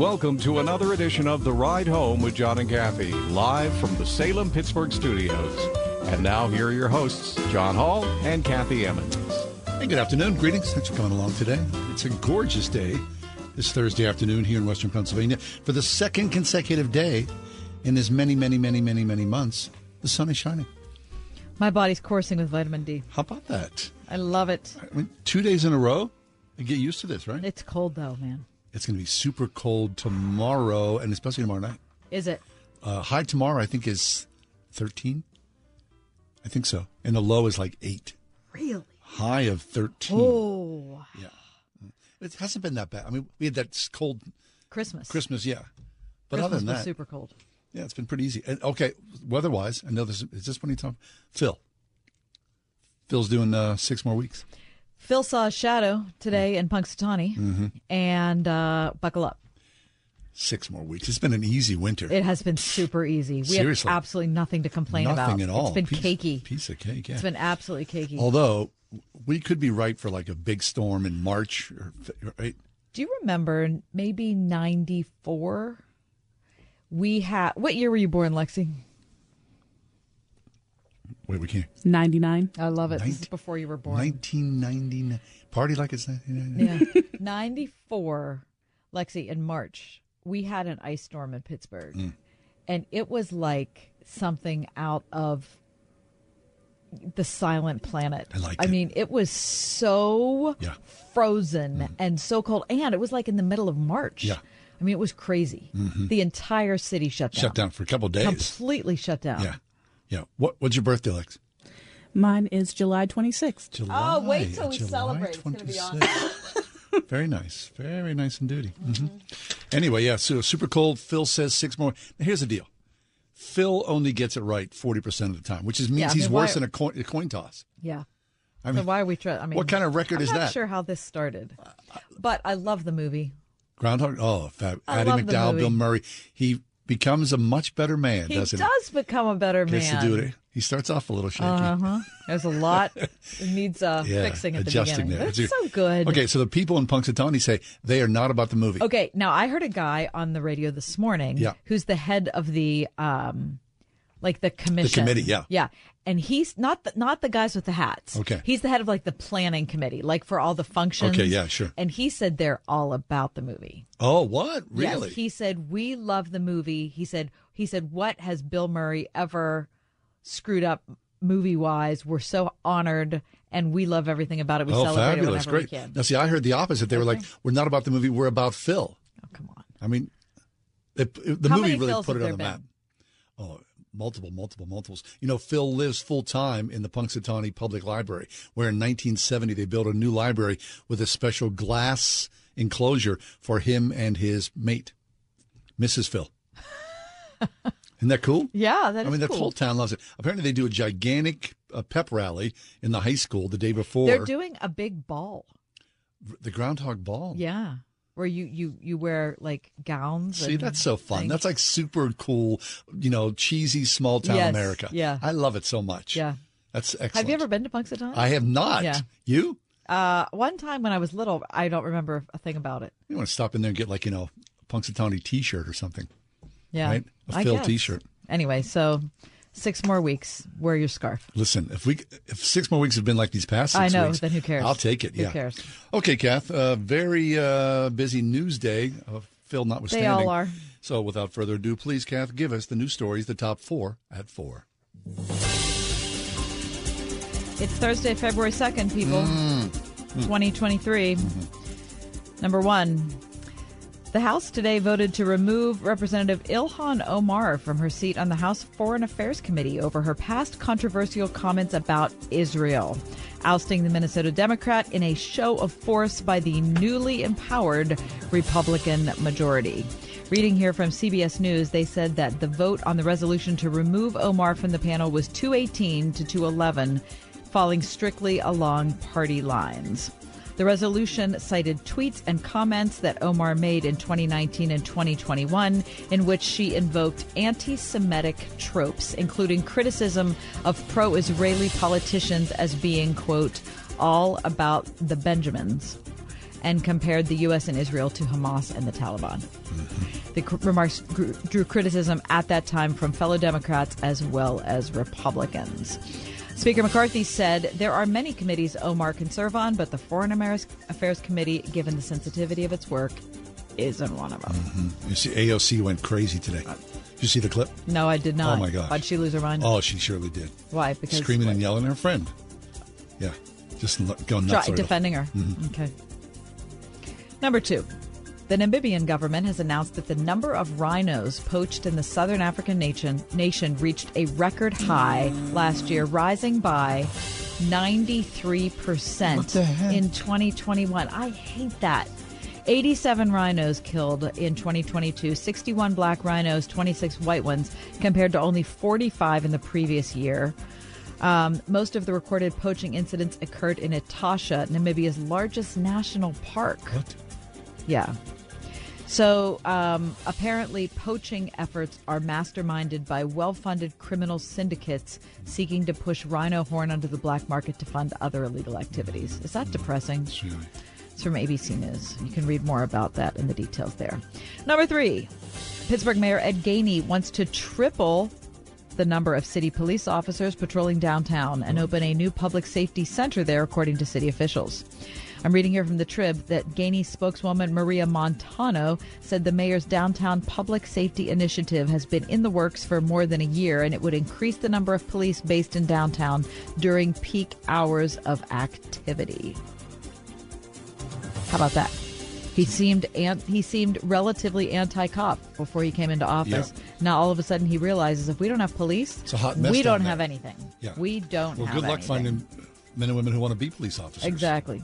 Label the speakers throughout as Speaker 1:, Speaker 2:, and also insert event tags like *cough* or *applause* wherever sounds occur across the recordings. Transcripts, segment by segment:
Speaker 1: Welcome to another edition of The Ride Home with John and Kathy, live from the Salem Pittsburgh studios. And now, here are your hosts, John Hall and Kathy Emmons.
Speaker 2: Hey, good afternoon. Greetings. Thanks for coming along today. It's a gorgeous day this Thursday afternoon here in Western Pennsylvania. For the second consecutive day in as many, many, many, many, many months, the sun is shining.
Speaker 3: My body's coursing with vitamin D.
Speaker 2: How about that?
Speaker 3: I love it.
Speaker 2: I mean, two days in a row. I get used to this, right?
Speaker 3: It's cold though, man.
Speaker 2: It's going to be super cold tomorrow, and especially tomorrow night.
Speaker 3: Is it?
Speaker 2: Uh, high tomorrow, I think, is 13. I think so. And the low is like 8.
Speaker 3: Really?
Speaker 2: High of 13.
Speaker 3: Oh,
Speaker 2: Yeah. It hasn't been that bad. I mean, we had that cold
Speaker 3: Christmas.
Speaker 2: Christmas, yeah. But
Speaker 3: Christmas
Speaker 2: other than that,
Speaker 3: super cold.
Speaker 2: yeah, it's been pretty easy. And, okay, weather-wise, I know this is this when you talk. Phil. Phil's doing uh, six more weeks.
Speaker 3: Phil saw a shadow today in Punxsutawney,
Speaker 2: Mm-hmm.
Speaker 3: and uh, buckle up.
Speaker 2: Six more weeks. It's been an easy winter.
Speaker 3: It has been super easy. We
Speaker 2: Seriously.
Speaker 3: have absolutely nothing to complain
Speaker 2: Nothing
Speaker 3: about.
Speaker 2: at all.
Speaker 3: It's been
Speaker 2: piece,
Speaker 3: cakey.
Speaker 2: Piece of cake. Yeah.
Speaker 3: It's been absolutely cakey.
Speaker 2: Although we could be right for like a big storm in March, or, right?
Speaker 3: Do you remember maybe '94? We had. What year were you born, Lexi?
Speaker 2: Wait, we can't.
Speaker 4: 99.
Speaker 3: I love it. this is before you were born.
Speaker 2: 1999. Party like it's 1999.
Speaker 3: Yeah. *laughs* 94, Lexi, in March, we had an ice storm in Pittsburgh.
Speaker 2: Mm.
Speaker 3: And it was like something out of the silent planet.
Speaker 2: I liked
Speaker 3: I
Speaker 2: it.
Speaker 3: mean, it was so
Speaker 2: Yeah. Mm.
Speaker 3: frozen and so cold. And it was like in the middle of March.
Speaker 2: Yeah. Mm-hmm.
Speaker 3: I mean, it was crazy. The entire city shut down.
Speaker 2: Shut down for a couple of days.
Speaker 3: Completely shut down.
Speaker 2: Yeah. Yeah. What, what's your birthday, Lex?
Speaker 4: Mine is July 26th.
Speaker 2: July.
Speaker 3: Oh, wait till we
Speaker 2: July
Speaker 3: celebrate. It's gonna be
Speaker 2: 26th. Very nice. Very nice and duty. hmm Anyway, yeah, so super cold. Phil says six more. Now, here's the deal Phil only gets it right 40% of the time, which is, means
Speaker 3: Yeah, I
Speaker 2: he's
Speaker 3: mean,
Speaker 2: worse
Speaker 3: why-
Speaker 2: than a coin, a coin toss.
Speaker 3: Yeah.
Speaker 2: I
Speaker 3: so
Speaker 2: mean,
Speaker 3: why are we trying? I mean,
Speaker 2: what kind of record
Speaker 3: I'm
Speaker 2: is
Speaker 3: not
Speaker 2: that?
Speaker 3: sure how this started, but I love the movie.
Speaker 2: Groundhog. Oh, fab.
Speaker 3: I
Speaker 2: Andie
Speaker 3: love the
Speaker 2: MacDowell,
Speaker 3: movie.
Speaker 2: Bill Murray. He becomes a much better man,
Speaker 3: He
Speaker 2: doesn't
Speaker 3: does become a better?
Speaker 2: Gets
Speaker 3: man.
Speaker 2: to do it. He starts off a little shaky.
Speaker 3: Uh huh. There's a lot *laughs* that needs uh,
Speaker 2: yeah,
Speaker 3: fixing at the
Speaker 2: adjusting
Speaker 3: beginning.
Speaker 2: there.
Speaker 3: But it's so good.
Speaker 2: Okay, so the people in Punxsutawney say they are not about the movie.
Speaker 3: Okay. Now I heard a guy on the radio this morning.
Speaker 2: Yeah.
Speaker 3: Who's the head of the um, like the commission?
Speaker 2: committee, yeah.
Speaker 3: Yeah. And he's not the, not the guys with the hats.
Speaker 2: Okay.
Speaker 3: He's the head of like the planning committee, like for all the functions.
Speaker 2: Okay, yeah, sure.
Speaker 3: And he said they're all about the movie.
Speaker 2: Oh, what? Really?
Speaker 3: Yes, he said we love the movie. He said he said what has Bill Murray ever screwed up movie wise? We're so honored and we love everything about it. We
Speaker 2: oh,
Speaker 3: celebrate
Speaker 2: fabulous.
Speaker 3: it whenever
Speaker 2: Great.
Speaker 3: we can.
Speaker 2: Now, see, I heard the opposite. They were like, we're not about the movie, we're about Phil.
Speaker 3: Oh, come on.
Speaker 2: I mean, it, it- the
Speaker 3: How
Speaker 2: movie really
Speaker 3: Phils
Speaker 2: put it on the
Speaker 3: there
Speaker 2: map. Oh, multiple, multiple, multiples. You know, Phil lives full time in the Punxsutawney Public Library, where in 1970 they built a new library with a special glass enclosure for him and his mate, Mrs. Phil. *laughs* Isn't that cool?
Speaker 3: Yeah, that
Speaker 2: I mean, the whole town loves it. Apparently, they do a gigantic uh, pep rally in the high school the day before
Speaker 3: They're doing a big ball.
Speaker 2: the Groundhog Ball.
Speaker 3: Yeah. Where you, you, you wear like gowns.
Speaker 2: See, that's so fun.
Speaker 3: things.
Speaker 2: That's like super cool, you know, cheesy small town
Speaker 3: Yes,
Speaker 2: America.
Speaker 3: yeah.
Speaker 2: I love it so much.
Speaker 3: Yeah.
Speaker 2: That's excellent.
Speaker 3: Have you ever been to Punxsutawney?
Speaker 2: I have not.
Speaker 3: Yeah.
Speaker 2: You?
Speaker 3: Uh, one time when I was little, I don't remember a thing about it.
Speaker 2: You want to stop in there and get like, you know, a Punxsutawney t-shirt or something.
Speaker 3: Yeah.
Speaker 2: Right? A Phil t-shirt.
Speaker 3: Anyway, so six more weeks. Wear your scarf.
Speaker 2: Listen, if we if six more weeks have been like these past
Speaker 3: I know,
Speaker 2: weeks,
Speaker 3: then who cares?
Speaker 2: I'll take it.
Speaker 3: Who
Speaker 2: yeah.
Speaker 3: cares?
Speaker 2: Okay, Kath. Uh, very uh, busy news day. Uh, Phil notwithstanding.
Speaker 3: They all are.
Speaker 2: So without further ado, please, Kath, give us the news stories, the top four at four.
Speaker 3: It's Thursday, February 2nd, people.
Speaker 2: Mm.
Speaker 3: 2023.
Speaker 2: Mm-hmm.
Speaker 3: Number one The House today voted to remove Representative Ilhan Omar from her seat on the House Foreign Affairs Committee over her past controversial comments about Israel, ousting the Minnesota Democrat in a show of force by the newly empowered Republican majority. Reading here from CBS News, they said that the vote on the resolution to remove Omar from the panel was 218 to 211, falling strictly along party lines. The resolution cited tweets and comments that Omar made in 2019 and 2021, in which she invoked anti Semitic tropes, including criticism of pro Israeli politicians as being, quote, all about the Benjamins, and compared the U.S. and Israel to Hamas and the Taliban. Mm-hmm. The cr- remarks grew, drew criticism at that time from fellow Democrats as well as Republicans. Speaker McCarthy said there are many committees Omar can serve on, but the Foreign Affairs Committee, given the sensitivity of its work, isn't one of them.
Speaker 2: Mm-hmm. You see, AOC went crazy today. Did you see the clip?
Speaker 3: No, I did not.
Speaker 2: Oh my gosh!
Speaker 3: Why'd she lose her mind?
Speaker 2: Oh, she surely did.
Speaker 3: Why? Because
Speaker 2: screaming
Speaker 3: what?
Speaker 2: and yelling at her friend. Yeah, just going nuts.
Speaker 3: Try, defending her.
Speaker 2: Mm-hmm.
Speaker 3: Okay. Number two. The Namibian government has announced that the number of rhinos poached in the southern African nation, nation reached a record high last year, rising by 93% in 2021. I hate that. 87 rhinos killed in 2022, 61 black rhinos, 26 white ones, compared to only 45 in the previous year. Um, most of the recorded poaching incidents occurred in Etosha, Namibia's largest national park.
Speaker 2: What?
Speaker 3: Yeah. So um, apparently, poaching efforts are masterminded by well funded criminal syndicates seeking to push rhino horn onto the black market to fund other illegal activities. Is that depressing? It's from ABC News. You can read more about that in the details there. Number three Pittsburgh Mayor Ed Gainey wants to triple the number of city police officers patrolling downtown and open a new public safety center there, according to city officials. I'm reading here from the Trib that Gainey spokeswoman Maria Montano said the mayor's downtown public safety initiative has been in the works for more than a year and it would increase the number of police based in downtown during peak hours of activity. How about that? He seemed an- he seemed relatively anti-cop before he came into office.
Speaker 2: Yeah.
Speaker 3: Now all of a sudden he realizes if we don't have police,
Speaker 2: It's a hot mess
Speaker 3: we don't
Speaker 2: there.
Speaker 3: have anything.
Speaker 2: Yeah.
Speaker 3: We don't
Speaker 2: Well, good luck
Speaker 3: anything.
Speaker 2: finding men and women who want to be police officers.
Speaker 3: Exactly.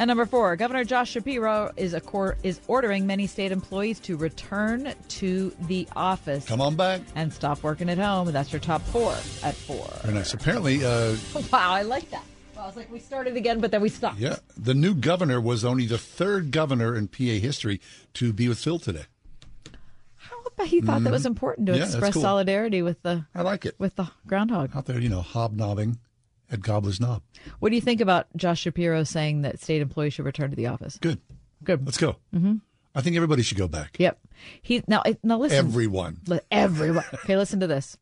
Speaker 3: And number four, Governor Josh Shapiro is a cor- is ordering many state employees to return to the office
Speaker 2: Come on back.
Speaker 3: and stop working at home. That's your top four at four.
Speaker 2: Very nice. Apparently, uh, *laughs*
Speaker 3: Wow, I like that. Well, I was like, we started again, but then we stopped.
Speaker 2: yeah, the new governor was only the third governor in PA history to be with Phil today.
Speaker 3: How about he thought that was important to
Speaker 2: Mm-hmm. Yeah,
Speaker 3: express
Speaker 2: cool.
Speaker 3: solidarity with the
Speaker 2: I like it.
Speaker 3: with the groundhog.
Speaker 2: Out there, you know, hobnobbing at Gobbler's Knob.
Speaker 3: What do you think about Josh Shapiro saying that state employees should return to the office?
Speaker 2: Good.
Speaker 3: Good.
Speaker 2: Let's go. Mm-hmm. I think everybody should go back.
Speaker 3: Yep. He now now listen.
Speaker 2: Everyone.
Speaker 3: Everyone. *laughs* Okay, listen to this.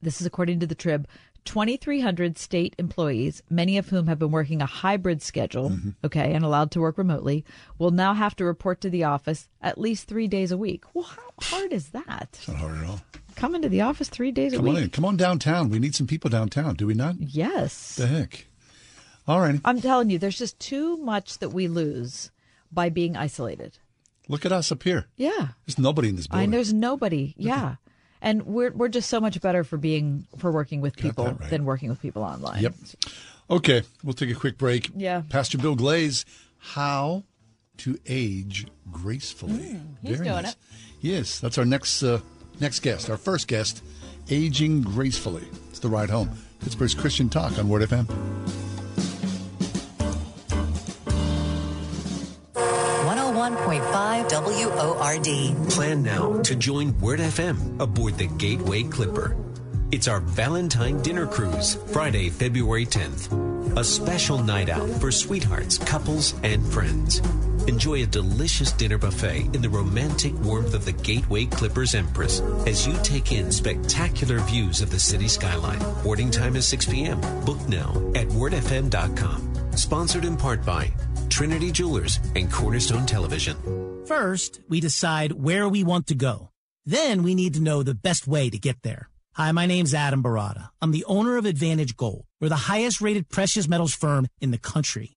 Speaker 3: This is according to the Trib. 2,300 state employees, many of whom have been working a hybrid schedule,
Speaker 2: Mm-hmm.
Speaker 3: okay, and allowed to work remotely, will now have to report to the office at least three days a week. Well, how hard is that?
Speaker 2: Not hard at all.
Speaker 3: Come into the office three days
Speaker 2: Come
Speaker 3: a
Speaker 2: on in. Come on downtown. We need some people downtown, do we not?
Speaker 3: Yes.
Speaker 2: The heck. All right.
Speaker 3: I'm telling you, there's just too much that we lose by being isolated.
Speaker 2: Look at us up here.
Speaker 3: Yeah.
Speaker 2: There's nobody in this
Speaker 3: I
Speaker 2: building.
Speaker 3: there's nobody. Yeah. And we're we're just so much better for being for working with people
Speaker 2: right.
Speaker 3: than working with people online.
Speaker 2: Yep. Okay, we'll take a quick break.
Speaker 3: Yeah.
Speaker 2: Pastor Bill Glaze, how to age gracefully.
Speaker 3: Mm, he's doing it.
Speaker 2: Yes, that's our next uh, next guest, our first guest, aging gracefully. It's the ride home. Pittsburgh's Christian Talk on Word FM.
Speaker 5: 101.5 WORD.
Speaker 6: Plan now to join Word FM aboard the Gateway Clipper. It's our Valentine dinner cruise, Friday, February 10th. A special night out for sweethearts, couples, and friends. Enjoy a delicious dinner buffet in the romantic warmth of the Gateway Clippers Empress as you take in spectacular views of the city skyline. Boarding time is 6 p.m. Book now at wordfm.com. Sponsored in part by Trinity Jewelers and Cornerstone Television.
Speaker 7: First, we decide where we want to go. Then we need to know the best way to get there. Hi, my name's Adam Baratta. I'm the owner of Advantage Gold. We're the highest rated precious metals firm in the country.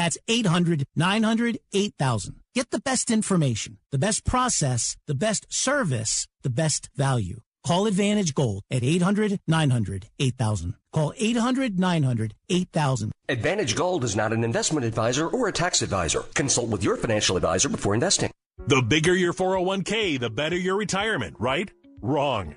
Speaker 7: That's 800 900 8000. Get the best information, the best process, the best service, the best value. Call Advantage Gold at 800 900 8000. Call 800 900 8000.
Speaker 8: Advantage Gold is not an investment advisor or a tax advisor. Consult with your financial advisor before investing.
Speaker 9: The bigger your 401k, the better your retirement, right? Wrong.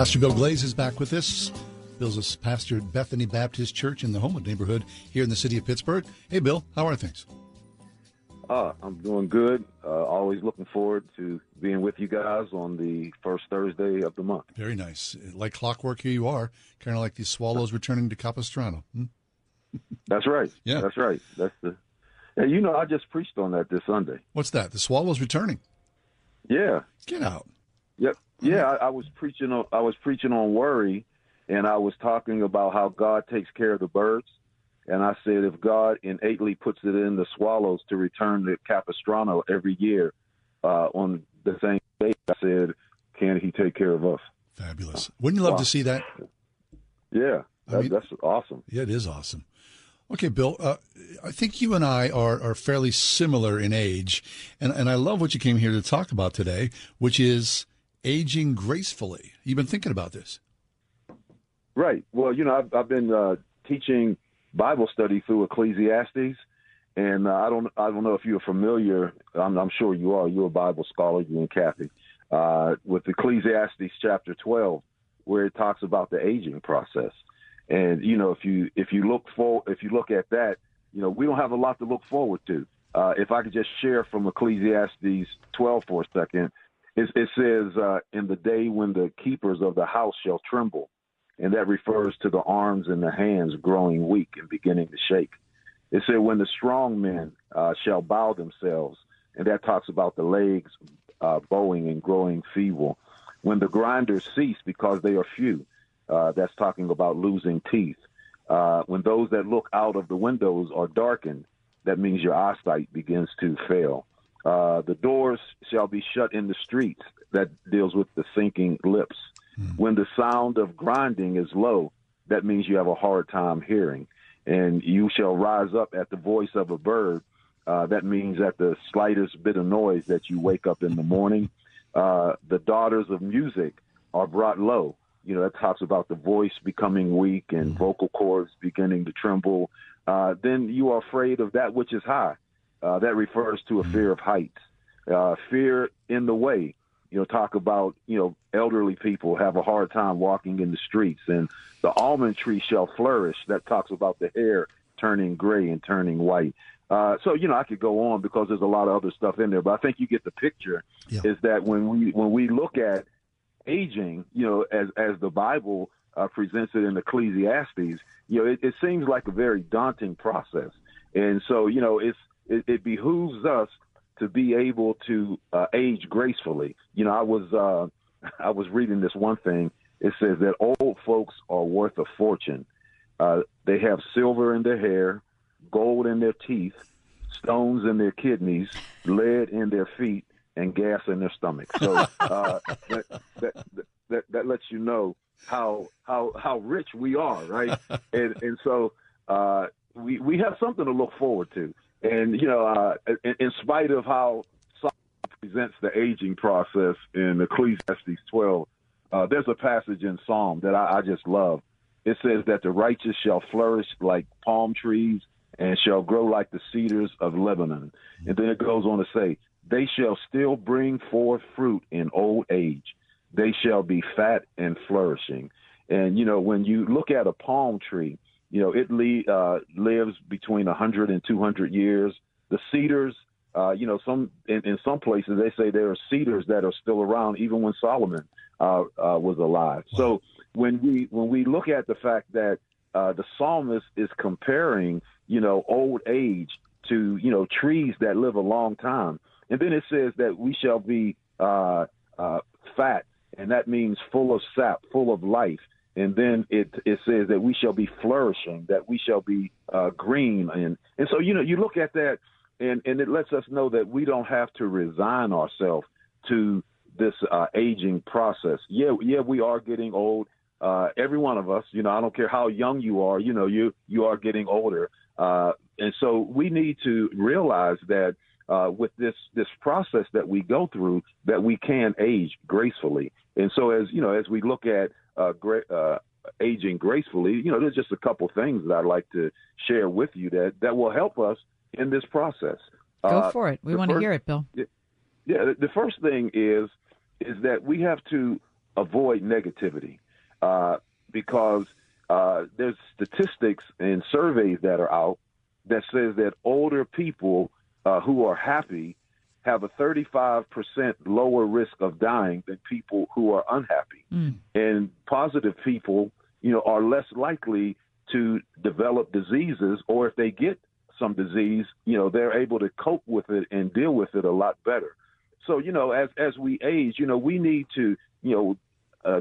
Speaker 2: Pastor Bill Glaze is back with us. Bill's a pastor at Bethany Baptist Church in the Homewood neighborhood here in the city of Pittsburgh. Hey, Bill, how are things?
Speaker 10: Uh, I'm doing good. Uh, always looking forward to being with you guys on the first Thursday of the month.
Speaker 2: Very nice. Like clockwork, here you are, kind of like the Swallows returning to Capistrano. Hmm?
Speaker 10: That's right.
Speaker 2: Yeah,
Speaker 10: that's right. That's the. Yeah, you know, I just preached on that this Sunday.
Speaker 2: What's that? The Swallows returning.
Speaker 10: Yeah.
Speaker 2: Get out.
Speaker 10: Yep. Yeah, I, I was preaching on I was preaching on worry, and I was talking about how God takes care of the birds. And I said, if God innately puts it in the swallows to return to Capistrano every year uh, on the same day, I said, can He take care of us?
Speaker 2: Fabulous. Wouldn't you love
Speaker 10: Wow.
Speaker 2: to see that?
Speaker 10: Yeah,
Speaker 2: I mean-
Speaker 10: that's awesome.
Speaker 2: Yeah, it is awesome. Okay, Bill, uh, I think you and I are, are fairly similar in age, and, and I love what you came here to talk about today, which is aging gracefully. You've been thinking about this.
Speaker 10: Right. Well, you know, I've, I've been uh, teaching Bible study through Ecclesiastes, and uh, I don't, I don't know if you're familiar. I'm, I'm sure you are. You're a Bible scholar, you and Kathy, uh, with Ecclesiastes chapter 12, where it talks about the aging process. And you know, if you if you look for if you look at that, you know, we don't have a lot to look forward to. Uh, if I could just share from Ecclesiastes 12 for a second, it, it says, uh, "In the day when the keepers of the house shall tremble." and that refers to the arms and the hands growing weak and beginning to shake. It said, when the strong men uh, shall bow themselves, and that talks about the legs uh, bowing and growing feeble. When the grinders cease because they are few, uh, that's talking about losing teeth. Uh, when those that look out of the windows are darkened, that means your eyesight begins to fail. Uh, the doors shall be shut in the streets. That deals with the sinking lips. When the sound of grinding is low, that means you have a hard time hearing. And you shall rise up at the voice of a bird. Uh, that means at the slightest bit of noise that you wake up in the morning. Uh, the daughters of music are brought low. You know, that talks about the voice becoming weak and vocal cords beginning to tremble. Uh, then you are afraid of that which is high. Uh, that refers to a fear of heights. Uh, fear in the way. You know, talk about, you know, elderly people have a hard time walking in the streets. And the almond tree shall flourish. That talks about the hair turning gray and turning white. Uh, so you know, I could go on because there's a lot of other stuff in there, but I think you get the picture.
Speaker 2: Yeah.
Speaker 10: Is that when we when we look at aging, you know, as as the Bible uh, presents it in Ecclesiastes, you know, it, it seems like a very daunting process, and so you know, it's it, it behooves us to be able to uh, age gracefully. You know, I was uh, I was reading this one thing. It says that old folks are worth a fortune. Uh, they have silver in their hair, gold in their teeth, stones in their kidneys, lead in their feet, and gas in their stomach. So uh, *laughs* that, that, that that lets you know how how how rich we are, right? *laughs* And and so uh, we we have something to look forward to. And you know, uh, in, in spite of how Solomon presents the aging process in Ecclesiastes 12, uh, there's a passage in Psalm that I, I just love. It says that the righteous shall flourish like palm trees and shall grow like the cedars of Lebanon. And then it goes on to say, they shall still bring forth fruit in old age. They shall be fat and flourishing. And, you know, when you look at a palm tree, you know, it le- uh, lives between 100 and 200 years. The cedars, uh, you know, some in, in some places they say there are cedars that are still around even when Solomon uh, uh, was alive. So when we when we look at the fact that uh, the psalmist is comparing, you know, old age to you know trees that live a long time, and then it says that we shall be uh, uh, fat, and that means full of sap, full of life. And then it it says that we shall be flourishing, that we shall be uh, green, and and so you know you look at that, and and it lets us know that we don't have to resign ourselves to this uh, aging process. Yeah, yeah, we are getting old. Uh, every one of us, you know, I don't care how young you are, you know, you you are getting older, uh, and so we need to realize that uh, with this this process that we go through, that we can age gracefully. And so, as you know, as we look at uh, gra- uh, aging gracefully, you know, there's just a couple things that I'd like to share with you that that will help us in this process.
Speaker 3: Go
Speaker 10: Uh,
Speaker 3: for it. We want to hear it, Bill.
Speaker 10: yeah, the- the first thing is is that we have to avoid negativity uh, because uh, there's statistics and surveys that are out that says that older people uh, who are happy have a 35% lower risk of dying than people who are unhappy. And positive people, you know, are less likely to develop diseases or if they get some disease, you know, they're able to cope with it and deal with it a lot better. So, you know, as as we age, you know, we need to, you know, uh,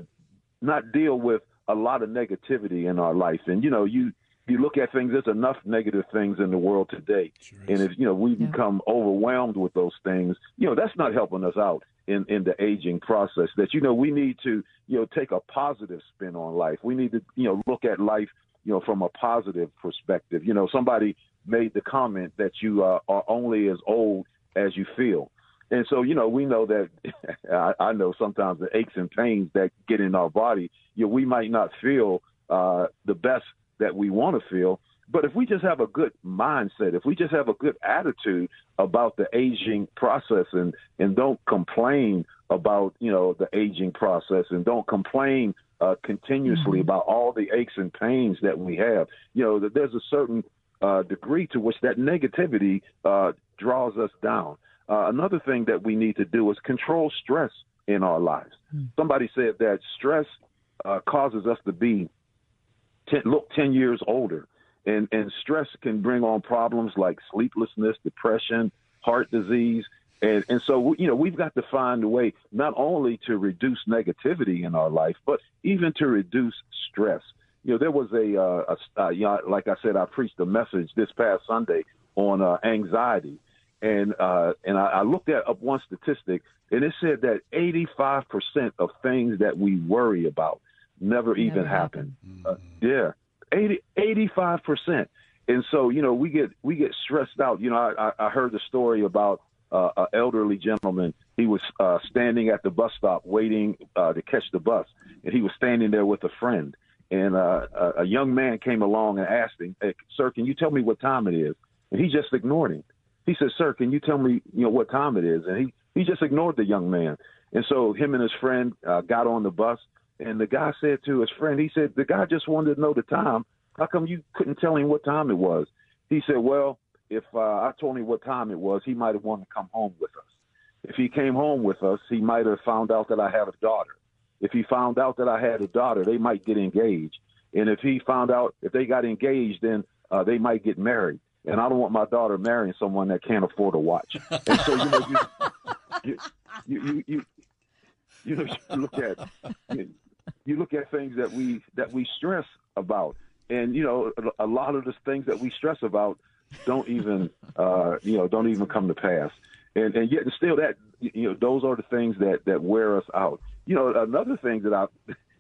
Speaker 10: not deal with a lot of negativity in our life. And you know, you you look at things. There's enough negative things in the world today, and if you know we become overwhelmed with those things, you know, that's not helping us out in in the aging process. That you know we need to you know take a positive spin on life. We need to you know look at life you know from a positive perspective. You know, somebody made the comment that you uh, are only as old as you feel. And so, you know, we know that *laughs* I, I know sometimes the aches and pains that get in our body, you know, we might not feel uh, the best that we want to feel. But if we just have a good mindset, if we just have a good attitude about the aging process and, and don't complain about, you know, the aging process and don't complain uh, continuously about all the aches and pains that we have, you know, that there's a certain uh, degree to which that negativity uh, draws us down. Uh, another thing that we need to do is control stress in our lives. Somebody said that stress uh, causes us to be ten, look ten years older, and and stress can bring on problems like sleeplessness, depression, heart disease. And, and so, you know, we've got to find a way not only to reduce negativity in our life, but even to reduce stress. You know, there was a, uh, a uh, you know, like I said, I preached a message this past Sunday on uh, anxiety, and uh, and I, I looked at up one statistic, and it said that 85 percent of things that we worry about never, even happen. Uh, yeah, 80, 85 percent. And so, you know, we get we get stressed out. You know, I, I heard the story about uh, an elderly gentleman. He was uh, standing at the bus stop waiting uh, to catch the bus, and he was standing there with a friend. And uh, a, a young man came along and asked him, hey, "Sir, can you tell me what time it is?" And he just ignored him. He said, "Sir, can you tell me, you know, what time it is?" And he he just ignored the young man. And so him and his friend uh, got on the bus, and the guy said to his friend, he said, "The guy just wanted to know the time. How come you couldn't tell him what time it was?" He said, "Well, if uh, I told him what time it was, he might have wanted to come home with us. If he came home with us, he might have found out that I had a daughter. If he found out that I had a daughter, they might get engaged. And if he found out if they got engaged, then uh, they might get married. And I don't want my daughter marrying someone that can't afford a watch. And so you know, you you you you, you, you look at you look at things that we that we stress about, and you know, a, a lot of the things that we stress about don't even uh, you know don't even come to pass. And and yet still that you know those are the things that that wear us out. You know, another thing that I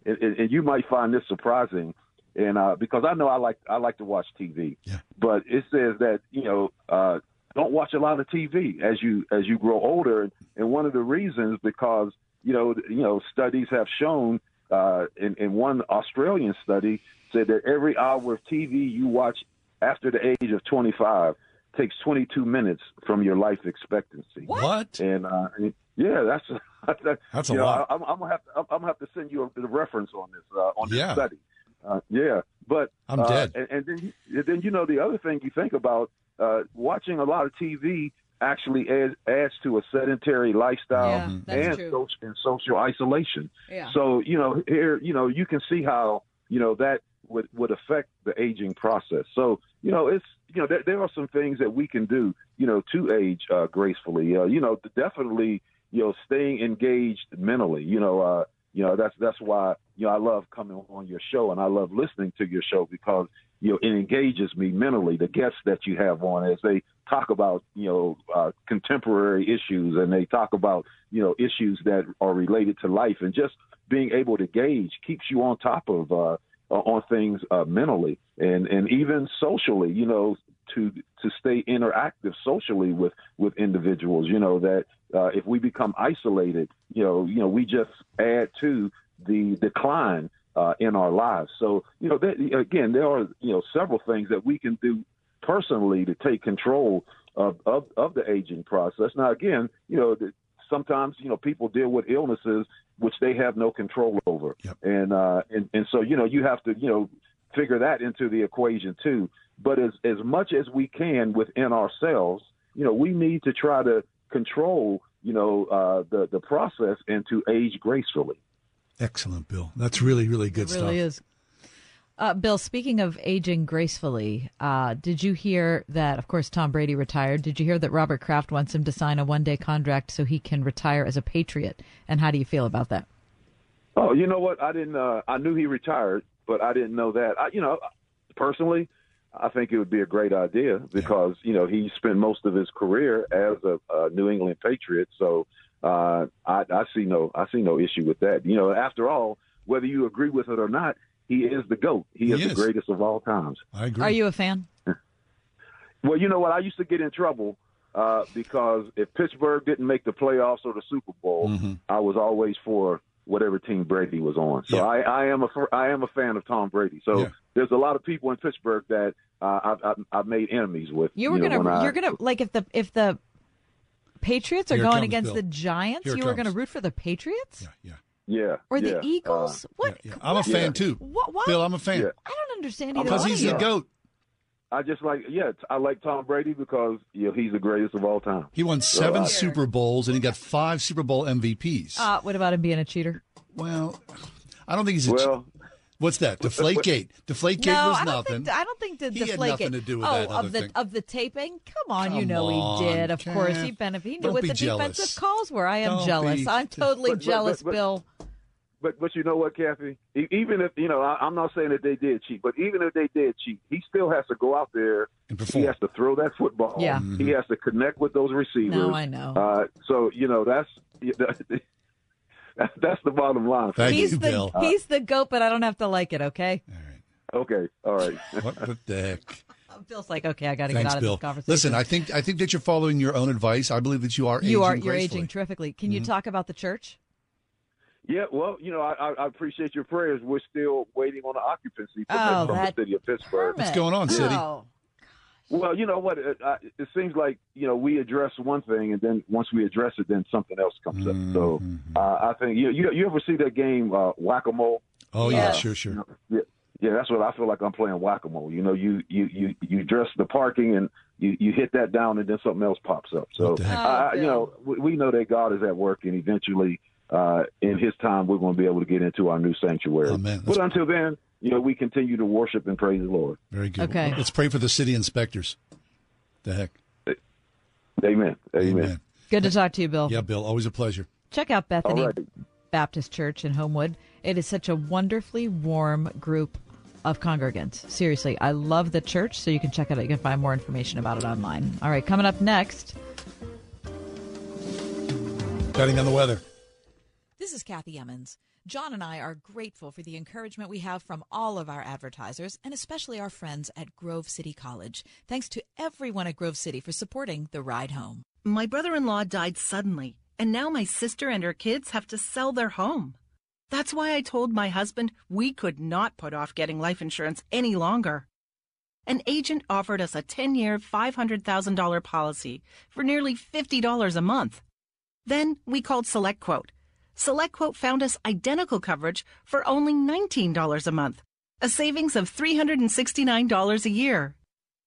Speaker 10: and, and you might find this surprising and uh, because I know I like I like to watch TV,
Speaker 2: yeah.
Speaker 10: but it says that you know uh, don't watch a lot of TV as you as you grow older, and one of the reasons because you know you know studies have shown uh, in, in one Australian study said that every hour of TV you watch after the age of 25 takes 22 minutes from your life expectancy.
Speaker 2: What?
Speaker 10: And, uh, yeah, that's that, *laughs*
Speaker 2: That's a
Speaker 10: know,
Speaker 2: lot.
Speaker 10: I, I'm, I'm gonna have to I'm gonna have to send you a, the reference on this uh, on this
Speaker 2: Yeah.
Speaker 10: study. Uh, yeah, but
Speaker 2: I'm
Speaker 10: uh,
Speaker 2: dead.
Speaker 10: And, and then then you know the other thing you think about uh, watching a lot of TV actually adds, adds to a sedentary lifestyle
Speaker 3: Yeah,
Speaker 10: and, social, and social isolation.
Speaker 3: Yeah.
Speaker 10: So you know here you know you can see how you know that would would affect the aging process. So you know it's you know there, there are some things that we can do you know to age uh, gracefully. Uh, you know definitely you know staying engaged mentally. You know uh, you know that's that's why you know I love coming on your show and I love listening to your show because you know it engages me mentally. The guests that you have on as they talk about you know uh, contemporary issues and they talk about you know issues that are related to life and just being able to gauge keeps you on top of uh, on things uh, mentally and and even socially. You know to to stay interactive socially with with individuals. You know that uh, if we become isolated, you know you know we just add to the decline uh, in our lives. So you know that, again there are you know several things that we can do personally to take control of, of, of the aging process. Now, again, you know, the, sometimes you know people deal with illnesses which they have no control over, and uh, and and so you know you have to you know figure that into the equation too. But as as much as we can within ourselves, you know, we need to try to control you know uh, the the process and to age gracefully.
Speaker 2: Excellent, Bill. That's really, really good
Speaker 3: It really
Speaker 2: stuff.
Speaker 3: is. Uh, Bill, speaking of aging gracefully, uh, did you hear that, of course, Tom Brady retired? Did you hear that Robert Kraft wants him to sign a one day contract so he can retire as a Patriot? And how do you feel about that?
Speaker 10: Oh, you know what? I didn't. Uh, I knew he retired, but I didn't know that. I, you know, personally, I think it would be a great idea because you know he spent most of his career as a, a New England Patriot. So uh, I, I see no, I see no issue with that. You know, after all, whether you agree with it or not, he is the goat. He,
Speaker 2: He
Speaker 10: is,
Speaker 2: is.
Speaker 10: the greatest of all times.
Speaker 2: I agree.
Speaker 3: Are you a fan? *laughs*
Speaker 10: Well, you know what? I used to get in trouble uh, because if Pittsburgh didn't make the playoffs or the Super Bowl,
Speaker 2: Mm-hmm.
Speaker 10: I was always for whatever team Brady was on. So
Speaker 2: Yeah.
Speaker 10: I, I am a fir- I am a fan of Tom Brady. So
Speaker 2: Yeah.
Speaker 10: there's a lot of people in Pittsburgh that uh, I've, I've, I've made enemies with.
Speaker 3: You were you
Speaker 10: know,
Speaker 3: gonna you're gonna like if the if the Patriots are
Speaker 2: Here
Speaker 3: going
Speaker 2: comes,
Speaker 3: against
Speaker 2: Bill.
Speaker 3: the Giants,
Speaker 2: Here
Speaker 3: you were
Speaker 2: comes.
Speaker 3: going to root for the Patriots
Speaker 2: Yeah,
Speaker 10: yeah, Yeah.
Speaker 3: or
Speaker 10: yeah,
Speaker 3: the Eagles?
Speaker 10: uh,
Speaker 3: what?
Speaker 2: yeah. I'm a
Speaker 3: what-
Speaker 2: fan too.
Speaker 3: What? What?
Speaker 2: Bill, I'm a fan
Speaker 10: Yeah.
Speaker 3: I don't understand either
Speaker 2: because he's
Speaker 3: of
Speaker 2: the goat.
Speaker 10: I just like yeah, I like Tom Brady because you know he's the greatest of all time.
Speaker 2: He won seven
Speaker 10: uh,
Speaker 2: Super Bowls and he got five Super Bowl MVPs.
Speaker 3: Uh, what about him being a cheater?
Speaker 2: well, I don't think he's a.
Speaker 10: Well,
Speaker 2: what's that? Deflategate. Deflategate
Speaker 3: no,
Speaker 2: was
Speaker 3: I
Speaker 2: nothing.
Speaker 3: think I don't think the
Speaker 2: He had nothing to do with
Speaker 3: oh,
Speaker 2: that
Speaker 3: of the
Speaker 2: thing.
Speaker 3: of the taping. Come on, you know
Speaker 2: on,
Speaker 3: he did. Of course, he benefited. He knew
Speaker 2: Don't
Speaker 3: what the
Speaker 2: jealous.
Speaker 3: defensive calls were. I am
Speaker 2: Don't
Speaker 3: jealous.
Speaker 2: be-
Speaker 3: I'm *laughs* totally
Speaker 10: But- but-
Speaker 3: jealous,
Speaker 10: but- but-
Speaker 3: Bill.
Speaker 10: But but you know what, Kathy? Even if you know, I, I'm not saying that they did cheat, but even if they did cheat, he still has to go out there.
Speaker 2: And
Speaker 10: He has to throw that football.
Speaker 3: Yeah.
Speaker 10: He has to connect with those receivers.
Speaker 3: No, I know.
Speaker 10: Uh, so you know that's *laughs* *laughs* that's the bottom line.
Speaker 2: Thank
Speaker 3: he's
Speaker 2: you,
Speaker 3: the
Speaker 2: Bill.
Speaker 3: he's the goat, but I don't have to like it. Okay.
Speaker 10: Okay, all right. *laughs*
Speaker 2: What the heck? *laughs*
Speaker 3: Bill's like, okay, I got to get
Speaker 2: Thanks,
Speaker 3: out of
Speaker 2: Bill.
Speaker 3: this conversation.
Speaker 2: Listen, I think I think that you're following your own advice. I believe that you are.
Speaker 3: you
Speaker 2: aging
Speaker 3: are you're
Speaker 2: gracefully.
Speaker 3: aging terrifically. Can
Speaker 2: Mm-hmm.
Speaker 3: you talk about the church?
Speaker 10: Yeah, well, you know, I, I I appreciate your prayers. We're still waiting on the occupancy
Speaker 3: Oh,
Speaker 10: from the city of Pittsburgh.
Speaker 2: What's going on, City?
Speaker 3: Oh.
Speaker 10: Well, you know what? It, I, it seems like you know we address one thing, and then once we address it, then something else comes up. So
Speaker 2: Mm-hmm.
Speaker 10: uh, I think you, you you ever see that game uh, Whack a Mole?
Speaker 2: Oh yeah,
Speaker 3: Yes.
Speaker 2: sure, sure.
Speaker 10: Yeah, Yeah, that's what I feel like I'm playing whack a mole. You know, you you you you dress the parking and you you hit that down and then something else pops up. So I, you know, we, we know that God is at work and eventually uh, in His time we're going to be able to get into our new sanctuary.
Speaker 2: Amen.
Speaker 10: But until then, you know, we continue to worship and praise the Lord.
Speaker 2: Very good.
Speaker 3: Okay.
Speaker 2: Let's pray for the city inspectors. The heck.
Speaker 10: Amen. Amen.
Speaker 3: Good to talk to you, Bill.
Speaker 2: Yeah, Bill. Always a pleasure.
Speaker 3: Check out Bethany
Speaker 10: All right.
Speaker 3: Baptist Church in Homewood. It is such a wonderfully warm group of congregants. Seriously, I love the church, so you can check it out. You can find more information about it online. All right, coming up next.
Speaker 2: Betting on the weather.
Speaker 11: This is Kathy Emmons. John and I are grateful for the encouragement we have from all of our advertisers and especially our friends at Grove City College. Thanks to everyone at Grove City for supporting the ride home.
Speaker 12: My brother in law died suddenly, and now my sister and her kids have to sell their home. That's why I told my husband we could not put off getting life insurance any longer. An agent offered us a 10 year, $500,000 policy for nearly $50 a month. Then we called SelectQuote. SelectQuote found us identical coverage for only $19 a month, a savings of $369 a year.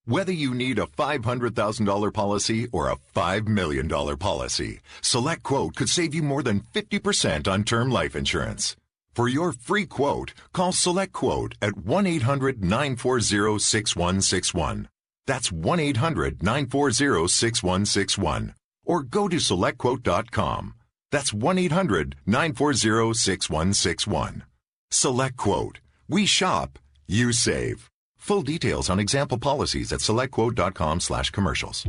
Speaker 13: Whether you need a $500,000 policy or a $5 million policy, Select Quote could save you more than 50% on term life insurance. For your free quote, call Select Quote at 1 800 940 6161. That's 1 800 940 6161. Or go to SelectQuote.com. That's 1 800 940 6161. Select Quote. We shop, you save. Full details on example policies at selectquote.com slash commercials.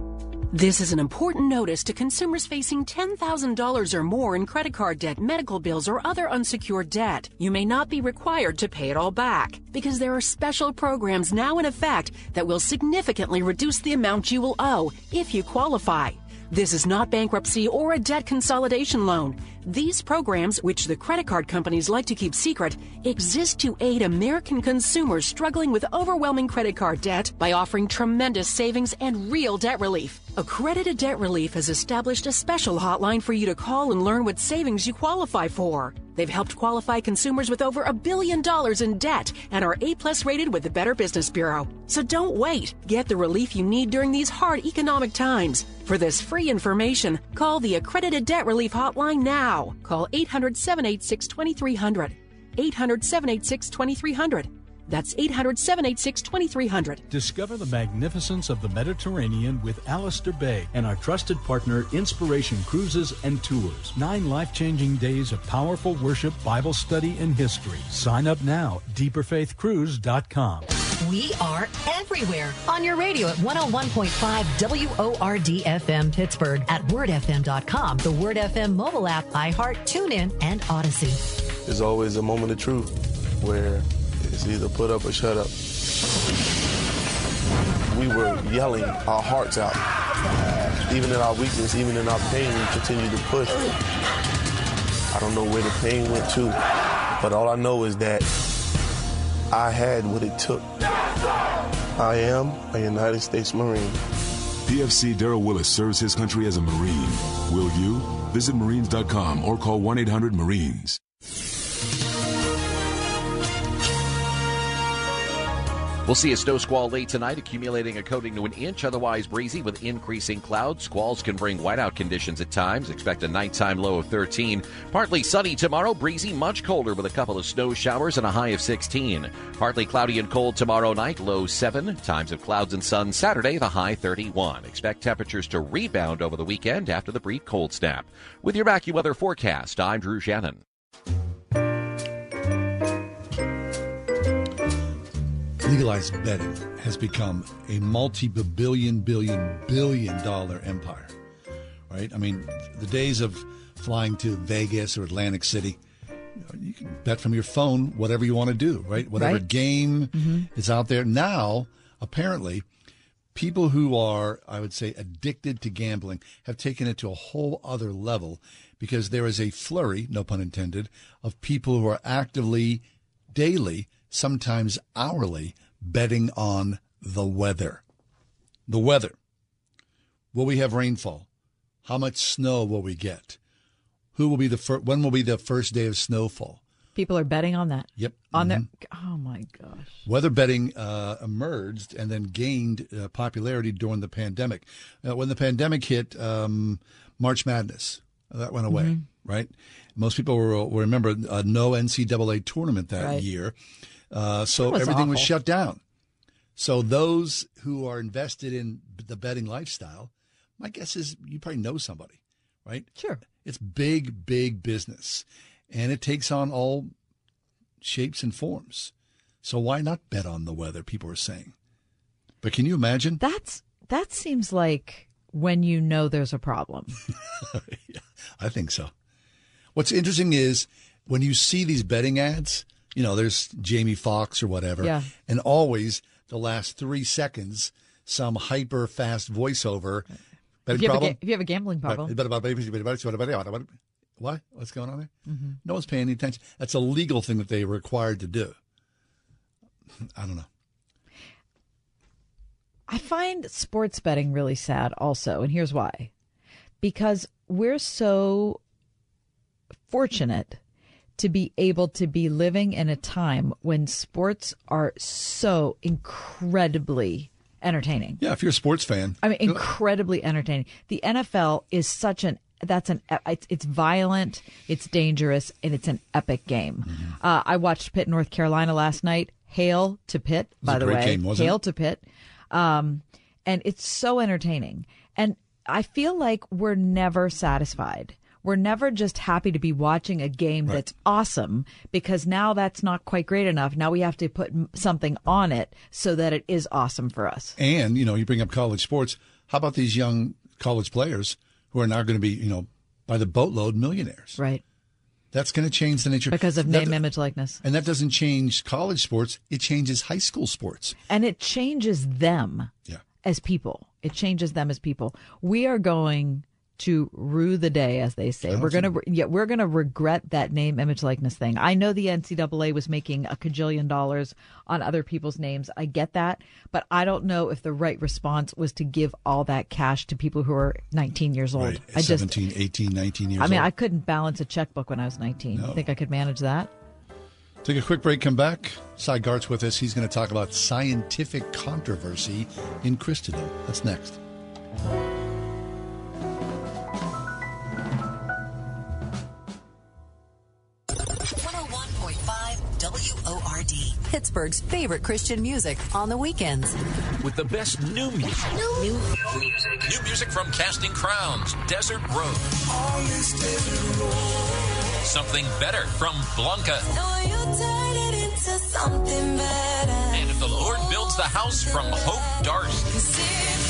Speaker 14: This is an important notice to consumers facing $10,000 or more in credit card debt, medical bills, or other unsecured debt. You may not be required to pay it all back because there are special programs now in effect that will significantly reduce the amount you will owe if you qualify. This is not bankruptcy or a debt consolidation loan. These programs, which the credit card companies like to keep secret, exist to aid American consumers struggling with overwhelming credit card debt by offering tremendous savings and real debt relief. Accredited Debt Relief has established a special hotline for you to call and learn what savings you qualify for. They've helped qualify consumers with over a billion dollars in debt and are A plus rated with the Better Business Bureau. So don't wait. Get the relief you need during these hard economic times. For this free information, call the Accredited Debt Relief Hotline now. Call 800 786 2300. 800 786 2300. That's 800 786 2300.
Speaker 15: Discover the magnificence of the Mediterranean with Alistair Begg and our trusted partner, Inspiration Cruises and Tours. Nine life changing days of powerful worship, Bible study, and history. Sign up now, deeperfaithcruise.com.
Speaker 5: We are everywhere on your radio at 101.5 WORD FM Pittsburgh, at wordfm.com, the Word FM mobile app, iHeart, TuneIn, and Odyssey.
Speaker 16: There's always a moment of truth where it's either put up or shut up. We were yelling our hearts out. Even in our weakness, even in our pain, we continued to push. I don't know where the pain went to, but all I know is that I had what it took. I am a United States Marine.
Speaker 17: PFC Daryl Willis serves his country as a Marine. Will you? Visit Marines.com or call 1 800 Marines.
Speaker 18: We'll see a snow squall late tonight, accumulating a coating to an inch, otherwise breezy with increasing clouds. Squalls can bring whiteout conditions at times. Expect a nighttime low of 13. Partly sunny tomorrow, breezy, much colder with a couple of snow showers and a high of 16. Partly cloudy and cold tomorrow night, low 7. Times of clouds and sun Saturday, the high 31. Expect temperatures to rebound over the weekend after the brief cold snap. With your AccuWeather forecast, I'm Drew Shannon.
Speaker 2: Legalized betting has become a multi-billion, billion, billion dollar empire. Right? I mean, the days of flying to Vegas or Atlantic City, you, can bet from your phone whatever you want to do, right? Whatever
Speaker 3: Right.
Speaker 2: game
Speaker 3: Mm-hmm.
Speaker 2: is out there. Now, apparently, people who are, I would say, addicted to gambling have taken it to a whole other level because there is a flurry, no pun intended, of people who are actively, daily, sometimes hourly, betting on the weather. The weather. Will we have rainfall? How much snow will we get? Who will be the fir- when will be the first day of snowfall?
Speaker 3: People are betting on that.
Speaker 2: Yep.
Speaker 3: On
Speaker 2: Mhm.
Speaker 3: their. Oh my gosh.
Speaker 2: Weather betting uh, emerged and then gained uh, popularity during the pandemic. Uh, when the pandemic hit, um, March Madness uh, that went away,
Speaker 3: Mhm.
Speaker 2: right? Most people will, will remember uh, no NCAA tournament that
Speaker 3: Right.
Speaker 2: year, uh, so
Speaker 3: was
Speaker 2: everything was shut down. So those who are invested in the betting lifestyle, my guess is you probably know somebody, right?
Speaker 3: Sure.
Speaker 2: It's big, big business, and it takes on all shapes and forms. So why not bet on the weather? People are saying. But can you imagine?
Speaker 3: That's that seems like when you know there's a problem. *laughs*
Speaker 2: I think so. What's interesting is when you see these betting ads, you know, there's Jamie Foxx or whatever,
Speaker 3: Yeah.
Speaker 2: and always the last three seconds, some hyper fast voiceover. Betting
Speaker 3: If you, have a,
Speaker 2: problem?
Speaker 3: ga- if you have a gambling problem,
Speaker 2: What? What's going on there?
Speaker 3: Mhm.
Speaker 2: No one's paying any attention. That's a legal thing that they're required to do. I don't know.
Speaker 3: I find sports betting really sad also, and here's why. Because we're so fortunate to be able to be living in a time when sports are so incredibly entertaining.
Speaker 2: Yeah, if you're a sports fan,
Speaker 3: I mean, incredibly entertaining. The NFL is such an that's an it's, it's violent, it's dangerous, and it's an epic game.
Speaker 2: Mm-hmm.
Speaker 3: Uh, I watched Pitt, North Carolina last night. Hail to Pitt, by
Speaker 2: a
Speaker 3: the
Speaker 2: great
Speaker 3: way.
Speaker 2: game, wasn't
Speaker 3: Hail
Speaker 2: it?
Speaker 3: to Pitt, um, and it's so entertaining. And I feel like we're never satisfied. We're never just happy to be watching a game that's awesome because now that's not quite great enough. Now we have to put something on it so that it is awesome for us.
Speaker 2: And, you know, you bring up college sports. How about these young college players who are now going to be, you know, by the boatload millionaires?
Speaker 3: Right.
Speaker 2: That's going to change the nature.
Speaker 3: Because of
Speaker 2: That-
Speaker 3: name, image, likeness.
Speaker 2: And that doesn't change college sports. It changes high school sports.
Speaker 3: and it changes them
Speaker 2: Yeah.
Speaker 3: as people. It changes them as people. We are going to rue the day, as they say. We're gonna, yeah, we're gonna regret that name, image, likeness thing. I know the NCAA was making a cajillion dollars on other people's names. I get that, but I don't know if the right response was to give all that cash to people who are 19 years old.
Speaker 2: Right.
Speaker 3: I just,
Speaker 2: 17, 18, 19 years
Speaker 3: I mean,
Speaker 2: old.
Speaker 3: I couldn't balance a checkbook when I was 19.
Speaker 2: No.
Speaker 3: You think I could manage that?
Speaker 2: Take a quick break, come back. Sy Garte's with us. He's going to talk about scientific controversy in Christendom. That's next.
Speaker 5: 101.5 WORD. Pittsburgh's favorite Christian music on the weekends.
Speaker 18: With the best new music.
Speaker 5: New,
Speaker 18: music. New music from Casting Crowns, Desert Road. Something better from Blanca. And if the Lord builds the house from Hope Darst.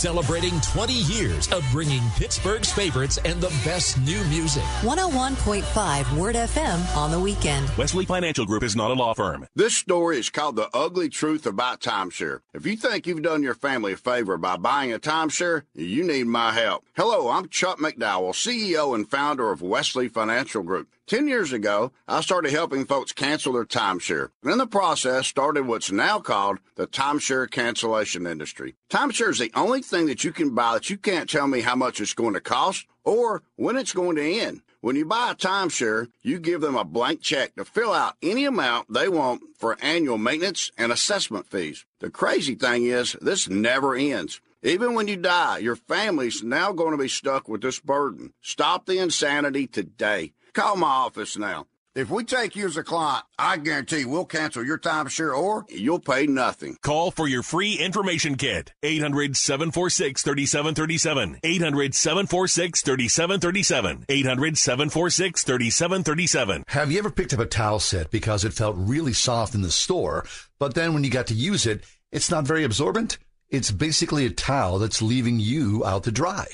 Speaker 18: Celebrating 20 years of bringing Pittsburgh's favorites and the best new music.
Speaker 5: 101.5 Word FM on the weekend.
Speaker 9: Wesley Financial Group is not a law firm.
Speaker 19: This story is called The Ugly Truth About Timeshare. If you think you've done your family a favor by buying a timeshare, you need my help. Hello, I'm Chuck McDowell, CEO and founder of Wesley Financial Group. Ten years ago, I started helping folks cancel their timeshare. And in the process, started what's now called the timeshare cancellation industry. Timeshare is the only thing that you can buy that you can't tell me how much it's going to cost or when it's going to end. When you buy a timeshare, you give them a blank check to fill out any amount they want for annual maintenance and assessment fees. The crazy thing is, this never ends. Even when you die, your family's now going to be stuck with this burden. Stop the insanity today. Call my office now. If we take you as a client, I guarantee we'll cancel your timeshare or you'll pay nothing.
Speaker 9: Call for your free information kit. 800 746 3737. 800 746 3737. 800 746 3737.
Speaker 2: Have you ever picked up a towel set because it felt really soft in the store, but then when you got to use it, it's not very absorbent? It's basically a towel that's leaving you out to dry.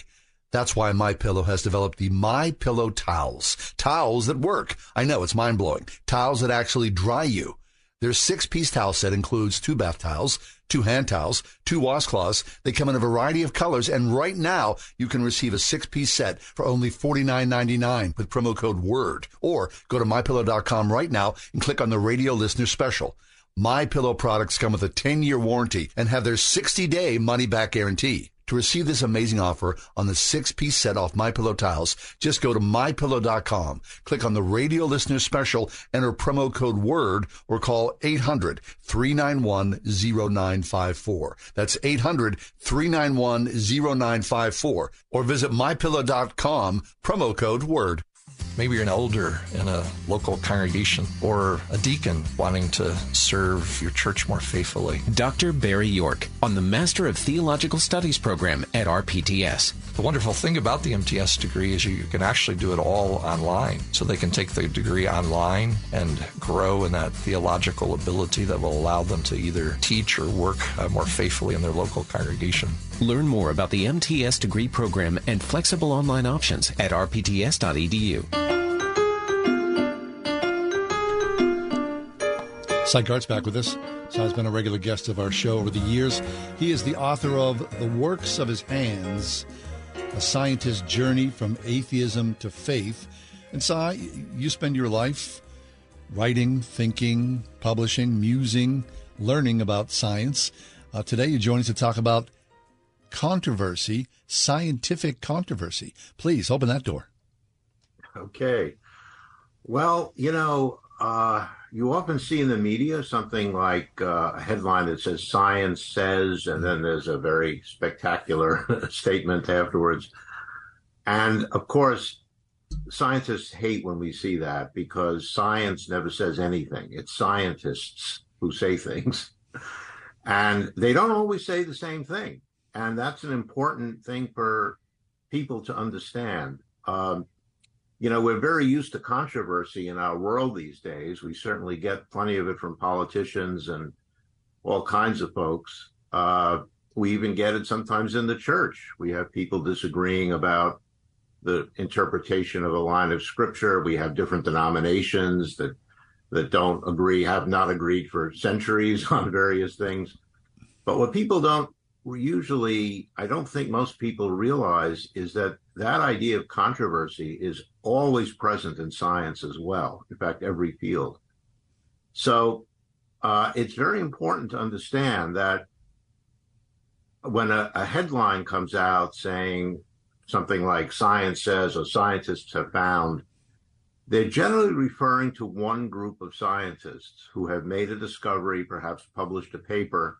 Speaker 2: That's why My Pillow has developed the My Pillow towels. Towels that work. I know it's mind blowing. Towels that actually dry you. Their six piece towel set includes two bath towels, two hand towels, two washcloths. They come in a variety of colors, and right now you can receive a six piece set for only $49.99 with promo code WORD. Or go to mypillow.com right now and click on the radio listener special. My Pillow products come with a 10 year warranty and have their 60 day money back guarantee. To receive this amazing offer on the six-piece set off My Pillow tiles, just go to mypillow.com, click on the radio listener special, enter promo code WORD, or call 800-391-0954. That's 800-391-0954, or visit mypillow.com, promo code WORD.
Speaker 20: Maybe you're an elder in a local congregation or a deacon wanting to serve your church more faithfully.
Speaker 6: Dr. Barry York on the Master of Theological Studies program at RPTS.
Speaker 20: The wonderful thing about the MTS degree is you can actually do it all online. So they can take the degree online and grow in that theological ability that will allow them to either teach or work uh, more faithfully in their local congregation.
Speaker 6: Learn more about the MTS degree program and flexible online options at rpts.edu.
Speaker 2: Sy Garte's back with us. Sy's been a regular guest of our show over the years. He is the author of The Works of His Hands, A Scientist's Journey from Atheism to Faith. And Sy, you spend your life writing, thinking, publishing, musing, learning about science. Uh, today you join us to talk about controversy, scientific controversy. Please open that door.
Speaker 21: Okay. Well, you know, uh, you often see in the media something like uh, a headline that says science says, and then there's a very spectacular *laughs* statement afterwards. And of course, scientists hate when we see that because science never says anything. It's scientists who say things. And they don't always say the same thing. And that's an important thing for people to understand. Um, you know, we're very used to controversy in our world these days. We certainly get plenty of it from politicians and all kinds of folks. Uh, we even get it sometimes in the church. We have people disagreeing about the interpretation of a line of scripture. We have different denominations that that don't agree, have not agreed for centuries *laughs* on various things. But what people don't usually, I don't think most people realize is that that idea of controversy is always present in science as well. In fact, every field. So uh, it's very important to understand that when a, a headline comes out saying something like science says or scientists have found, they're generally referring to one group of scientists who have made a discovery, perhaps published a paper,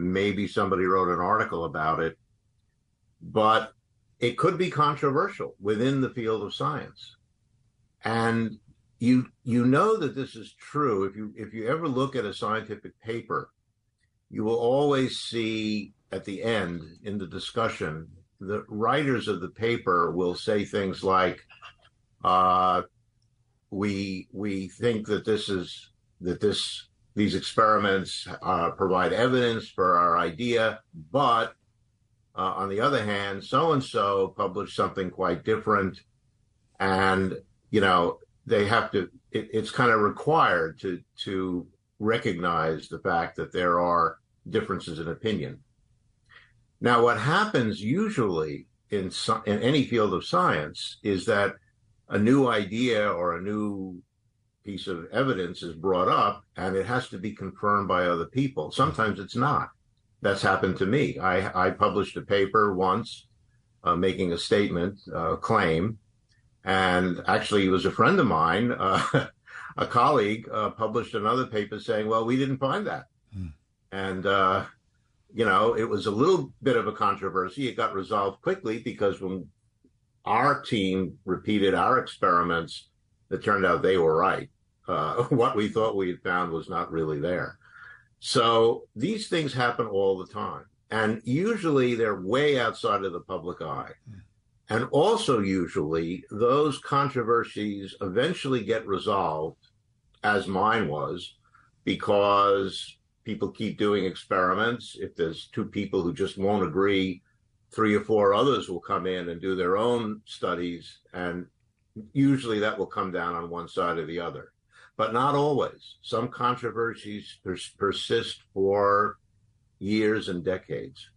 Speaker 21: maybe somebody wrote an article about it, but it could be controversial within the field of science. And you you know that this is true if you if you ever look at a scientific paper, you will always see at the end in the discussion the writers of the paper will say things like uh, we we think that this is that this these experiments uh, provide evidence for our idea, but uh, on the other hand, so and so published something quite different, and you know they have to. It, it's kind of required to to recognize the fact that there are differences in opinion. Now, what happens usually in in any field of science is that a new idea or a new piece of evidence is brought up and it has to be confirmed by other people. Sometimes it's not. That's happened to me. I, I published a paper once uh, making a statement, uh, a claim, and actually, it was a friend of mine, uh, *laughs* a colleague, uh, published another paper saying, well, we didn't find that. Hmm. And, uh, you know, it was a little bit of a controversy. It got resolved quickly because when our team repeated our experiments, it turned out they were right. Uh, *laughs* what we thought we had found was not really there. So these things happen all the time. And usually they're way outside of the public eye. And also, usually, those controversies eventually get resolved, as mine was, because people keep doing experiments. If there's two people who just won't agree, three or four others will come in and do their own studies. And usually that will come down on one side or the other but not always. Some controversies pers- persist for years and decades,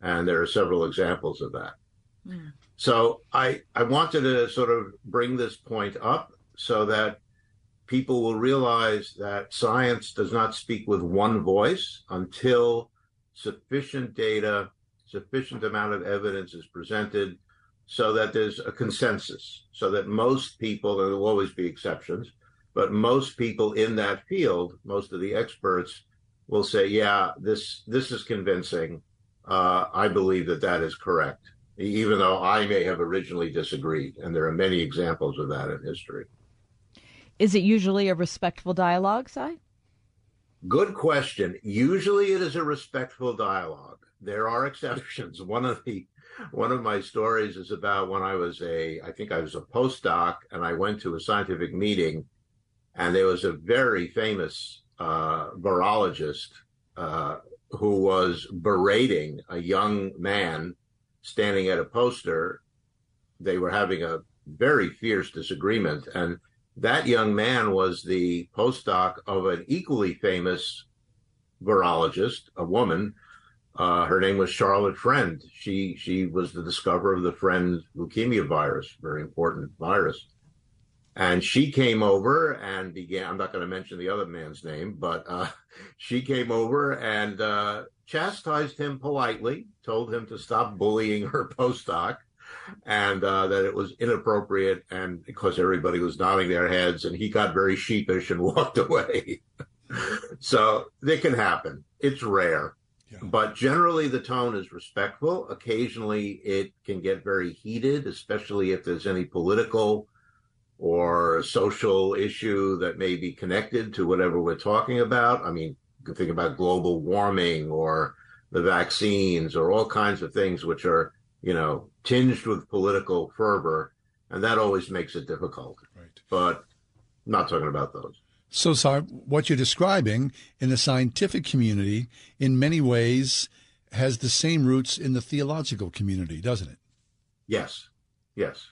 Speaker 21: and there are several examples of that. Mm. So I I wanted to sort of bring this point up so that people will realize that science does not speak with one voice until sufficient data, sufficient amount of evidence is presented so that there's a consensus, so that most people, there will always be exceptions, but most people in that field, most of the experts will say, yeah, this this is convincing. Uh, I believe that that is correct, even though I may have originally disagreed. And there are many examples of that in history.
Speaker 3: Is it usually a respectful dialogue, Sy?
Speaker 21: Good question. Usually it is a respectful dialogue. There are exceptions. One of the one of my stories is about when I was a I think I was a postdoc and I went to a scientific meeting and there was a very famous uh, virologist uh, who was berating a young man standing at a poster. They were having a very fierce disagreement, and that young man was the postdoc of an equally famous virologist, a woman. Uh, her name was Charlotte Friend. She she was the discoverer of the Friend leukemia virus, very important virus. And she came over and began. I'm not going to mention the other man's name, but uh, *laughs* she came over and uh, chastised him politely, told him to stop bullying her *laughs* postdoc, and uh, that it was inappropriate. And because everybody was nodding their heads, and he got very sheepish and *laughs* walked away. so it can happen. It's rare. Yeah. But generally, the tone is respectful. Occasionally, it can get very heated, especially if there's any political or social issue that may be connected to whatever we're talking about. I mean, you can think about global warming or the vaccines or all kinds of things which are, you know, tinged with political fervor. And that always makes it difficult. Right. But I'm not talking about those.
Speaker 2: So, sorry, what you're describing in the scientific community, in many ways, has the same roots in the theological community, doesn't it?
Speaker 21: Yes. Yes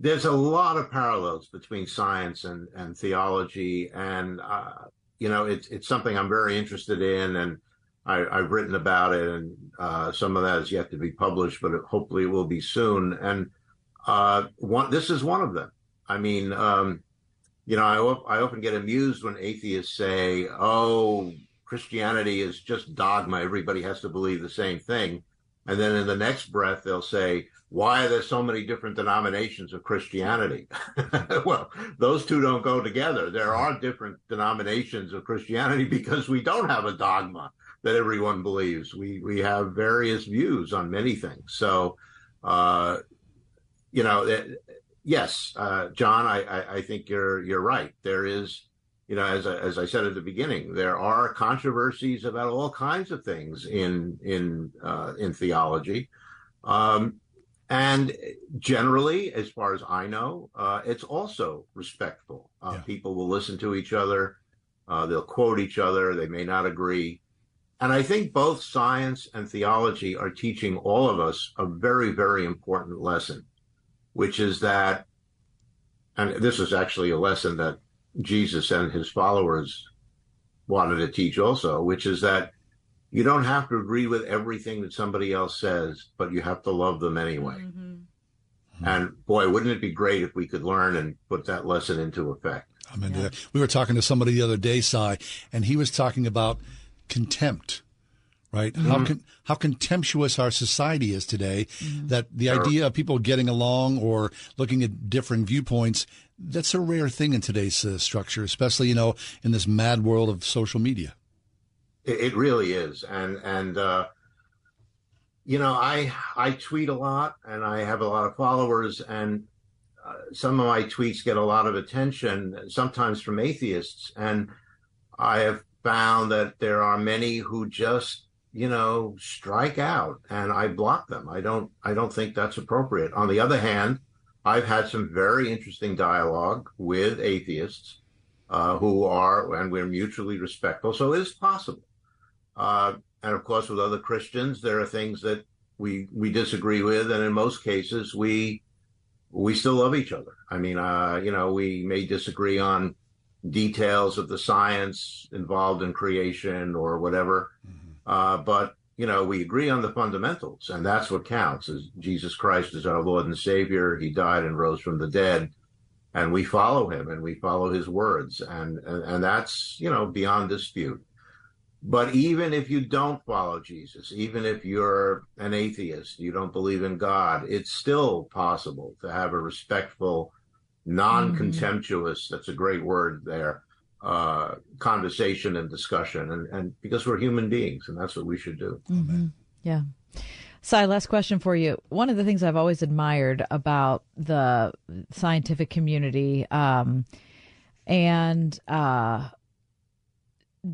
Speaker 21: there's a lot of parallels between science and, and theology, and uh, you know it's it's something I'm very interested in, and I, have written about it, and uh, some of that is yet to be published, but it, hopefully it will be soon. And uh, one, this is one of them. I mean, um, you know, I, I often get amused when atheists say, "Oh, Christianity is just dogma; everybody has to believe the same thing," and then in the next breath they'll say, why are there so many different denominations of Christianity? *laughs* well, those two don't go together. There are different denominations of Christianity *laughs* because we don't have a dogma that everyone believes. We we have various views on many things. So, uh, you know, yes, uh, John, I, I, I think you're you're right. There is, you know, as I, as I said at the beginning, there are controversies about all kinds of things in in uh, in theology. Um, and generally, as far as I know, uh, it's also respectful. Uh, yeah. People will listen to each other, uh, they'll quote each other, they may not agree. And I think both science and theology are teaching all of us a very, very important lesson, which is that, and this is actually a lesson that Jesus and his followers wanted to teach also, which is that you don't have to agree with everything that somebody else says, but you have to love them anyway. Mm-hmm. And boy, wouldn't it be great if we could learn and put that lesson into effect?
Speaker 2: I mean, yeah. we were talking to somebody the other day, Sy, and he was talking about contempt, right? Mm-hmm. How con- how contemptuous our society is today. Mm-hmm. That the sure. idea of people getting along or looking at different viewpoints that's a rare thing in today's uh, structure, especially you know in this mad world of social media.
Speaker 21: It, it really is, and and uh, you know, I I tweet a lot, and I have a lot of followers, and uh, some of my tweets get a lot of attention, sometimes from atheists, and I have found that there are many who just you know strike out and i block them i don't i don't think that's appropriate on the other hand i've had some very interesting dialogue with atheists uh, who are and we're mutually respectful so it is possible uh, and of course, with other Christians, there are things that we we disagree with, and in most cases, we we still love each other. I mean, uh, you know, we may disagree on details of the science involved in creation or whatever, mm-hmm. Uh, but you know, we agree on the fundamentals, and that's what counts. Is Jesus Christ is our Lord and Savior. He died and rose from the dead, and we follow Him and we follow His words, and and, and that's you know beyond dispute. But even if you don't follow Jesus, even if you're an atheist, you don't believe in God, it's still possible to have a respectful, non contemptuous, that's a great word there, uh, conversation and discussion. And, and because we're human beings, and that's what we should do.
Speaker 3: Mm-hmm. Yeah. Sy, last question for you. One of the things I've always admired about the scientific community um, and uh,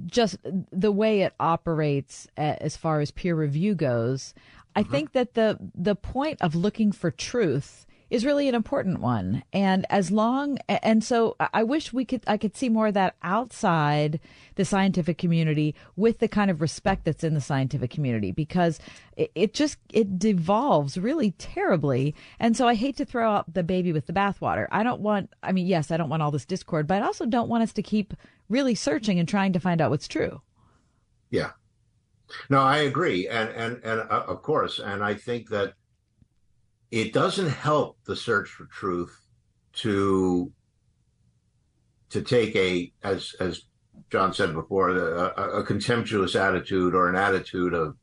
Speaker 3: just the way it operates as far as peer review goes, I mm-hmm. think that the the point of looking for truth is really an important one. And as long and so I wish we could I could see more of that outside the scientific community with the kind of respect that's in the scientific community because it, just it devolves really terribly. And so I hate to throw out the baby with the bathwater. I don't want I mean yes, I don't want all this discord, but I also don't want us to keep really searching and trying to find out what's true.
Speaker 21: Yeah. No, I agree. And and and uh, of course, and I think that it doesn't help the search for truth to to take a as as John said before a, a contemptuous attitude or an attitude of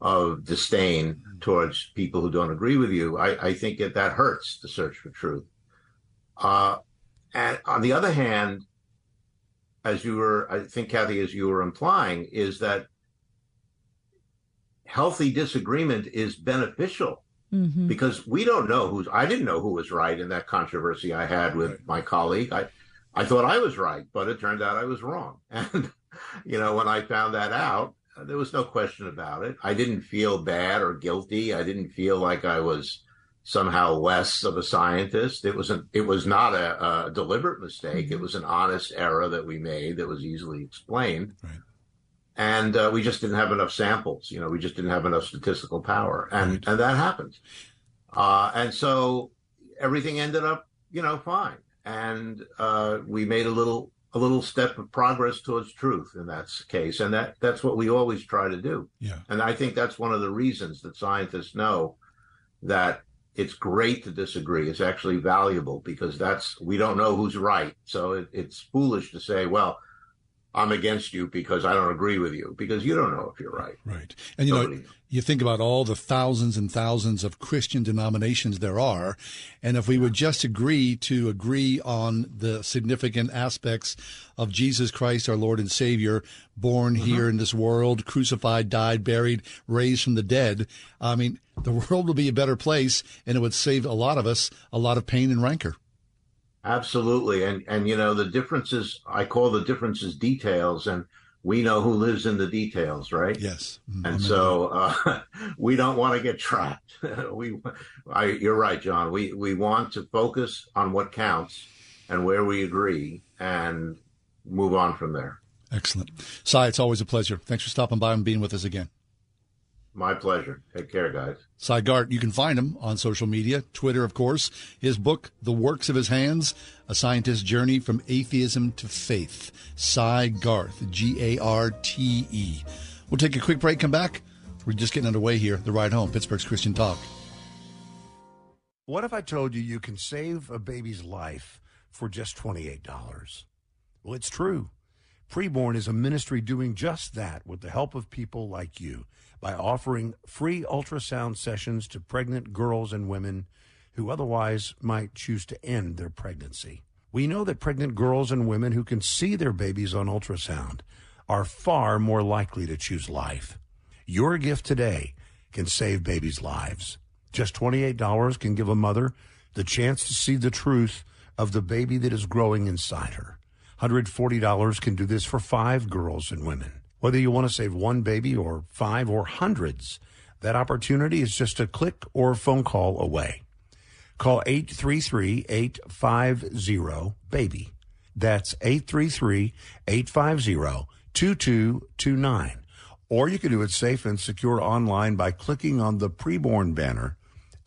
Speaker 21: of disdain towards people who don't agree with you. I, I think that that hurts the search for truth. Uh, and on the other hand, as you were, I think, Kathy, as you were implying, is that healthy disagreement is beneficial mm-hmm. because we don't know who's. I didn't know who was right in that controversy I had with right. my colleague. I I thought I was right, but it turned out I was wrong. *laughs* And you know, when I found that out, there was no question about it. I didn't feel bad or guilty. I didn't feel like I was somehow less of a scientist. It was a, it was not a, a deliberate mistake. Mm-hmm. It was an honest error that we made that was easily explained. Right and uh, we just didn't have enough samples. You know, we just didn't have enough statistical power, and right. and that happened. Uh, and so everything ended up, you know, fine, and uh, we made a little a little step of progress towards truth in that case, and that that's what we always try to do.
Speaker 2: Yeah,
Speaker 21: and I think that's one of the reasons that scientists know that it's great to disagree. It's actually valuable because that's we don't know who's right, so it, it's foolish to say, well I'm against you because I don't agree with you because you don't know if you're right.
Speaker 2: Right. And you Nobody know, knows. you think about all the thousands and thousands of Christian denominations there are, and if we would just agree to agree on the significant aspects of Jesus Christ, our Lord and Savior, born mm-hmm. here in this world, crucified, died, buried, raised from the dead, I mean, the world would be a better place and it would save a lot of us a lot of pain and rancor.
Speaker 21: Absolutely. And and you know, the differences I call the differences details and we know who lives in the details, right?
Speaker 2: Yes.
Speaker 21: Mm-hmm. And so uh, *laughs* we don't want to get trapped. *laughs* we, I, you're right, John. We we want to focus on what counts and where we agree, and move on from there.
Speaker 2: Excellent, Sy. It's always a pleasure. Thanks for stopping by and being with us again.
Speaker 21: My pleasure. Take care, guys.
Speaker 2: Sy Garte, you can find him on social media, Twitter, of course. His book, The Works of His Hands, A Scientist's Journey from Atheism to Faith. Sy Garte, G A R T E. We'll take a quick break, come back. We're just getting underway here. The Ride Home, Pittsburgh's Christian Talk.
Speaker 22: What if I told you you can save a baby's life for just $28? Well, it's true. Preborn is a ministry doing just that with the help of people like you by offering free ultrasound sessions to pregnant girls and women who otherwise might choose to end their pregnancy. We know that pregnant girls and women who can see their babies on ultrasound are far more likely to choose life. Your gift today can save babies' lives. Just $28 can give a mother the chance to see the truth of the baby that is growing inside her. $140 can do this for five girls and women. Whether you want to save one baby or five or hundreds, that opportunity is just a click or phone call away. Call 833-850-BABY. That's 833-850-2229. Or you can do it safe and secure online by clicking on the preborn banner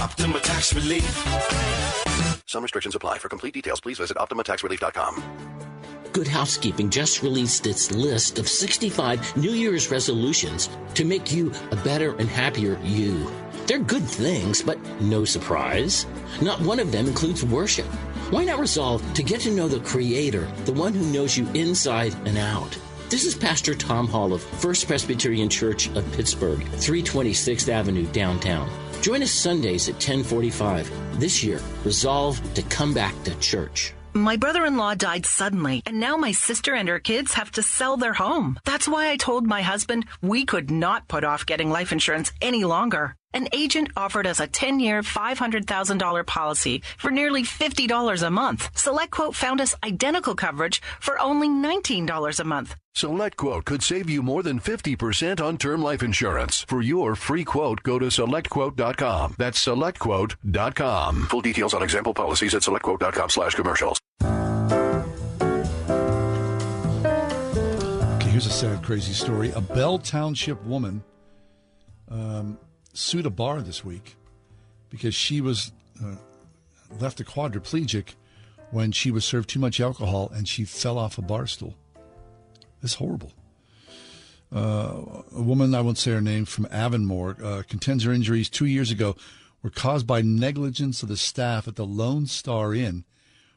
Speaker 23: Optima Tax Relief.
Speaker 24: Some restrictions apply. For complete details, please visit OptimaTaxRelief.com.
Speaker 25: Good Housekeeping just released its list of 65 New Year's resolutions to make you a better and happier you. They're good things, but no surprise. Not one of them includes worship. Why not resolve to get to know the Creator, the one who knows you inside and out? This is Pastor Tom Hall of First Presbyterian Church of Pittsburgh, 326th Avenue, downtown. Join us Sundays at 1045. This year, resolve to come back to church.
Speaker 12: My brother in law died suddenly, and now my sister and her kids have to sell their home. That's why I told my husband we could not put off getting life insurance any longer. An agent offered us a 10 year, $500,000 policy for nearly $50 a month. SelectQuote found us identical coverage for only $19 a month.
Speaker 24: SelectQuote could save you more than 50% on term life insurance. For your free quote, go to selectquote.com. That's selectquote.com. Full details on example policies at selectquote.com slash commercials.
Speaker 2: Okay, here's a sad, crazy story. A Bell Township woman um, sued a bar this week because she was uh, left a quadriplegic when she was served too much alcohol and she fell off a bar stool. It's horrible. Uh, a woman, I won't say her name, from Avonmore, uh, contends her injuries two years ago were caused by negligence of the staff at the Lone Star Inn,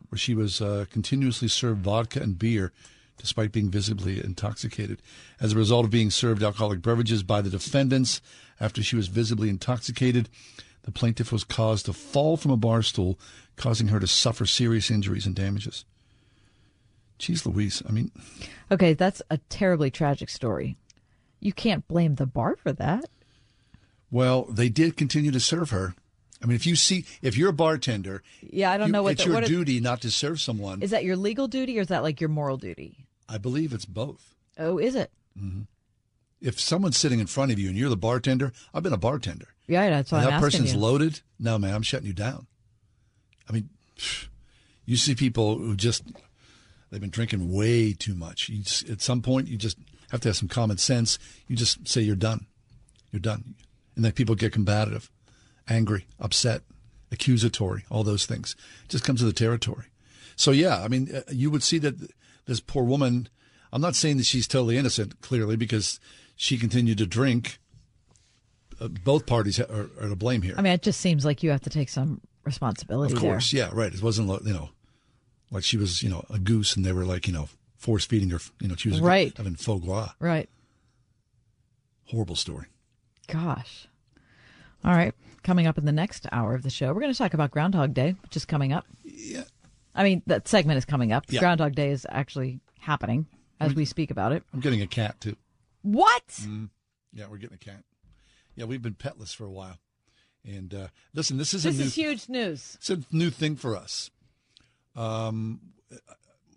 Speaker 2: where she was uh, continuously served vodka and beer despite being visibly intoxicated. As a result of being served alcoholic beverages by the defendants after she was visibly intoxicated, the plaintiff was caused to fall from a bar stool, causing her to suffer serious injuries and damages. Jeez Louise, I mean,
Speaker 3: Okay, that's a terribly tragic story. You can't blame the bar for that.
Speaker 2: well, they did continue to serve her. I mean, if you see, if you're a bartender,
Speaker 3: Yeah, I don't
Speaker 2: you-
Speaker 3: know what
Speaker 2: it's
Speaker 3: the,
Speaker 2: your
Speaker 3: what
Speaker 2: duty not to serve someone.
Speaker 3: is that your legal duty or is that like your moral duty?
Speaker 2: I believe it's both.
Speaker 3: Oh, is it?
Speaker 2: hmm If someone's sitting in front of you and you're the bartender, I've been a bartender.
Speaker 3: Yeah, that's why
Speaker 2: and
Speaker 3: I'm
Speaker 2: that
Speaker 3: asking
Speaker 2: person's loaded. No, man, I'm shutting you down. I mean, you see people who just they've been drinking way too much. You just, at some point, you just have to have some common sense. You just say you're done. You're done, and then people get combative, angry, upset, accusatory, all those things. It just comes with the territory. So yeah, I mean, uh, you would see that this poor woman. I'm not saying that she's totally innocent, clearly, because she continued to drink. Uh, both parties are, are to blame here.
Speaker 3: I mean, it just seems like you have to take some responsibility.
Speaker 2: Of course,
Speaker 3: there.
Speaker 2: yeah, right. It wasn't like, you know, like she was, you know, a goose, and they were like, you know, force feeding her. You know, she was
Speaker 3: Right.
Speaker 2: having foie gras.
Speaker 3: Right.
Speaker 2: Horrible story.
Speaker 3: Gosh. All right. Coming up in the next hour of the show, we're going to talk about Groundhog Day, which is coming up.
Speaker 2: Yeah.
Speaker 3: I mean, that segment is coming up.
Speaker 2: Yeah.
Speaker 3: Groundhog Day is actually happening as we speak about it.
Speaker 2: I'm getting a cat too.
Speaker 3: What?
Speaker 2: Mm. Yeah, we're getting a cat. Yeah, we've been petless for a while, and uh, listen, this is
Speaker 3: This
Speaker 2: a new,
Speaker 3: is huge news.
Speaker 2: It's a new thing for us. Um,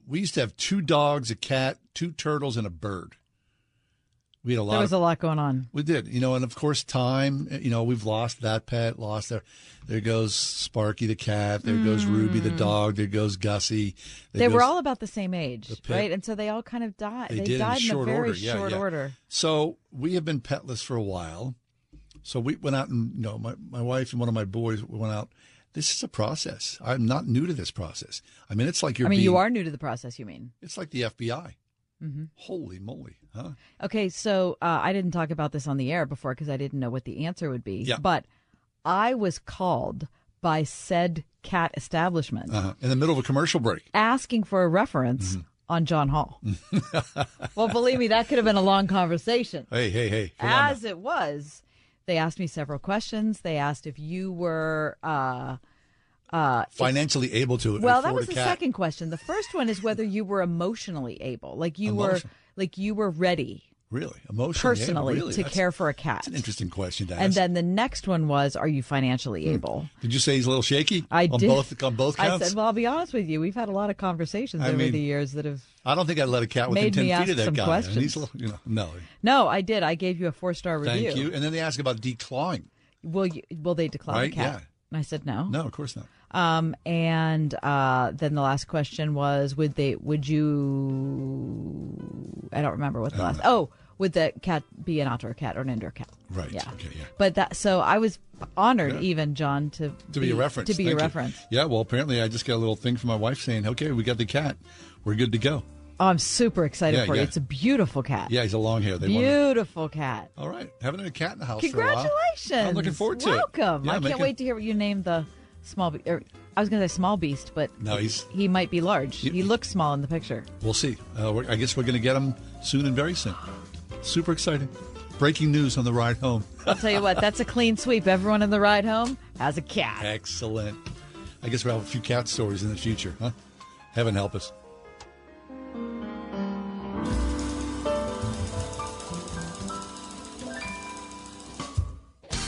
Speaker 2: we used to have two dogs, a cat, two turtles, and a bird. We had a lot.
Speaker 3: There was
Speaker 2: of,
Speaker 3: a lot going on.
Speaker 2: We did, you know, and of course, time. You know, we've lost that pet, lost there. There goes Sparky the cat. There goes Ruby the
Speaker 3: Mm.
Speaker 2: dog. There goes Gussie. There
Speaker 3: They were all about the same age,
Speaker 2: pit.
Speaker 3: right? And so they all kind of died.
Speaker 2: They
Speaker 3: They,
Speaker 2: in
Speaker 3: died in,
Speaker 2: short
Speaker 3: a very
Speaker 2: order. Yeah,
Speaker 3: short
Speaker 2: yeah.
Speaker 3: order.
Speaker 2: So we have been petless for a while. So we went out and you know my my wife and one of my boys went out. This is a process. I'm not new to this process. I mean, it's like you're.
Speaker 3: I mean,
Speaker 2: being,
Speaker 3: you are new to the process, you mean?
Speaker 2: It's like the FBI.
Speaker 3: Mhm.
Speaker 2: Holy moly, huh?
Speaker 3: Okay, so uh, I didn't talk about this on the air before because I didn't know what the answer would be.
Speaker 2: Yeah.
Speaker 3: But I was called by said cat establishment,
Speaker 2: Uh-huh. In the middle of a commercial break.
Speaker 3: asking for a reference
Speaker 2: Mm-hmm.
Speaker 3: on John Hall. *laughs* well, believe me, that could have been a long conversation.
Speaker 2: Hey, hey, hey.
Speaker 3: As it was, they asked me several questions. They asked if you were. Uh, uh,
Speaker 2: Financially able to
Speaker 3: well, that was the
Speaker 2: cat.
Speaker 3: second question. The first one is whether you were emotionally able, like you
Speaker 2: Emotion-
Speaker 3: were, like you were ready
Speaker 2: Really? Emotionally able?
Speaker 3: personally
Speaker 2: Really?
Speaker 3: to
Speaker 2: That's-
Speaker 3: care for a cat.
Speaker 2: That's an interesting question to ask.
Speaker 3: And then the next one was, are you financially able?
Speaker 2: Did you say he's a little shaky?
Speaker 3: I
Speaker 2: on
Speaker 3: did.
Speaker 2: both on both counts.
Speaker 3: I said, well, I'll be honest with you. We've had a lot of conversations
Speaker 2: I
Speaker 3: over
Speaker 2: mean,
Speaker 3: the years that have.
Speaker 2: I don't think I'd let a cat within ten feet of that guy.
Speaker 3: Questions.
Speaker 2: he's a little- you know, no.
Speaker 3: No, I did. I gave you a four star review.
Speaker 2: Thank you. And then they ask about declawing.
Speaker 3: Will you? Will they decline
Speaker 2: Right,
Speaker 3: a cat?
Speaker 2: yeah.
Speaker 3: And I said no.
Speaker 2: No, of course not.
Speaker 3: Um, and uh, then the last question was, would they? Would you? I don't remember what the last. Oh, would the cat be an outdoor cat or an indoor cat?
Speaker 2: Right.
Speaker 3: Yeah.
Speaker 2: Okay. Yeah.
Speaker 3: But that. So I was honored,
Speaker 2: Yeah.
Speaker 3: even John, to
Speaker 2: To be a reference.
Speaker 3: To be a
Speaker 2: Thank you.
Speaker 3: reference.
Speaker 2: Yeah. Well, apparently I just got a little thing from my wife saying, "Okay, we got the cat. We're good to go."
Speaker 3: Oh, I'm super excited
Speaker 2: Yeah,
Speaker 3: for you.
Speaker 2: yeah.
Speaker 3: It's a beautiful cat.
Speaker 2: Yeah, he's a long hair. They
Speaker 3: Beautiful cat.
Speaker 2: All right, having a cat in the house. for a while.
Speaker 3: Congratulations!
Speaker 2: I'm looking forward to it.
Speaker 3: Welcome.
Speaker 2: Yeah,
Speaker 3: I can't wait to hear what you name the small. Be- or, I was going to say small beast, but
Speaker 2: No, he's.
Speaker 3: he might be large. He looks small in the picture.
Speaker 2: We'll see. Uh, we're, I guess we're going to get him soon and very soon. Super exciting. Breaking news on the ride home. *laughs*
Speaker 3: I'll tell you what, that's a clean sweep. Everyone in the ride home has a cat.
Speaker 2: Excellent. I guess we'll have a few cat stories in the future, huh? Heaven help us.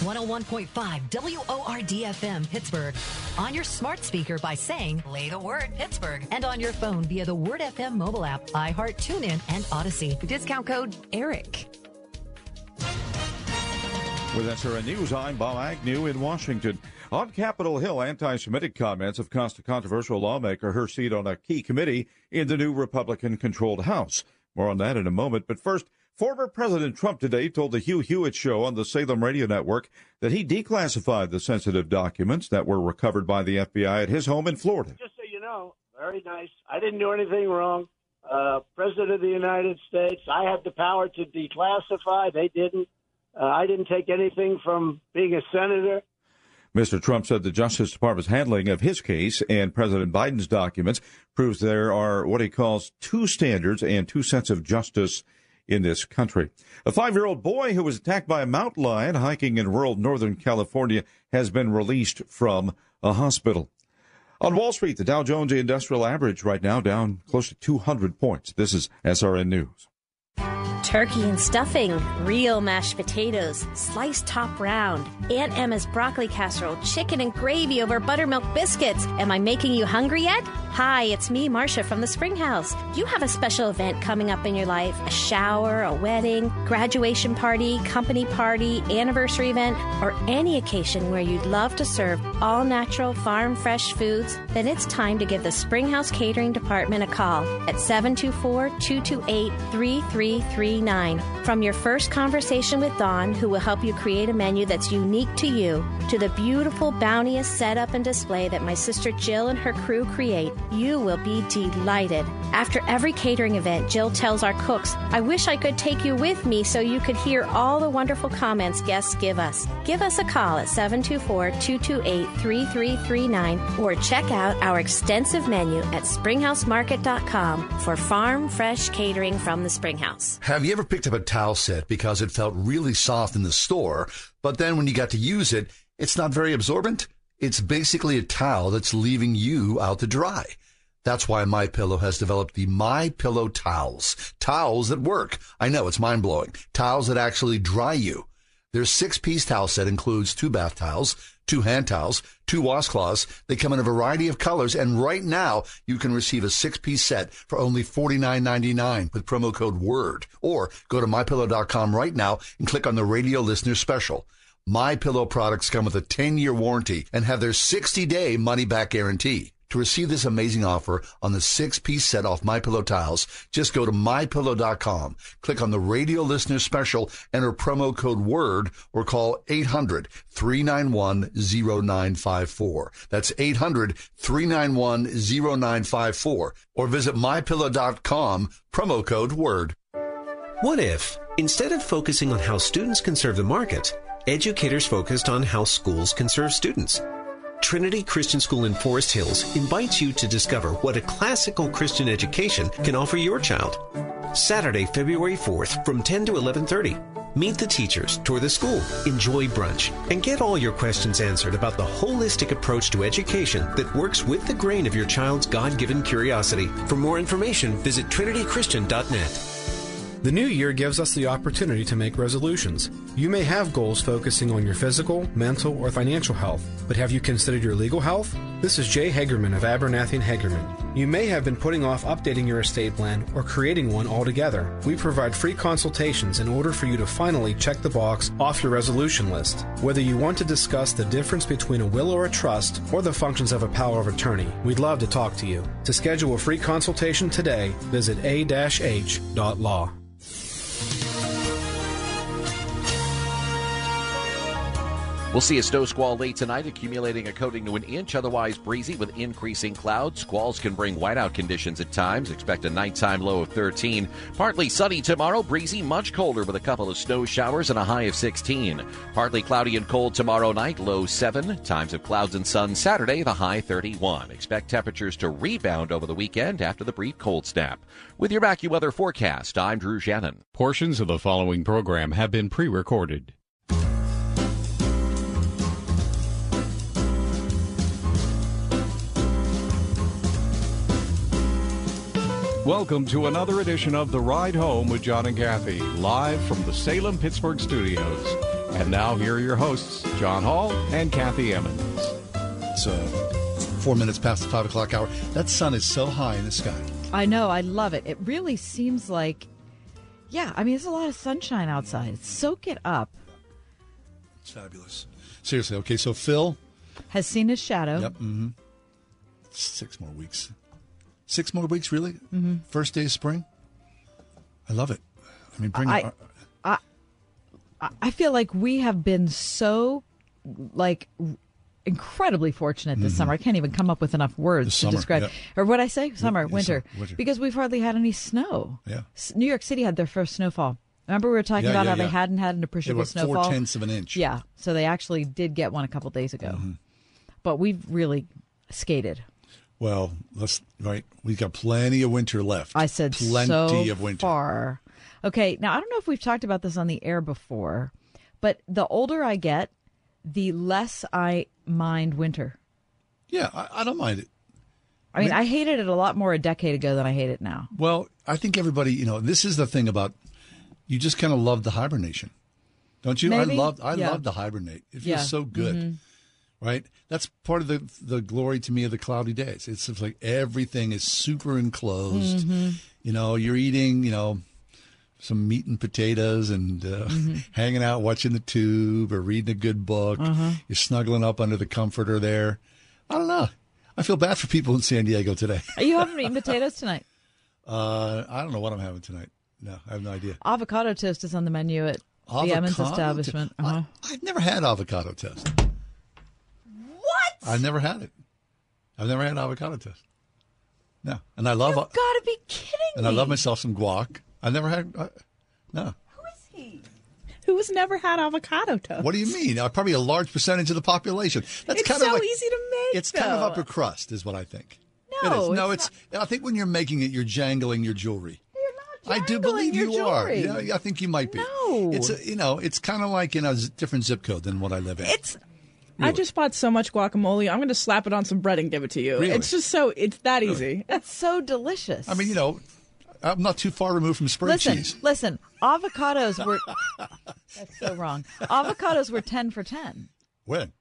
Speaker 5: 101.5 WORD Pittsburgh. On your smart speaker by saying, play the word Pittsburgh. And on your phone via the Word FM mobile app, iHeart, TuneIn, and Odyssey. Discount code ERIC.
Speaker 26: With SRN News, I'm Bob Agnew in Washington. On Capitol Hill, anti Semitic comments have cost a controversial lawmaker her seat on a key committee in the new Republican controlled House. More on that in a moment. But first, former President Trump today told the Hugh Hewitt Show on the Salem Radio Network that he declassified the sensitive documents that were recovered by the FBI at his home in Florida.
Speaker 27: Just so you know, very nice. I didn't do anything wrong. Uh, President of the United States, I had the power to declassify. They didn't. Uh, I didn't take anything from being a senator.
Speaker 26: Mr. Trump said the Justice Department's handling of his case and President Biden's documents proves there are what he calls two standards and two sets of justice in this country. A five year old boy who was attacked by a mountain lion hiking in rural Northern California has been released from a hospital. On Wall Street, the Dow Jones Industrial Average right now down close to 200 points. This is SRN News.
Speaker 28: Turkey and stuffing, real mashed potatoes, sliced top round, Aunt Emma's broccoli casserole, chicken and gravy over buttermilk biscuits. Am I making you hungry yet? Hi, it's me, Marcia from the Springhouse. You have a special event coming up in your life? A shower, a wedding, graduation party, company party, anniversary event, or any occasion where you'd love to serve all natural, farm fresh foods? Then it's time to give the Springhouse Catering Department a call at 724 228 3339. From your first conversation with Dawn, who will help you create a menu that's unique to you, to the beautiful, bounteous setup and display that my sister Jill and her crew create, you will be delighted. After every catering event, Jill tells our cooks, I wish I could take you with me so you could hear all the wonderful comments guests give us. Give us a call at 724 228 3339 or check out our extensive menu at springhousemarket.com for farm fresh catering from the Springhouse.
Speaker 29: Have you ever picked up a towel set because it felt really soft in the store, but then when you got to use it, it's not very absorbent? It's basically a towel that's leaving you out to dry. That's why My Pillow has developed the My Pillow towels. Towels that work. I know it's mind blowing. Towels that actually dry you. Their six piece towel set includes two bath towels, two hand towels, two washcloths. They come in a variety of colors, and right now you can receive a six piece set for only $49.99 with promo code WORD. Or go to mypillow.com right now and click on the radio listener special. My Pillow products come with a 10 year warranty and have their 60 day money back guarantee. To receive this amazing offer on the six piece set off My Pillow tiles, just go to mypillow.com, click on the radio listener special, enter promo code WORD, or call 800 391 0954. That's 800 391 0954. Or visit mypillow.com, promo code WORD.
Speaker 6: What if, instead of focusing on how students can serve the market, educators focused on how schools can serve students? Trinity Christian School in Forest Hills invites you to discover what a classical Christian education can offer your child. Saturday, February 4th from 10 to 11:30. Meet the teachers, tour the school, enjoy brunch, and get all your questions answered about the holistic approach to education that works with the grain of your child's God-given curiosity. For more information, visit trinitychristian.net.
Speaker 30: The new year gives us the opportunity to make resolutions. You may have goals focusing on your physical, mental, or financial health, but have you considered your legal health? This is Jay Hagerman of Abernathy and Hagerman. You may have been putting off updating your estate plan or creating one altogether. We provide free consultations in order for you to finally check the box off your resolution list. Whether you want to discuss the difference between a will or a trust or the functions of a power of attorney, we'd love to talk to you. To schedule a free consultation today, visit a-h.law. Thank you.
Speaker 18: We'll see a snow squall late tonight, accumulating a coating to an inch, otherwise breezy with increasing clouds. Squalls can bring whiteout conditions at times. Expect a nighttime low of 13. Partly sunny tomorrow, breezy, much colder with a couple of snow showers and a high of 16. Partly cloudy and cold tomorrow night, low 7. Times of clouds and sun Saturday, the high 31. Expect temperatures to rebound over the weekend after the brief cold snap. With your AccuWeather forecast, I'm Drew Shannon.
Speaker 31: Portions of the following program have been pre recorded. Welcome to another edition of The Ride Home with John and Kathy, live from the Salem Pittsburgh studios. And now, here are your hosts, John Hall and Kathy Emmons.
Speaker 2: It's uh, four minutes past the five o'clock hour. That sun is so high in the sky.
Speaker 3: I know. I love it. It really seems like, yeah, I mean, there's a lot of sunshine outside. Soak it up.
Speaker 2: It's fabulous. Seriously. Okay, so Phil.
Speaker 3: Has seen his shadow.
Speaker 2: Yep. Mm-hmm. Six more weeks. Six more weeks, really?
Speaker 3: Mhm.
Speaker 2: First day of spring? I love it. I mean, bring
Speaker 3: I,
Speaker 2: it.
Speaker 3: I, I- feel like we have been so, like, incredibly fortunate this
Speaker 2: Mhm.
Speaker 3: summer. I can't even come up with enough words
Speaker 2: This
Speaker 3: to describe.
Speaker 2: yeah.
Speaker 3: Or what I say? Summer,
Speaker 2: yeah,
Speaker 3: winter.
Speaker 2: summer, winter.
Speaker 3: Because we've hardly had any snow.
Speaker 2: Yeah.
Speaker 3: New York City had their first snowfall. Remember we were talking
Speaker 2: Yeah,
Speaker 3: about how they hadn't had an appreciable snowfall.
Speaker 2: four tenths of an inch.
Speaker 3: Yeah, so they actually did get one a couple days ago.
Speaker 2: Mm-hmm.
Speaker 3: But we've really skated.
Speaker 2: Well, let's right. We've got plenty of winter left.
Speaker 3: I said
Speaker 2: plenty
Speaker 3: so
Speaker 2: of winter.
Speaker 3: far. Okay, now I don't know if we've talked about this on the air before, but the older I get, the less I mind winter.
Speaker 2: Yeah, I, I don't mind it.
Speaker 3: I mean, I hated it a lot more a decade ago than I hate it now.
Speaker 2: Well, I think everybody, you know, this is the thing about you just kind of love the hibernation, don't you?
Speaker 3: Maybe,
Speaker 2: I love, I
Speaker 3: yeah.
Speaker 2: love to hibernate. It feels
Speaker 3: Yeah.
Speaker 2: so good,
Speaker 3: Mhm.
Speaker 2: Right? That's part of the the glory to me of the cloudy days. It's like everything is super enclosed.
Speaker 3: Mhm.
Speaker 2: You know, you're eating, you know, some meat and potatoes and uh,
Speaker 3: Mhm. *laughs*
Speaker 2: hanging out watching the tube or reading a good book.
Speaker 3: Uh-huh.
Speaker 2: You're snuggling up under the comforter there. I don't know. I feel bad for people in San Diego today.
Speaker 3: Are you having *laughs* eaten potatoes tonight?
Speaker 2: Uh, I don't know what I'm having tonight. No, I have no idea.
Speaker 3: Avocado toast is on the menu at the Emmons establishment. Uh-huh.
Speaker 2: I've never had avocado toast. I've never had it. I've never had avocado toast. No, and I love
Speaker 3: You've got to be kidding
Speaker 2: and I love myself some guac. I never had. Uh, no.
Speaker 32: Who is he? Who has never had avocado toast?
Speaker 2: What do you mean? Uh, probably a large percentage of the population. That's
Speaker 32: it's
Speaker 2: kind
Speaker 32: so
Speaker 2: of like,
Speaker 32: easy to make.
Speaker 2: It's kind of upper crust, is what I think.
Speaker 32: No,
Speaker 2: it is. No,
Speaker 32: it's
Speaker 2: it's. I think when you're making it, you're jangling your jewelry. I do believe you are. Yeah, I think you might be.
Speaker 32: No.
Speaker 2: it's a, you know, it's kind of like in a z- different zip code than what I live in.
Speaker 32: It's. I just bought so much guacamole. I'm going to slap it on some bread and give it to you.
Speaker 2: Really?
Speaker 32: It's just so. It's that easy. *laughs*
Speaker 3: It's so delicious.
Speaker 2: I mean, you know, I'm not too far removed from spring
Speaker 3: listen,
Speaker 2: cheese.
Speaker 3: listen. Avocados were. *laughs* that's so wrong. Avocados were ten for ten
Speaker 2: When?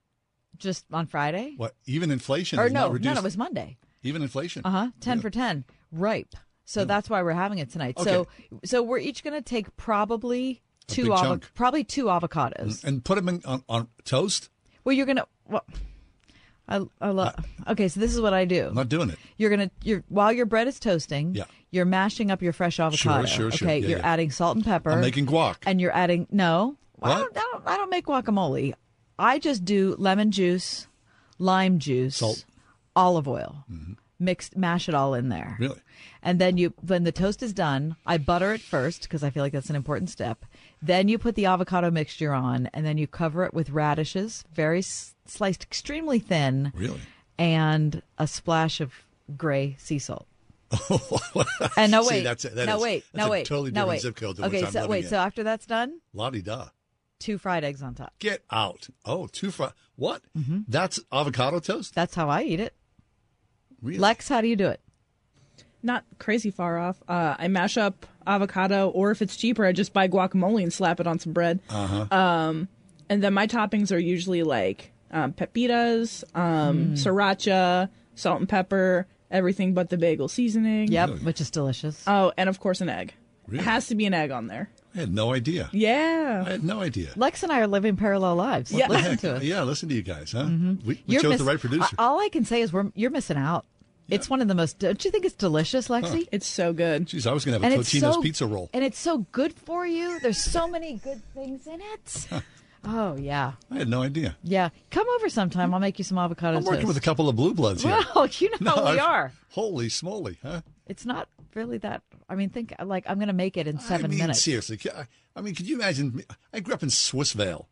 Speaker 3: just on Friday.
Speaker 2: What? Even inflation
Speaker 3: Or no,
Speaker 2: not
Speaker 3: no,
Speaker 2: reduced.
Speaker 3: no, it was Monday.
Speaker 2: Even inflation.
Speaker 3: Uh huh. Ten for ten, ripe. So that's why we're having it tonight. So, so we're each going to take probably
Speaker 2: A
Speaker 3: two
Speaker 2: big
Speaker 3: avo- probably two avocados.
Speaker 2: and put them in, on, on toast.
Speaker 3: Well, you're gonna. Well, I, I love. Uh, okay, so this is what I do.
Speaker 2: I'm not doing it.
Speaker 3: You're gonna. You're while your bread is toasting.
Speaker 2: Yeah.
Speaker 3: You're mashing up your fresh avocado.
Speaker 2: sure, sure. sure.
Speaker 3: Okay.
Speaker 2: Yeah,
Speaker 3: you're
Speaker 2: yeah.
Speaker 3: adding salt and pepper.
Speaker 2: I'm making guac.
Speaker 3: And you're adding no. I
Speaker 2: What?
Speaker 3: don't, I don't. I don't make guacamole. I just do lemon juice, lime juice,
Speaker 2: Salt.
Speaker 3: olive oil, mm-hmm. mixed. Mash it all in there.
Speaker 2: Really?
Speaker 3: And then you, when the toast is done, I butter it first because I feel like that's an important step. Then you put the avocado mixture on, and then you cover it with radishes, very s- sliced extremely thin.
Speaker 2: Really?
Speaker 3: And a splash of gray sea salt. *laughs* and no
Speaker 2: See,
Speaker 3: wait,
Speaker 2: that's a- that
Speaker 3: no
Speaker 2: is-
Speaker 3: wait,
Speaker 2: that's
Speaker 3: no wait,
Speaker 2: totally
Speaker 3: no wait.
Speaker 2: zip code
Speaker 3: okay, so wait, so after that's done,
Speaker 2: La di da.
Speaker 3: two fried eggs on top.
Speaker 2: Get out. Oh, two fried What? Mm-hmm. That's avocado toast?
Speaker 3: That's how I eat it.
Speaker 2: Really?
Speaker 3: Lex, how do you do it?
Speaker 32: Not crazy far off. Uh, I mash up avocado, or if it's cheaper, I just buy guacamole and slap it on some bread.
Speaker 2: Uh-huh.
Speaker 32: Um, and then my toppings are usually like um, pepitas, um,
Speaker 3: Mm.
Speaker 32: sriracha, salt and pepper, everything but the bagel seasoning.
Speaker 3: Yep, which is delicious.
Speaker 32: Oh, and of course an egg.
Speaker 2: Really?
Speaker 32: It has to be an egg on there.
Speaker 2: I had no idea.
Speaker 32: Yeah.
Speaker 2: I had no idea.
Speaker 3: Lex and I are living parallel lives.
Speaker 2: What the
Speaker 3: Listen
Speaker 2: heck?
Speaker 3: to us. Mm-hmm.
Speaker 2: Yeah, listen to you guys, huh? We, we chose
Speaker 3: miss-
Speaker 2: the right producer.
Speaker 3: All I can say is we're you're missing out. It's one of the most. Don't you think it's delicious, Lexi?
Speaker 32: It's so good.
Speaker 2: Jeez, I was going to have a
Speaker 3: it's
Speaker 2: Totino's
Speaker 3: so-
Speaker 2: pizza roll.
Speaker 3: And it's so good for you. There's so many good things in it. Oh yeah,
Speaker 2: I had no idea.
Speaker 3: yeah. Come over sometime. I'll make you some avocado
Speaker 2: I'm working
Speaker 3: toast.
Speaker 2: with a couple of blue bloods here. *laughs*
Speaker 3: Well, you know *laughs*
Speaker 2: No,
Speaker 3: how we
Speaker 2: I've-
Speaker 3: are.
Speaker 2: Holy smoly, huh?
Speaker 3: It's not really that. I mean, think like I'm going to make it in seven
Speaker 2: I mean,
Speaker 3: minutes.
Speaker 2: seriously. I, I mean, could you imagine? I grew up in Swissvale.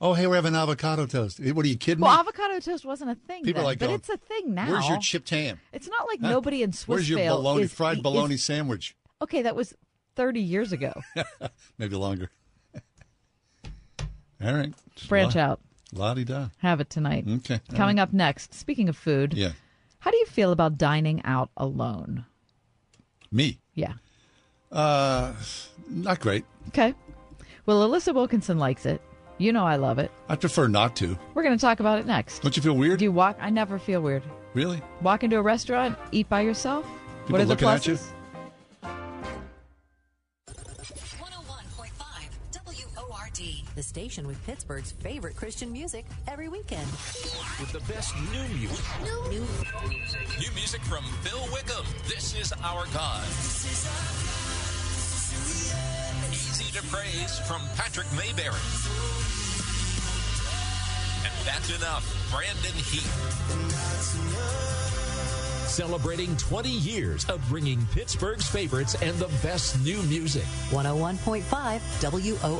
Speaker 2: Oh, hey, we're having avocado toast. What are you kidding
Speaker 3: Well,
Speaker 2: me?
Speaker 3: avocado toast wasn't a thing
Speaker 2: People
Speaker 3: then,
Speaker 2: like
Speaker 3: but
Speaker 2: going,
Speaker 3: it's a thing now.
Speaker 2: Where's your chipped ham?
Speaker 3: It's not like
Speaker 2: Huh?
Speaker 3: nobody in
Speaker 2: Where's your bologna,
Speaker 3: is-
Speaker 2: fried
Speaker 3: is-
Speaker 2: bologna sandwich?
Speaker 3: Okay, that was 30 years ago. *laughs*
Speaker 2: Maybe longer. *laughs* All right.
Speaker 3: Branch
Speaker 2: La-
Speaker 3: out.
Speaker 2: La-di da.
Speaker 3: Have it tonight.
Speaker 2: Okay.
Speaker 3: Coming
Speaker 2: right.
Speaker 3: up next, speaking of food,
Speaker 2: Yeah.
Speaker 3: how do you feel about dining out alone?
Speaker 2: Me.
Speaker 3: Yeah.
Speaker 2: Uh, not great.
Speaker 3: Okay. Well, Alissa Wilkinson likes it. You know I love it.
Speaker 2: I prefer not to.
Speaker 3: We're going to talk about it next.
Speaker 2: Don't you feel weird?
Speaker 3: Do you walk? I never feel weird.
Speaker 2: Really?
Speaker 3: Walk into a restaurant, eat by yourself.
Speaker 2: People
Speaker 3: what are the
Speaker 2: looking at you?
Speaker 3: pluses?
Speaker 5: Oh WORD, the station with Pittsburgh's favorite Christian music every weekend.
Speaker 33: With the best new music. New, new music from Phil Wickham. This is Our God. Easy to Praise from Patrick Mayberry. And That's Enough, Brandon Heath. Celebrating 20 years of bringing Pittsburgh's favorites and the best new music.
Speaker 5: 101.5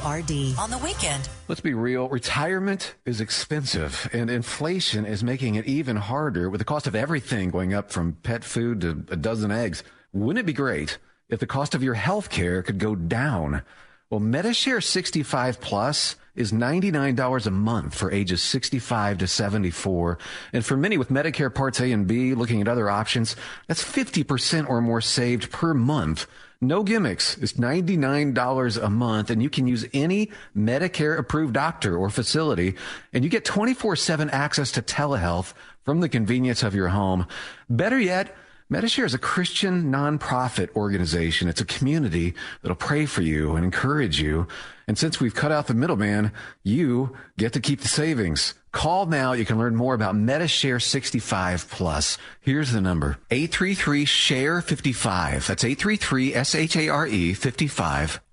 Speaker 5: WORD on the weekend.
Speaker 34: Let's be real. Retirement is expensive, and inflation is making it even harder with the cost of everything going up from pet food to a dozen eggs. Wouldn't it be great if the cost of your health care could go down? Well, Medishare 65 Plus is $99 a month for ages 65 to 74. And for many with Medicare Parts A and B looking at other options, that's 50% or more saved per month. No gimmicks. It's $99 a month and you can use any Medicare approved doctor or facility and you get 24-7 access to telehealth from the convenience of your home. Better yet, Medishare is a Christian nonprofit organization. It's a community that'll pray for you and encourage you. And since we've cut out the middleman, you get to keep the savings. Call now. You can learn more about Medishare 65 Plus. Here's the number. 833-SHARE-55. That's 833-S-H-A-R-E 55.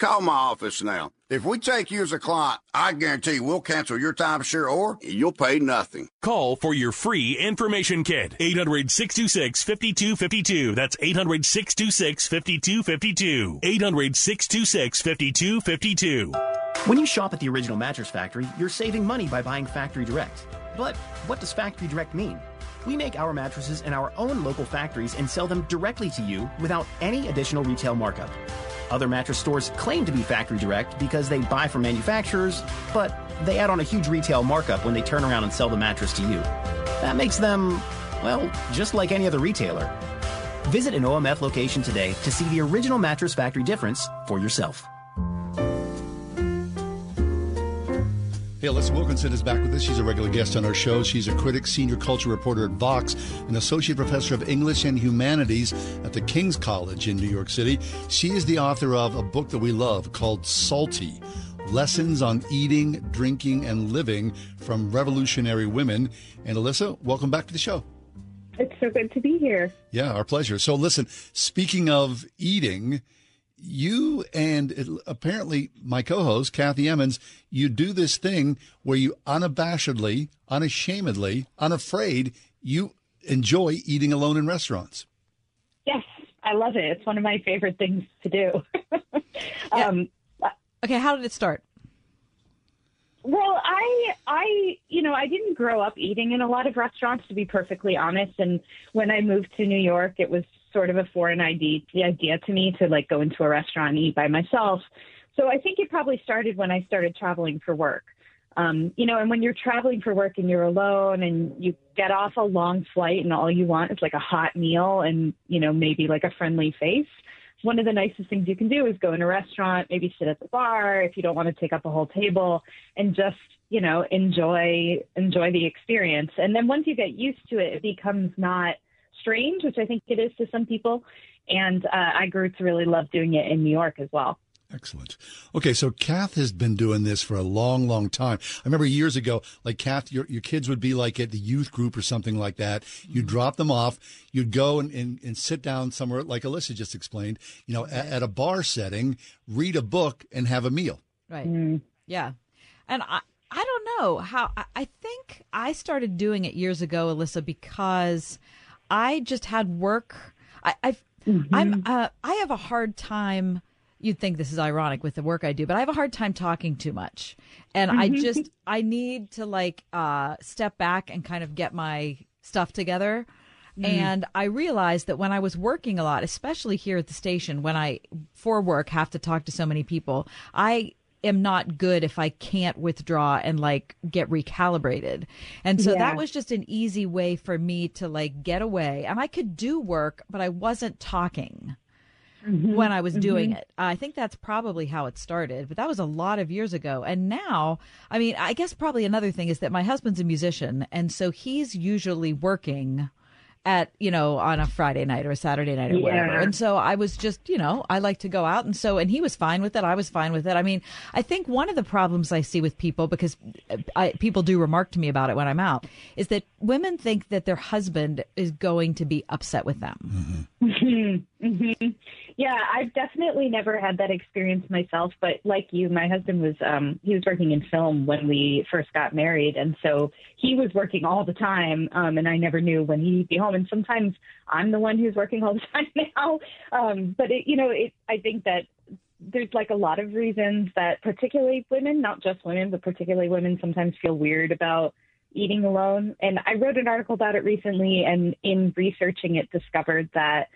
Speaker 19: Call my office now. If we take you as a client, I guarantee we'll cancel your timeshare or you'll pay nothing.
Speaker 9: Call for your free information kit. 800 626 5252. That's 800 626 5252. 800 626 5252.
Speaker 35: When you shop at the Original Mattress Factory, you're saving money by buying factory direct. But what does factory direct mean? We make our mattresses in our own local factories and sell them directly to you without any additional retail markup. Other mattress stores claim to be factory direct because they buy from manufacturers, but they add on a huge retail markup when they turn around and sell the mattress to you. That makes them, well, just like any other retailer. Visit an OMF location today to see the original Mattress Factory difference for yourself.
Speaker 2: Hey, Alissa Wilkinson is back with us. She's a regular guest on our show. She's a critic, senior culture reporter at Vox, an associate professor of English and Humanities at the King's College in New York City. She is the author of a book that we love called Salty Lessons on Eating, Drinking, and Living from Revolutionary Women. And Alissa, welcome back to the show.
Speaker 36: It's so good to be here.
Speaker 2: Yeah, our pleasure. So, listen, speaking of eating, you and apparently my co-host Kathy Emmons, you do this thing where you unabashedly, unashamedly, unafraid, you enjoy eating alone in restaurants.
Speaker 36: Yes, I love it. It's one of my favorite things to do. *laughs*
Speaker 3: um, okay, how did it start?
Speaker 36: Well, I, I, you know, I didn't grow up eating in a lot of restaurants, to be perfectly honest. And when I moved to New York, it was sort of a foreign idea, to me to like go into a restaurant and eat by myself. So I think it probably started when I started traveling for work. Um, you know, and when you're traveling for work and you're alone and you get off a long flight and all you want is like a hot meal and, you know, maybe like a friendly face one of the nicest things you can do is go in a restaurant, maybe sit at the bar if you don't want to take up a whole table and just, you know, enjoy enjoy the experience. And then once you get used to it, it becomes not strange, which I think it is to some people. And uh, I grew to really love doing it in New York as well.
Speaker 2: Excellent. Okay, so Kath has been doing this for a long, long time. I remember years ago, like Kath, your, your kids would be like at the youth group or something like that. You'd mm-hmm. drop them off. You'd go and, and, and, sit down somewhere, like Alissa just explained, you know, at, at a bar setting, read a book, and have a meal.
Speaker 3: Right. Mm. Yeah. And I, I don't know how, I think I started doing it years ago, Alissa, because I just had work. I, I've, mm-hmm. I'm, uh, I have a hard time you'd think this is ironic with the work I do, but I have a hard time talking too much. And I mm-hmm. just I need to like uh step back and kind of get my stuff together. Mm. And I realized that when I was working a lot, especially here at the station, when I for work have to talk to so many people, I am not good if I can't withdraw and like get recalibrated. And so yeah. that was just an easy way for me to like get away. And I could do work, but I wasn't talking mm-hmm. when I was doing mm-hmm. it. I think that's probably how it started, but that was a lot of years ago. And now, I mean, I guess probably another thing is that my husband's a musician, and so he's usually working at you know on a Friday night or a Saturday night or yeah. whatever. And so I was just you know I like to go out and so and he was fine with it. I was fine with it. I mean I think one of the problems I see with people because I, people do remark to me about it when I'm out is that women think that their husband is going to be upset with them.
Speaker 36: Mm-hmm. *laughs* mm-hmm. Yeah, I've definitely never had that experience myself, but like you, my husband was um he was working in film when we first got married and so he was working all the time um and I never knew when he'd be home and sometimes I'm the one who's working all the *laughs* time now. Um but it you know, it I think that there's like a lot of reasons that particularly women, not just women, but particularly women sometimes feel weird about eating alone. And I wrote an article about it recently and in researching it discovered that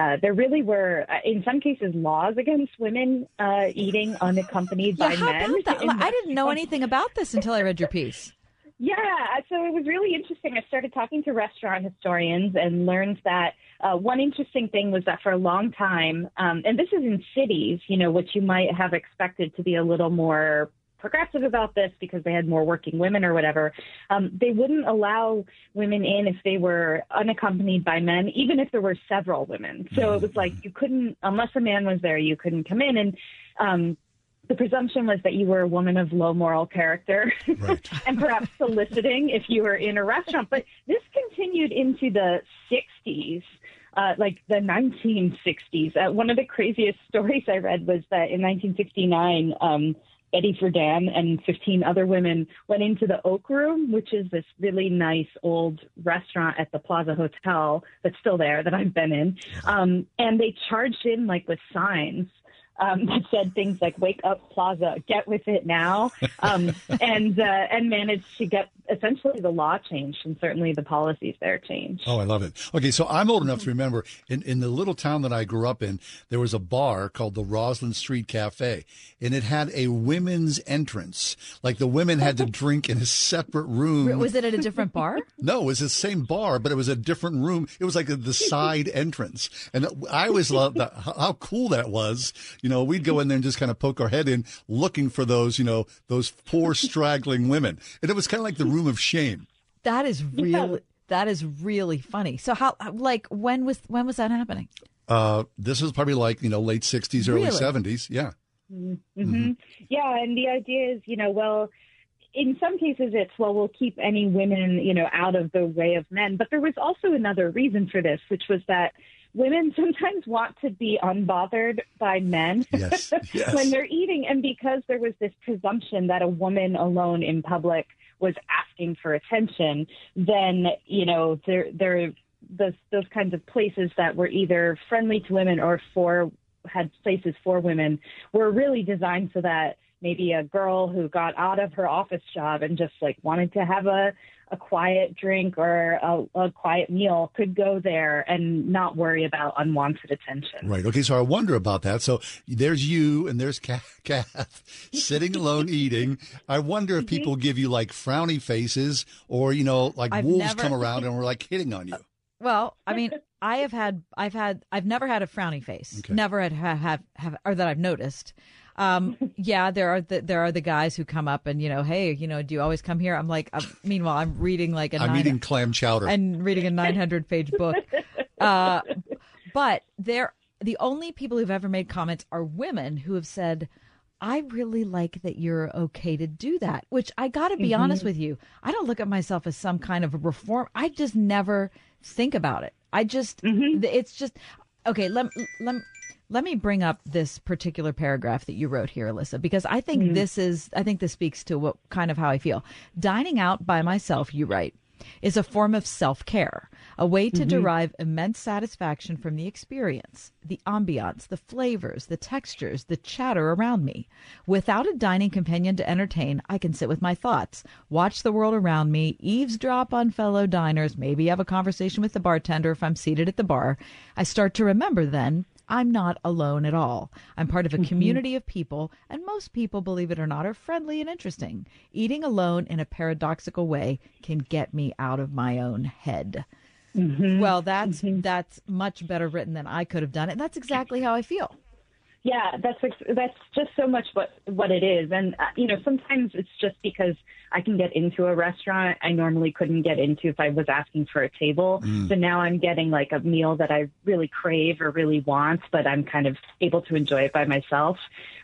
Speaker 36: uh, there really were, uh, in some cases, laws against women uh, eating unaccompanied
Speaker 3: yeah,
Speaker 36: by
Speaker 3: how
Speaker 36: men.
Speaker 3: About that? I didn't know anything about this until I read your piece.
Speaker 36: Yeah, so it was really interesting. I started talking to restaurant historians and learned that uh, one interesting thing was that for a long time, um, and this is in cities, you know, which you might have expected to be a little more progressive about this because they had more working women or whatever. Um, they wouldn't allow women in if they were unaccompanied by men, even if there were several women. So it was like you couldn't, unless a man was there, you couldn't come in. And um, the presumption was that you were a woman of low moral character right. *laughs* and perhaps soliciting if you were in a restaurant. But this continued into the 60s. Uh, like the 1960s. Uh, one of the craziest *laughs* stories I read was that in 1969, um, Betty Friedan and 15 other women went into the Oak Room, which is this really nice old restaurant at the Plaza Hotel that's still there that I've been in. Um, and they charged in like with signs um, that *laughs* said things like "Wake up, Plaza, get with it now," um, *laughs* and uh, and managed to get essentially the law changed and certainly the policies there changed.
Speaker 2: Oh, I love it. Okay, so I'm old enough to remember in, in the little town that I grew up in, there was a bar called the Roslyn Street Cafe, and it had a women's entrance. Like the women had to *laughs* drink in a separate room.
Speaker 3: Was it at a different bar?
Speaker 2: No, it was the same bar, but it was a different room. It was like the side entrance. And I always loved that, how cool that was. You know, we'd go in there and just kind of poke our head in looking for those, you know, those poor *laughs* straggling women. And it was kind of like the room of shame.
Speaker 3: That is really that is really funny. So how like when was when was that happening?
Speaker 2: Uh, this was probably like, you know, late 60s, early
Speaker 3: Really?
Speaker 2: 70s. Yeah.
Speaker 36: Mm-hmm.
Speaker 2: Mhm.
Speaker 36: Yeah, and the idea is, you know, well, in some cases it's, well, we'll keep any women, you know, out of the way of men. But there was also another reason for this, which was that women sometimes want to be unbothered by men *laughs*
Speaker 2: Yes, yes.
Speaker 36: when they're eating. And because there was this presumption that a woman alone in public was asking for attention, then, you know, there, there, those, those kinds of places that were either friendly to women or for had places for women were really designed so that maybe a girl who got out of her office job and just like wanted to have a a quiet drink or a, a quiet meal could go there and not worry about unwanted attention.
Speaker 2: Right. Okay. So I wonder about that. So there's you and there's Kath, *laughs* Kath sitting alone *laughs* eating. I wonder if people mm-hmm. give you like frowny faces or, you know, like
Speaker 3: I've
Speaker 2: wolves
Speaker 3: never-
Speaker 2: come *laughs* around and we're like hitting on you.
Speaker 3: Well, I mean, I have had, I've had, I've never had a frowny face. Never had have, have have or that I've noticed. Um, yeah, there are the there are the guys who come up and you know, hey, you know, do you always come here? I'm like, uh, meanwhile, I'm reading like a
Speaker 2: I'm
Speaker 3: nine,
Speaker 2: eating clam chowder.
Speaker 3: and reading a 900 page book. Uh, but there, the only people who've ever made comments are women who have said, I really like that you're okay to do that, which I got to be
Speaker 36: Mhm.
Speaker 3: honest with you. I don't look at myself as some kind of a reform. I just never think about it. I just, it's just, okay, let, let, let me bring up this particular paragraph that you wrote here, Alissa, because I think
Speaker 36: Mhm.
Speaker 3: this is, I think this speaks to what kind of how I feel. Dining out by myself, you write, is a form of self care, a way to
Speaker 36: Mhm.
Speaker 3: derive immense satisfaction from the experience, the ambiance, the flavors, the textures, the chatter around me. Without a dining companion to entertain, I can sit with my thoughts, watch the world around me, eavesdrop on fellow diners, maybe have a conversation with the bartender if I'm seated at the bar. I start to remember then I'm not alone at all. I'm part of a mm-hmm. community of people, and most people, believe it or not, are friendly and interesting. Eating alone in a paradoxical way can get me out of my own head. Mm-hmm. Well, that's mm-hmm. that's much better written than I could have done it. And that's exactly how I feel.
Speaker 36: Yeah, that's that's just so much what what it is, and uh, you know sometimes it's just because I can get into a restaurant I normally couldn't get into if I was asking for a table.
Speaker 37: Mm.
Speaker 36: So now I'm getting like a meal that I really crave or really want, but I'm kind of able to enjoy it by myself.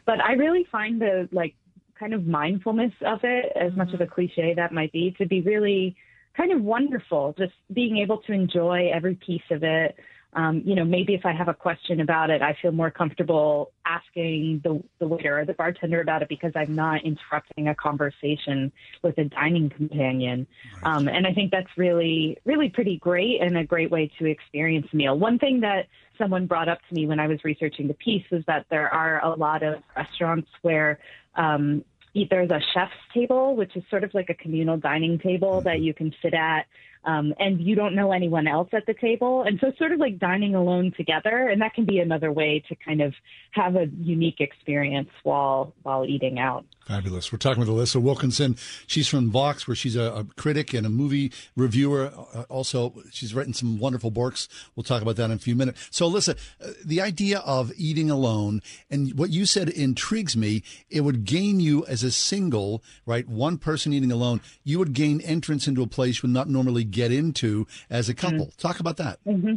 Speaker 36: But I really find the like kind of mindfulness of it, as much of a cliche that might be, to be really kind of wonderful. Just being able to enjoy every piece of it. Um, you know, maybe if I have a question about it, I feel more comfortable asking the, the waiter or the bartender about it because I'm not interrupting a conversation with a dining companion. Um, and I think that's really, really pretty great and a great way to experience a meal. One thing that someone brought up to me when I was researching the piece was that there are a lot of restaurants where um, there's a chef's table, which is sort of like a communal dining table that you can sit at, um, and you don't know anyone else at the table. And so sort of like dining alone together, and that can be another way to kind of have a unique experience while while eating out.
Speaker 2: Fabulous. We're talking with Alissa Wilkinson. She's from Vox, where she's a, a critic and a movie reviewer. Uh, also, she's written some wonderful books. We'll talk about that in a few minutes. So, Alissa, uh, the idea of eating alone and what you said intrigues me. It would gain you as a single, right? One person eating alone, you would gain entrance into a place you would not normally get into as a couple. Talk about that.
Speaker 36: hmm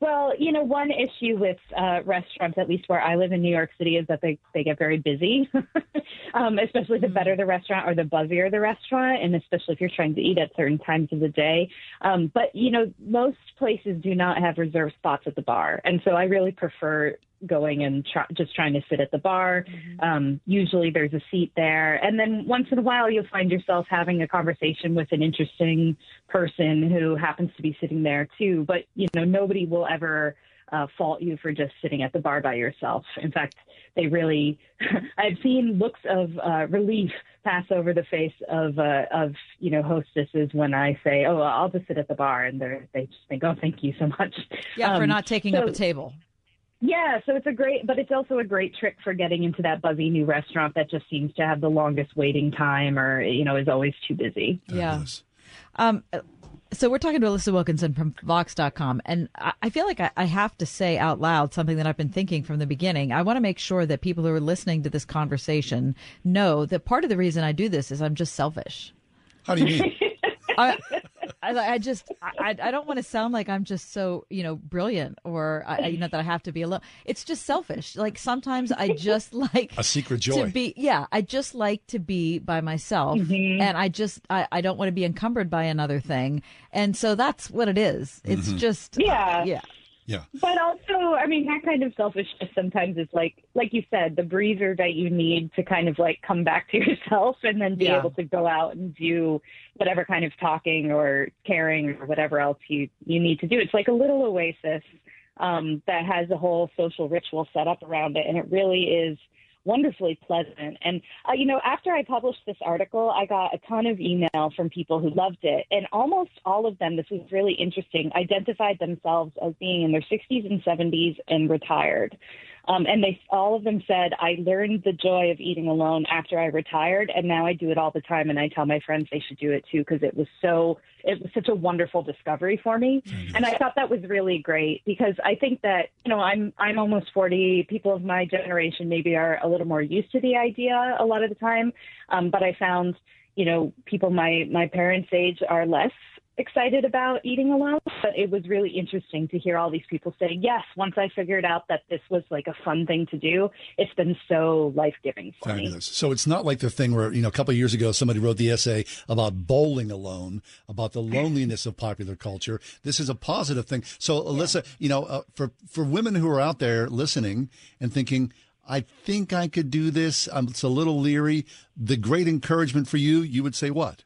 Speaker 36: Well, you know, one issue with uh, restaurants, at least where I live in New York City, is that they they get very busy. *laughs* um, especially the better the restaurant or the buzzier the restaurant, and especially if you're trying to eat at certain times of the day. Um, but you know, most places do not have reserved spots at the bar, and so I really prefer going and try, just trying to sit at the bar. Um, usually there's a seat there. And then once in a while, you'll find yourself having a conversation with an interesting person who happens to be sitting there too. But, you know, nobody will ever uh, fault you for just sitting at the bar by yourself. In fact, they really, *laughs* I've seen looks of uh, relief pass over the face of uh, of you know hostesses when I say, "Oh, I'll just sit at the bar," and they they just think, "Oh, thank you so much."
Speaker 3: Yeah, for
Speaker 36: Um,
Speaker 3: not taking
Speaker 36: so-
Speaker 3: up a table.
Speaker 36: Yeah, so it's a great, but it's also a great trick for getting into that buzzy new restaurant that just seems to have the longest waiting time or, you know, is always too busy.
Speaker 3: Yeah. Um, so we're talking to Alissa Wilkinson from Vox.com, and I, I feel like I, I have to say out loud something that I've been thinking from the beginning. I want to make sure that people who are listening to this conversation know that part of the reason I do this is I'm just selfish.
Speaker 2: How do you mean?
Speaker 3: I, I, I just I, I don't want to sound like I'm just so you know brilliant or I, you know that I have to be alone. It's just selfish. Like sometimes I just *laughs* like
Speaker 2: A secret joy.
Speaker 3: to be. Yeah, I just like to be by myself,
Speaker 36: Mm-hmm.
Speaker 3: and I just I, I don't want to be encumbered by another thing. And so that's what it is. It's
Speaker 2: Mhm.
Speaker 3: just
Speaker 36: Yeah.
Speaker 3: yeah.
Speaker 2: Yeah.
Speaker 36: But also, I mean, that kind of selfishness sometimes is like, like you said, the breather that you need to kind of like come back to *laughs* yourself and then be
Speaker 3: Yeah.
Speaker 36: able to go out and do whatever kind of talking or caring or whatever else you, you need to do. It's like a little oasis um, that has a whole social ritual set up around it. And it really is wonderfully pleasant. And, uh, you know, after I published this article, I got a ton of email from people who loved it. And almost all of them, this was really interesting, identified themselves as being in their 60s and 70s and retired. Um, and they all of them said, I learned the joy of eating alone after I retired, and now I do it all the time. And I tell my friends they should do it too because it was so it was such a wonderful discovery for me. And I thought that was really great because I think that you know I'm I'm almost forty. People of my generation maybe are a little more used to the idea a lot of the time, um, but I found you know people my my parents' age are less excited about eating alone but it was really interesting to hear all these people say yes once i figured out that this was like a fun thing to do it's been so life-giving for me
Speaker 2: So it's not like the thing where, you know, a couple of years ago, somebody wrote the essay about bowling alone, about the loneliness of popular culture. This is a positive thing. So, Alissa, you know, uh, for, for women who are out there listening and thinking, I think I could do this, I'm it's a little leery, the great encouragement for you, you would say what?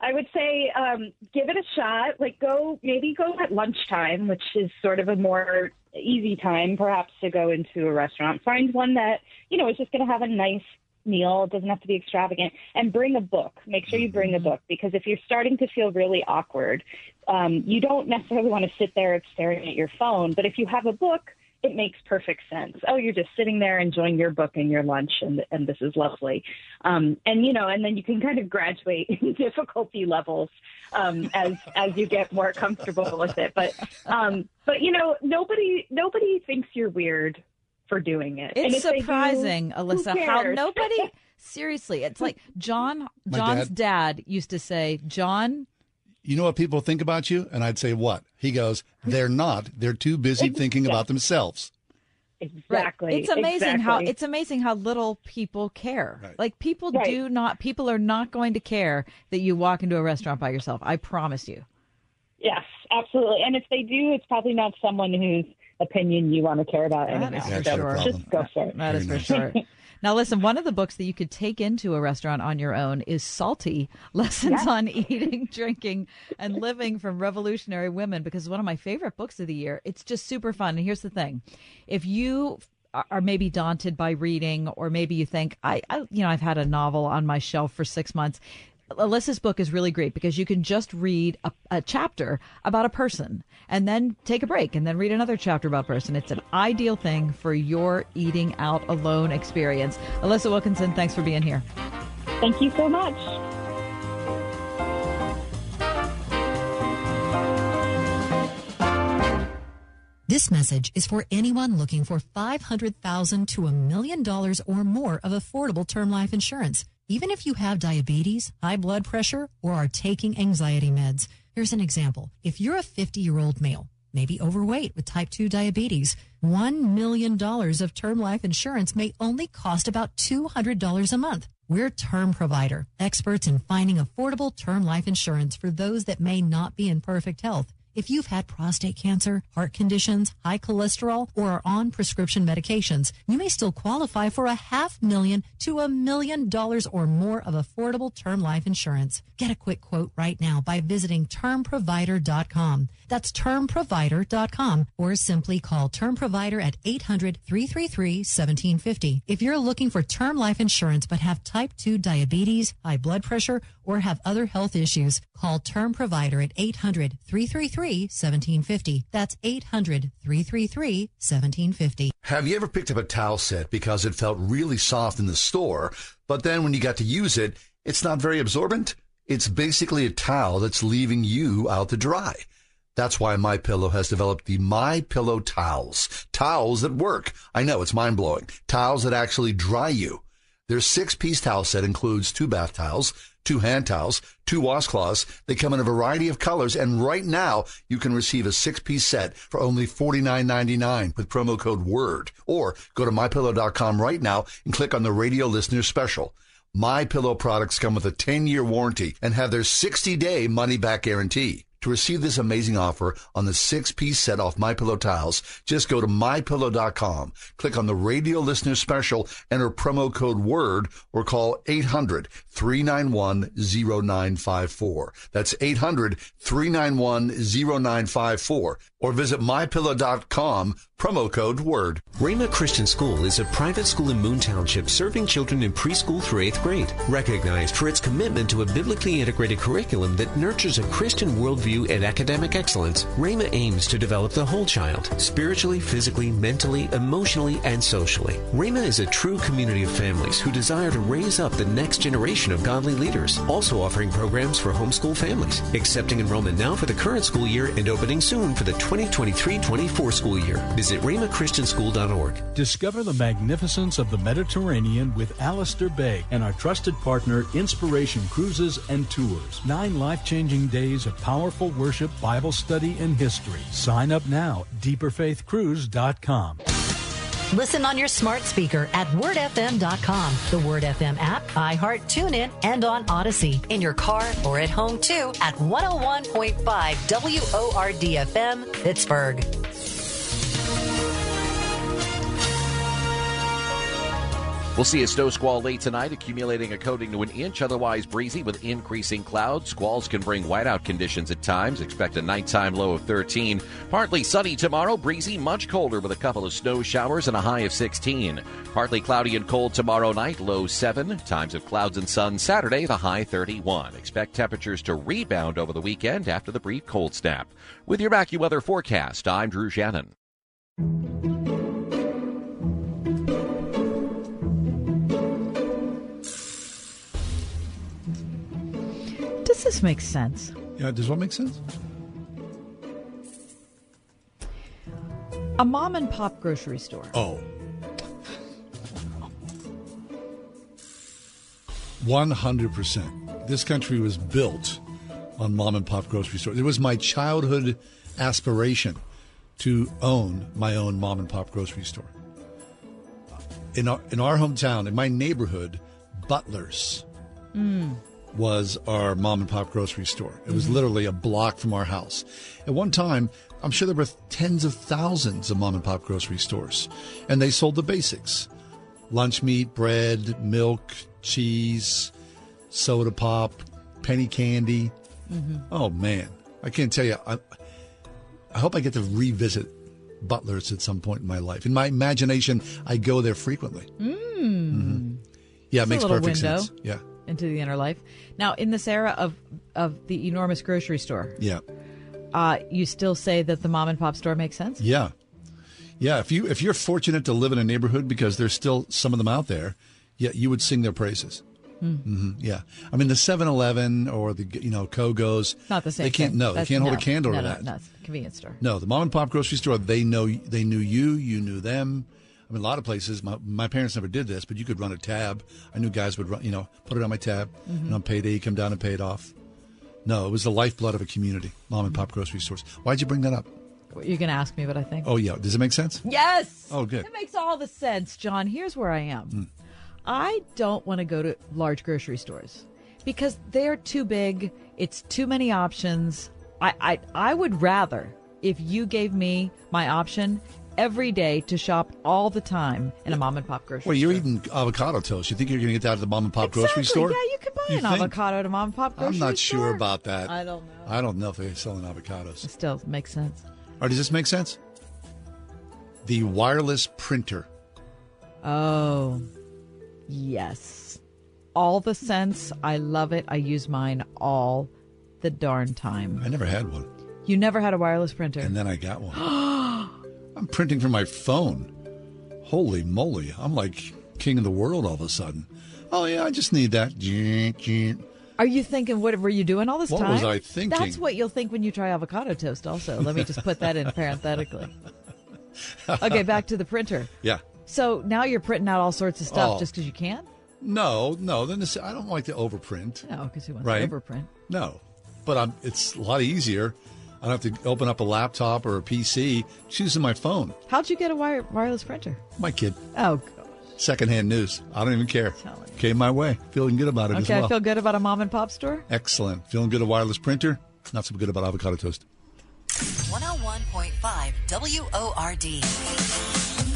Speaker 36: I would say um, give it a shot. Like go maybe go at lunchtime, which is sort of a more easy time, perhaps to go into a restaurant. Find one that you know is just going to have a nice meal. It doesn't have to be extravagant, and bring a book. Make sure you bring a book because if you're starting to feel really awkward, um, you don't necessarily want to sit there staring at your phone. But if you have a book it makes perfect sense. Oh, you're just sitting there enjoying your book and your lunch, and and this is lovely. Um, and you know, and then you can kind of graduate *laughs* in difficulty levels um, as as you get more comfortable with it. But um, but you know, nobody nobody thinks you're weird for doing it.
Speaker 3: It's
Speaker 36: if they do,
Speaker 3: surprising, Alissa, how nobody *laughs* seriously. It's like John
Speaker 2: My
Speaker 3: John's dad used to say, John,
Speaker 2: You know what people think about you? And I'd say, what? He goes, they're not. They're too busy thinking about themselves.
Speaker 36: Exactly.
Speaker 3: It's amazing how it's amazing how little people care.
Speaker 2: Right.
Speaker 3: Like people
Speaker 36: Right.
Speaker 3: do not people are not going to care that you walk into a restaurant by yourself. I promise you.
Speaker 36: Yes, absolutely. And if they do, it's probably not someone whose opinion you want to care about
Speaker 3: That
Speaker 36: anyhow.
Speaker 3: is for
Speaker 36: So
Speaker 3: sure.
Speaker 36: Just go for it.
Speaker 3: That is for sure. *laughs* Now, listen, one of the books that you could take into a restaurant on your own is Salty *laughs* Lessons on Eating, Drinking, and Living from Revolutionary Women, because it's one of my favorite books of the year. It's just super fun. And here's the thing if you are maybe daunted by reading, or maybe you think, I, I you know, I've had a novel on my shelf for six months. Alissa's book is really great because you can just read a, a chapter about a person and then take a break and then read another chapter about a person. It's an ideal thing for your eating out alone experience. Alissa Wilkinson, thanks for being here.
Speaker 36: Thank you so much.
Speaker 5: This message is for anyone looking for 500,000 to a million dollars or more of affordable term life insurance. Even if you have diabetes, high blood pressure, or are taking anxiety meds. Here's an example. If you're a 50 year old male, maybe overweight with type 2 diabetes, $1 million of term life insurance may only cost about $200 a month. We're Term Provider, experts in finding affordable term life insurance for those that may not be in perfect health. If you've had prostate cancer, heart conditions, high cholesterol, or are on prescription medications, you may still qualify for a half million to a million dollars or more of affordable term life insurance. Get a quick quote right now by visiting termprovider.com. That's termprovider.com or simply call Term Provider at 800 333 1750. If you're looking for term life insurance but have type 2 diabetes, high blood pressure, or have other health issues, call Term Provider at 800 333 1750. That's 800 333 1750.
Speaker 29: Have you ever picked up a towel set because it felt really soft in the store, but then when you got to use it, it's not very absorbent? It's basically a towel that's leaving you out to dry. That's why My Pillow has developed the My Pillow towels. Towels that work. I know it's mind blowing. Towels that actually dry you. Their six piece towel set includes two bath towels, two hand towels, two washcloths. They come in a variety of colors, and right now you can receive a six piece set for only $49.99 with promo code WORD. Or go to mypillow.com right now and click on the radio listener special. My Pillow products come with a 10 year warranty and have their 60 day money back guarantee. To receive this amazing offer on the six piece set off My Pillow tiles, just go to mypillow.com, click on the radio listener special, enter promo code WORD, or call 800 391 0954. That's 800 391 0954. Or visit mypillow.com, promo code WORD.
Speaker 6: Rhema Christian School is a private school in Moon Township serving children in preschool through eighth grade, recognized for its commitment to a biblically integrated curriculum that nurtures a Christian worldview and academic excellence. Rhema aims to develop the whole child, spiritually, physically, mentally, emotionally, and socially. Rhema is a true community of families who desire to raise up the next generation of godly leaders, also offering programs for homeschool families, accepting enrollment now for the current school year and opening soon for the 2023-24 school year. Visit RhemaChristianschool.org.
Speaker 37: Discover the magnificence of the Mediterranean with Alistair Begg and our trusted partner, Inspiration Cruises and Tours. Nine life changing days of powerful worship, Bible study, and history. Sign up now. DeeperFaithCruise.com.
Speaker 5: Listen on your smart speaker at wordfm.com, the Word FM app, iHeart, TuneIn, and on Odyssey. In your car or at home too at 101.5 WORDFM, Pittsburgh.
Speaker 18: We'll see a snow squall late tonight, accumulating a coating to an inch, otherwise breezy with increasing clouds. Squalls can bring whiteout conditions at times. Expect a nighttime low of 13. Partly sunny tomorrow, breezy, much colder with a couple of snow showers and a high of 16. Partly cloudy and cold tomorrow night, low 7. Times of clouds and sun Saturday, the high 31. Expect temperatures to rebound over the weekend after the brief cold snap. With your AccuWeather forecast, I'm Drew Shannon.
Speaker 3: Does this make sense?
Speaker 2: Yeah, does what make sense?
Speaker 3: A mom and pop grocery store.
Speaker 2: Oh. 100%. This country was built on mom and pop grocery stores. It was my childhood aspiration to own my own mom and pop grocery store. In our, in our hometown, in my neighborhood, Butler's
Speaker 3: Mm.
Speaker 2: Was our mom and pop grocery store. It was
Speaker 3: Mhm.
Speaker 2: literally a block from our house. At one time, I'm sure there were tens of thousands of mom and pop grocery stores, and they sold the basics lunch meat, bread, milk, cheese, soda pop, penny candy.
Speaker 3: Mhm.
Speaker 2: Oh, man. I can't tell you. I, I hope I get to revisit Butler's at some point in my life. In my imagination, I go there frequently.
Speaker 3: Mm.
Speaker 2: Yeah, it
Speaker 3: It's
Speaker 2: makes perfect
Speaker 3: window.
Speaker 2: sense. Yeah.
Speaker 3: Into the inner life. Now, in this era of of the enormous grocery store,
Speaker 2: Yeah.
Speaker 3: uh, you still say that the mom and pop store makes sense?
Speaker 2: Yeah, yeah. If you if you're fortunate to live in a neighborhood because there's still some of them out there, yeah, you would sing their praises.
Speaker 3: Hmm.
Speaker 2: hmm Yeah, I mean the 7-Eleven or the you know Kogo's,
Speaker 3: Not the same.
Speaker 2: They can't
Speaker 3: thing.
Speaker 2: no, they can't hold
Speaker 3: no,
Speaker 2: a candle
Speaker 3: no,
Speaker 2: to
Speaker 3: no,
Speaker 2: that.
Speaker 3: No, it's a convenience store.
Speaker 2: No, the mom and pop grocery store, they know they knew you, you knew them. I mean, a lot of places. My, my parents never did this, but you could run a tab. I knew guys would run, you know, put it on my tab,
Speaker 3: Mhm.
Speaker 2: and on payday, you come down and pay it off. No, it was the lifeblood of a community. Mom and pop grocery stores. Why'd you bring that up?
Speaker 3: You're going to ask me but I think.
Speaker 2: Oh yeah, does it make sense?
Speaker 3: Yes.
Speaker 2: Oh, good.
Speaker 3: It makes all the sense, John. Here's where I am.
Speaker 2: Hmm.
Speaker 3: I don't want to go to large grocery stores because they're too big. It's too many options. I, I I would rather if you gave me my option every day to shop all the time in a mom and pop grocery store.
Speaker 2: Well, you're
Speaker 3: store.
Speaker 2: eating avocado toast. You think you're going to get that at the mom and pop grocery
Speaker 3: Exactly.
Speaker 2: store?
Speaker 3: Yeah, you could buy
Speaker 2: You
Speaker 3: an
Speaker 2: think?
Speaker 3: avocado at a mom and pop grocery store.
Speaker 2: I'm not
Speaker 3: store.
Speaker 2: sure about that.
Speaker 3: I don't know.
Speaker 2: I don't know if they're selling avocados.
Speaker 3: It still makes sense.
Speaker 2: Or does this make sense? The wireless printer.
Speaker 3: Oh, yes. All the sense. I love it. I use mine all the darn time.
Speaker 2: I never had one.
Speaker 3: You never had a wireless printer.
Speaker 2: And then I got one. *gasps* *gasps* *gasps* I'm printing from my phone. Holy moly. I'm like king of the world all of a sudden. Oh, yeah, I just need that.
Speaker 3: Are you thinking, what were you doing all this
Speaker 2: What
Speaker 3: time?
Speaker 2: was I thinking?
Speaker 3: That's what you'll think when you try avocado toast, also. Let me just put that in parenthetically. *laughs* Okay, back to the printer.
Speaker 2: Yeah.
Speaker 3: So now you're printing out all sorts of stuff
Speaker 2: Oh.
Speaker 3: just because you can?
Speaker 2: No, no. Then this, I don't like to overprint.
Speaker 3: Oh, no, because who wants
Speaker 2: Right.
Speaker 3: to overprint?
Speaker 2: No, but I'm, it's a lot easier. I don't have to open up a laptop or a PC. Just using my phone.
Speaker 3: How'd you get a wire, wireless printer?
Speaker 2: My kid.
Speaker 3: Oh, gosh.
Speaker 2: Secondhand news. I don't even care. Came my way. Feeling good about it as
Speaker 3: Okay,
Speaker 2: well.
Speaker 3: I feel good about a mom and pop store.
Speaker 2: Excellent. Feeling good a wireless printer. Not so good about avocado toast.
Speaker 38: 101.5 WORD.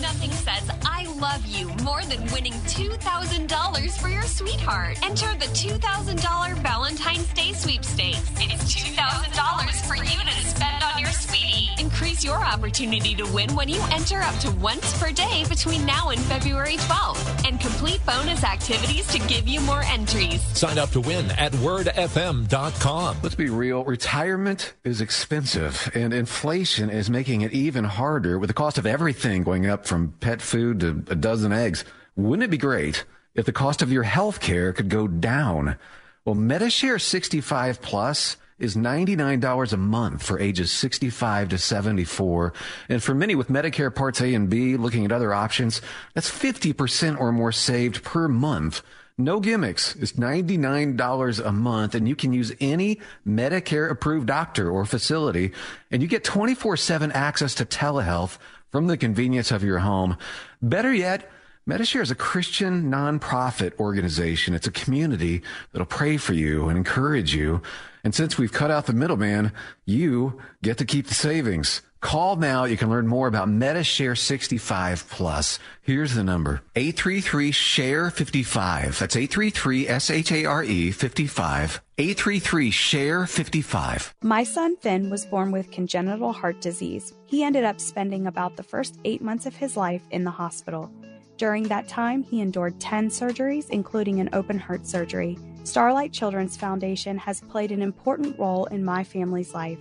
Speaker 39: Nothing says I love you more than winning $2,000 for your sweetheart. Enter the $2,000 Valentine's Day sweepstakes. It's $2,000 for you to spend on your sweetie. Increase your opportunity to win when you enter up to once per day between now and February 12th. And complete bonus activities to give you more entries.
Speaker 33: Sign up to win at wordfm.com.
Speaker 34: Let's be real. Retirement is expensive, and inflation is making it even harder with the cost of everything going up from pet food to a dozen eggs. Wouldn't it be great if the cost of your health care could go down? Well, MediShare 65 Plus is $99 a month for ages 65 to 74. And for many with Medicare Parts A and B looking at other options, that's 50% or more saved per month. No gimmicks. It's $99 a month and you can use any Medicare approved doctor or facility and you get 24 7 access to telehealth from the convenience of your home. Better yet, Medishare is a Christian nonprofit organization. It's a community that'll pray for you and encourage you. And since we've cut out the middleman, you get to keep the savings. Call now. You can learn more about Medishare 65 Plus. Here's the number 833 SHARE 55. That's 833 S H A R E 55. 833 SHARE 55.
Speaker 40: My son Finn was born with congenital heart disease. He ended up spending about the first eight months of his life in the hospital. During that time, he endured 10 surgeries, including an open heart surgery. Starlight Children's Foundation has played an important role in my family's life.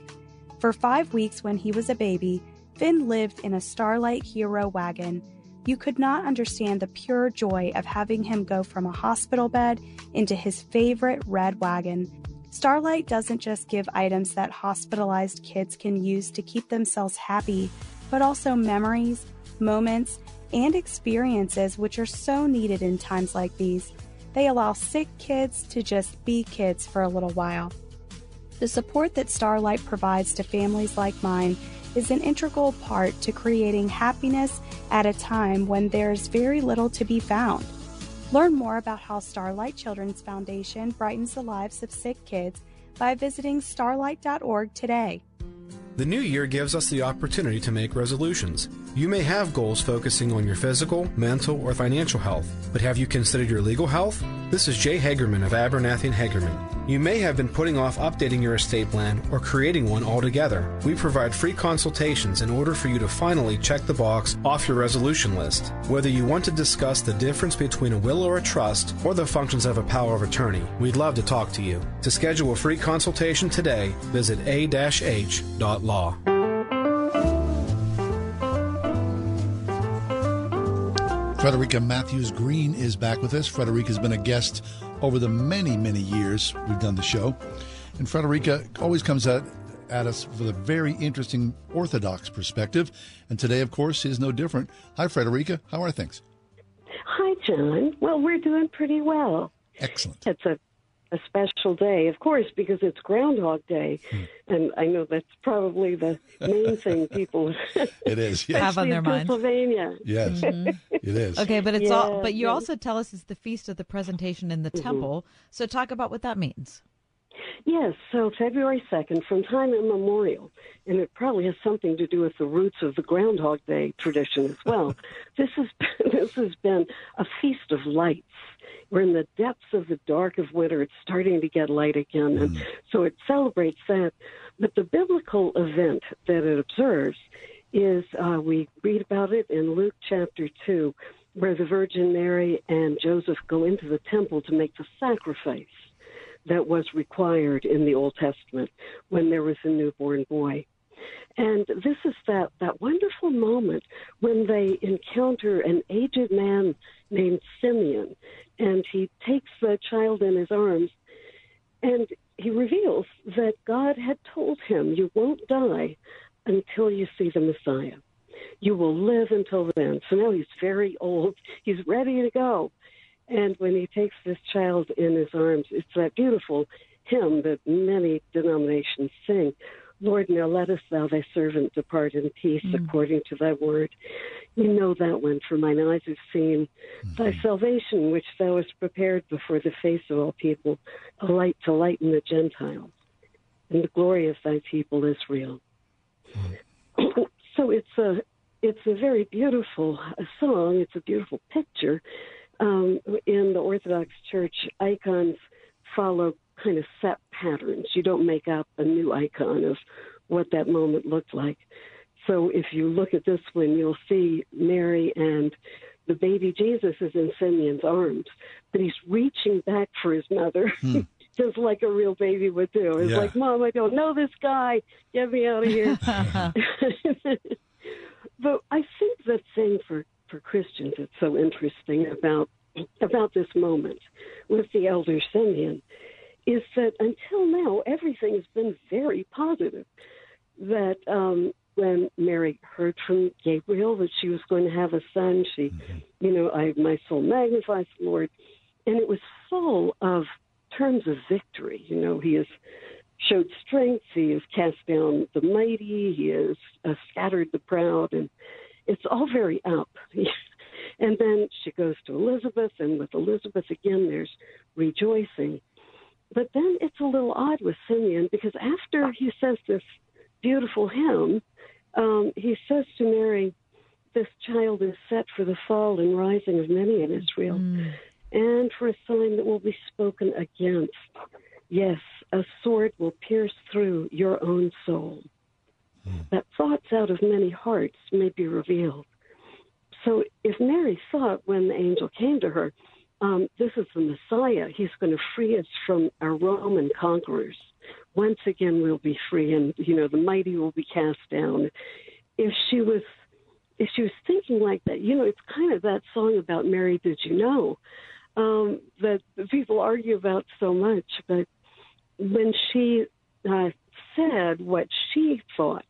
Speaker 40: For five weeks when he was a baby, Finn lived in a Starlight Hero wagon. You could not understand the pure joy of having him go from a hospital bed into his favorite red wagon. Starlight doesn't just give items that hospitalized kids can use to keep themselves happy, but also memories, moments, and experiences which are so needed in times like these. They allow sick kids to just be kids for a little while. The support that Starlight provides to families like mine is an integral part to creating happiness at a time when there's very little to be found. Learn more about how Starlight Children's Foundation brightens the lives of sick kids by visiting starlight.org today.
Speaker 30: The new year gives us the opportunity to make resolutions. You may have goals focusing on your physical, mental, or financial health, but have you considered your legal health? This is Jay Hagerman of Abernathy and Hagerman. You may have been putting off updating your estate plan or creating one altogether. We provide free consultations in order for you to finally check the box off your resolution list. Whether you want to discuss the difference between a will or a trust or the functions of a power of attorney, we'd love to talk to you. To schedule a free consultation today, visit a-h.law.
Speaker 2: Frederica Mathewes Green is back with us. Frederica's been a guest over the many, many years we've done the show. And Frederica always comes at, at us with a very interesting Orthodox perspective. And today, of course, is no different. Hi, Frederica. How are things?
Speaker 41: Hi, John. Well, we're doing pretty well.
Speaker 2: Excellent.
Speaker 41: It's a, a special day, of course, because it's Groundhog Day. And I know that's probably the main thing people *laughs*
Speaker 2: It is, yes.
Speaker 3: Have on their
Speaker 41: in
Speaker 3: mind.
Speaker 41: Pennsylvania.
Speaker 2: Yes,
Speaker 3: Mhm.
Speaker 2: it is.
Speaker 3: Okay, but it's all. But you
Speaker 41: yeah.
Speaker 3: also tell us it's the feast of the presentation in the
Speaker 41: Mhm.
Speaker 3: temple. So talk about what that means.
Speaker 41: Yes, so February 2nd, from time immemorial, and it probably has something to do with the roots of the Groundhog Day tradition as well. *laughs* this, has been, *laughs* this has been a feast of lights. We're in the depths of the dark of winter. It's starting to get light again, and so it celebrates that. But the biblical event that it observes is uh, we read about it in Luke chapter 2, where the Virgin Mary and Joseph go into the temple to make the sacrifice that was required in the Old Testament when there was a newborn boy. And this is that, that wonderful moment when they encounter an aged man named Simeon, and he takes the child in his arms, and he reveals that God had told him, You won't die until you see the Messiah. You will live until then. So now he's very old. He's ready to go. And when he takes this child in his arms, it's that beautiful hymn that many denominations sing. Lord, now let us thou thy servant depart in peace
Speaker 42: Mm.
Speaker 41: according to thy word. You know that one, for mine eyes have seen thy salvation, which thou hast prepared before the face of all people, a light to lighten the Gentiles, and the glory of thy people Israel. *clears throat* so it's a it's a very beautiful song. It's a beautiful picture. Um, in the Orthodox Church, icons follow kind of set patterns. You don't make up a new icon of what that moment looked like. So if you look at this one, you'll see Mary and the baby Jesus is in Simeon's arms, but he's reaching back for his mother. Hmm. *laughs* Just like a real baby would do. It's
Speaker 42: Yeah.
Speaker 41: like, Mom, I don't know this guy. Get me out of here. *laughs* *laughs* but I think the thing for, for Christians that's so interesting about about this moment with the elder Simeon is that until now everything has been very positive. That um, when Mary heard from Gabriel that she was going to have a son, she, you know, I my soul magnifies the Lord, and it was full of terms of victory. You know, he has showed strength, he has cast down the mighty, he has uh, scattered the proud, and it's all very up. *laughs* and then she goes to Elizabeth, and with Elizabeth again, there's rejoicing. But then it's a little odd with Simeon because after he says this beautiful hymn, um, he says to Mary, This child is set for the fall and rising of many in Israel, and for a sign that will be spoken against. Yes, a sword will pierce through your own soul. That thoughts out of many hearts may be revealed. So if Mary thought when the angel came to her, um, this is the Messiah, he's going to free us from our Roman conquerors. Once again, we'll be free, and you know the mighty will be cast down. If she was, if she was thinking like that, you know, it's kind of that song about Mary. Did you know um, that people argue about so much? But when she uh, said what she thought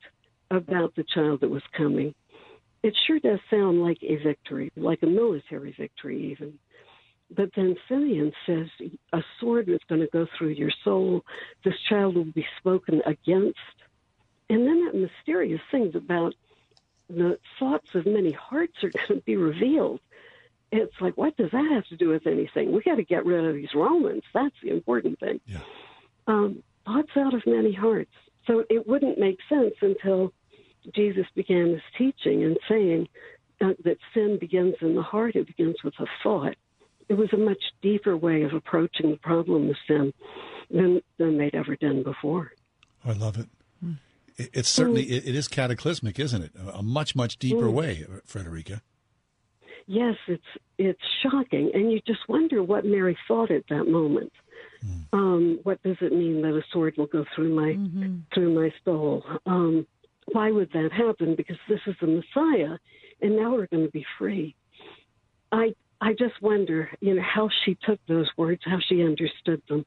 Speaker 41: about the child that was coming, it sure does sound like a victory, like a military victory, even. But then Simeon says a sword is going to go through your soul. This child will be spoken against. And then that mysterious thing about the thoughts of many hearts are going to be revealed. It's like, what does that have to do with anything? We got to get rid of these Romans. That's the important thing. Um, thoughts out of many hearts. So it wouldn't make sense until Jesus began his teaching and saying uh, that sin begins in the heart, it begins with a thought. It was a much deeper way of approaching the problem of sin than, than they'd ever done before.
Speaker 2: I love it. It- It's certainly it, it is cataclysmic, isn't it? A a much much deeper
Speaker 41: Mm.
Speaker 2: way, Frederica.
Speaker 41: Yes, it's it's shocking, and you just wonder what Mary thought at that moment. Um, what does it mean that a sword will go through my through my soul? Um, why would that happen? Because this is the Messiah, and now we're going to be free. I I just wonder, you know, how she took those words, how she understood them,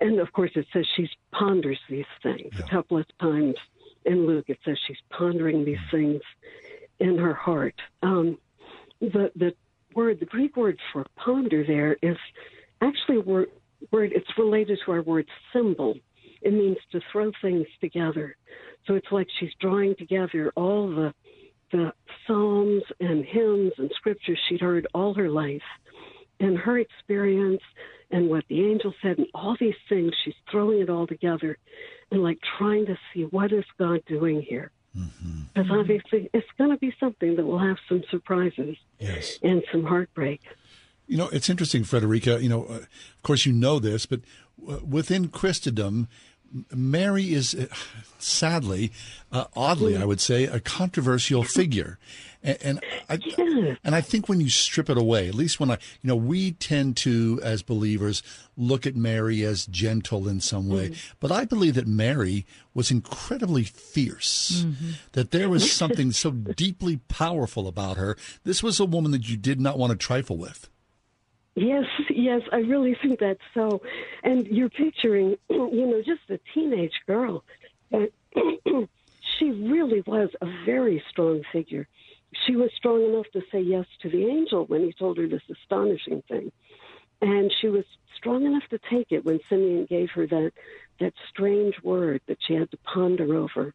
Speaker 41: and of course it says she ponders these things a couple of times in Luke. It says she's pondering these things in her heart. Um, the the word, the Greek word for ponder, there is actually a word. Word it's related to our word symbol. It means to throw things together. So it's like she's drawing together all the the psalms and hymns and scriptures she'd heard all her life, and her experience and what the angel said and all these things. She's throwing it all together and like trying to see what is God doing here. Because obviously it's going to be something that will have some surprises
Speaker 2: yes.
Speaker 41: and some heartbreak.
Speaker 2: You know, it's interesting, Frederica. You know, uh, of course, you know this, but uh, within Christendom, Mary is uh, sadly, uh, oddly, I would say, a controversial figure. And, and I, and I think when you strip it away, at least when I, you know, we tend to, as believers, look at Mary as gentle in some way. But I believe that Mary was incredibly fierce, that there was *laughs* something so deeply powerful about her. This was a woman that you did not want to trifle with.
Speaker 41: Yes, yes, I really think that's so. And you're picturing, *clears throat* you know, just a teenage girl. But *clears throat* she really was a very strong figure. She was strong enough to say yes to the angel when he told her this astonishing thing. And she was strong enough to take it when Simeon gave her that, that strange word that she had to ponder over.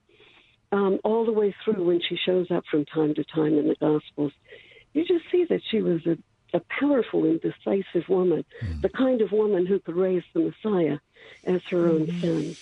Speaker 41: Um, all the way through when she shows up from time to time in the Gospels, you just see that she was a a powerful and decisive woman, the kind of woman who could raise the Messiah as her own son.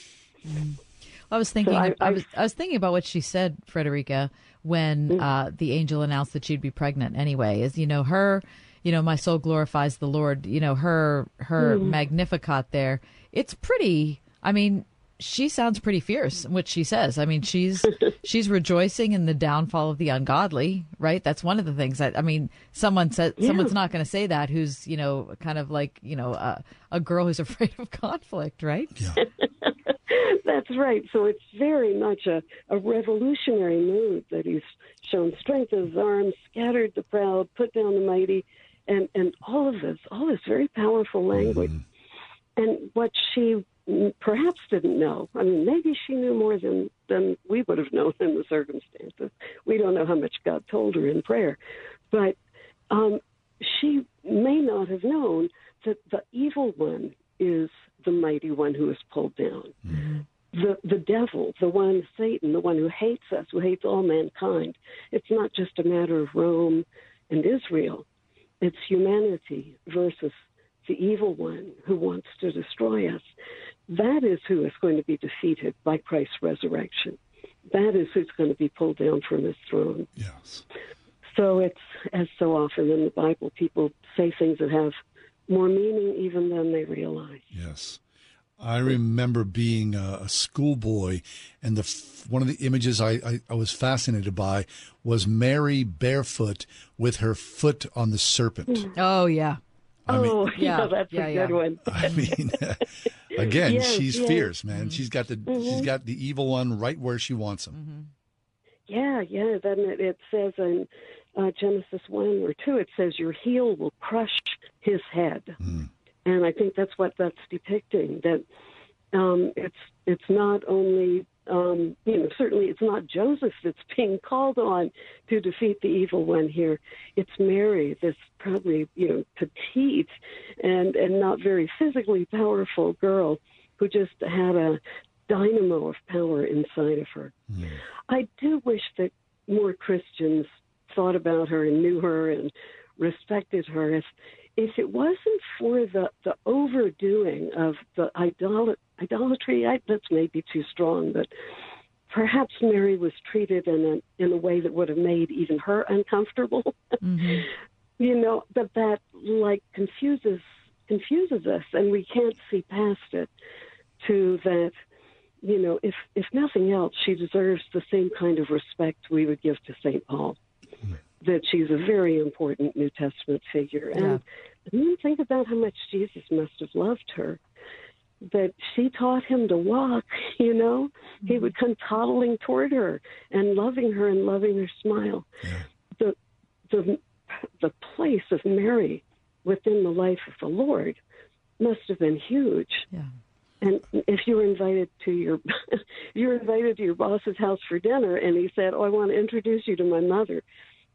Speaker 3: I was thinking.
Speaker 41: So I-
Speaker 3: I, was. I was thinking about what she said, Frederica, when
Speaker 41: Mm.
Speaker 3: uh, the angel announced that she'd be pregnant. Anyway, is you know her. You know, my soul glorifies the Lord. You know her her
Speaker 41: Mm.
Speaker 3: Magnificat there. It's pretty. I mean, she sounds pretty fierce. in What she says. I mean, she's *laughs* she's rejoicing in the downfall of the ungodly. Right. That's one of the things. that I mean, someone said
Speaker 41: Yeah.
Speaker 3: someone's not going to say that. Who's you know kind of like you know uh, a girl who's *laughs* afraid of conflict. Right. yeah. *laughs*
Speaker 41: That's right. So it's very much a, a revolutionary move that he's shown strength of his arms, scattered the proud, put down the mighty, and, and all of this, all this very powerful language. And what she mm, perhaps didn't know, I mean, maybe she knew more than, than we would have known in the circumstances. We don't know how much God told her in prayer. But um, she may not have known that the evil one is the mighty one who is pulled down. The the devil, the one Satan, the one who hates us, who hates all mankind. It's not just a matter of Rome and Israel. It's humanity versus the evil one who wants to destroy us. That is who is going to be defeated by Christ's resurrection. That is who's going to be pulled down from his throne.
Speaker 2: Yes.
Speaker 41: So it's as so often in the Bible, people say things that have more meaning even than they realize.
Speaker 2: Yes. I remember being a, a schoolboy, and the one of the images I, I, I was fascinated by was Mary barefoot with her foot on the serpent.
Speaker 3: Oh yeah.
Speaker 2: I mean-
Speaker 41: oh, *laughs* yeah,
Speaker 3: Yeah,
Speaker 41: that's
Speaker 3: yeah,
Speaker 41: a
Speaker 3: yeah.
Speaker 41: good one. *laughs*
Speaker 2: I mean, *laughs* again,
Speaker 41: Yes,
Speaker 2: she's
Speaker 41: yes.
Speaker 2: fierce, man. She's got the she's
Speaker 41: Mhm.
Speaker 2: got the evil one right where she wants him.
Speaker 3: Mm-hmm.
Speaker 41: Yeah, yeah. Then it, it says in uh, Genesis 1 or 2, it says, Your heel will crush his head. And I think that's what that's depicting. That um, it's it's not only um, you know certainly it's not Joseph that's *laughs* being called on to defeat the evil one here. It's Mary, this probably you know petite and and not very physically powerful girl who just had a dynamo of power inside of her. I do wish that more Christians thought about her and knew her and respected her. If if it wasn't for the the overdoing of the idol- idolatry, I, that's maybe too strong, but perhaps Mary was treated in a in a way that would have made even her uncomfortable. Mm-hmm. *laughs* you know, that that like confuses confuses us, and we can't see past it. To that, you know, if if nothing else, she deserves the same kind of respect we would give to Saint Paul. That she's a very important New Testament figure, and then think about how much Jesus must have loved her. That she taught him to walk, *laughs* you know, he mm-hmm. would come toddling toward her and loving her and loving her smile. The the the place of Mary within the life of the Lord must have been huge.
Speaker 3: Yeah.
Speaker 41: And if you were invited to your *laughs* you were invited to your boss's house for dinner and he said, "Oh, I want to introduce you to my mother."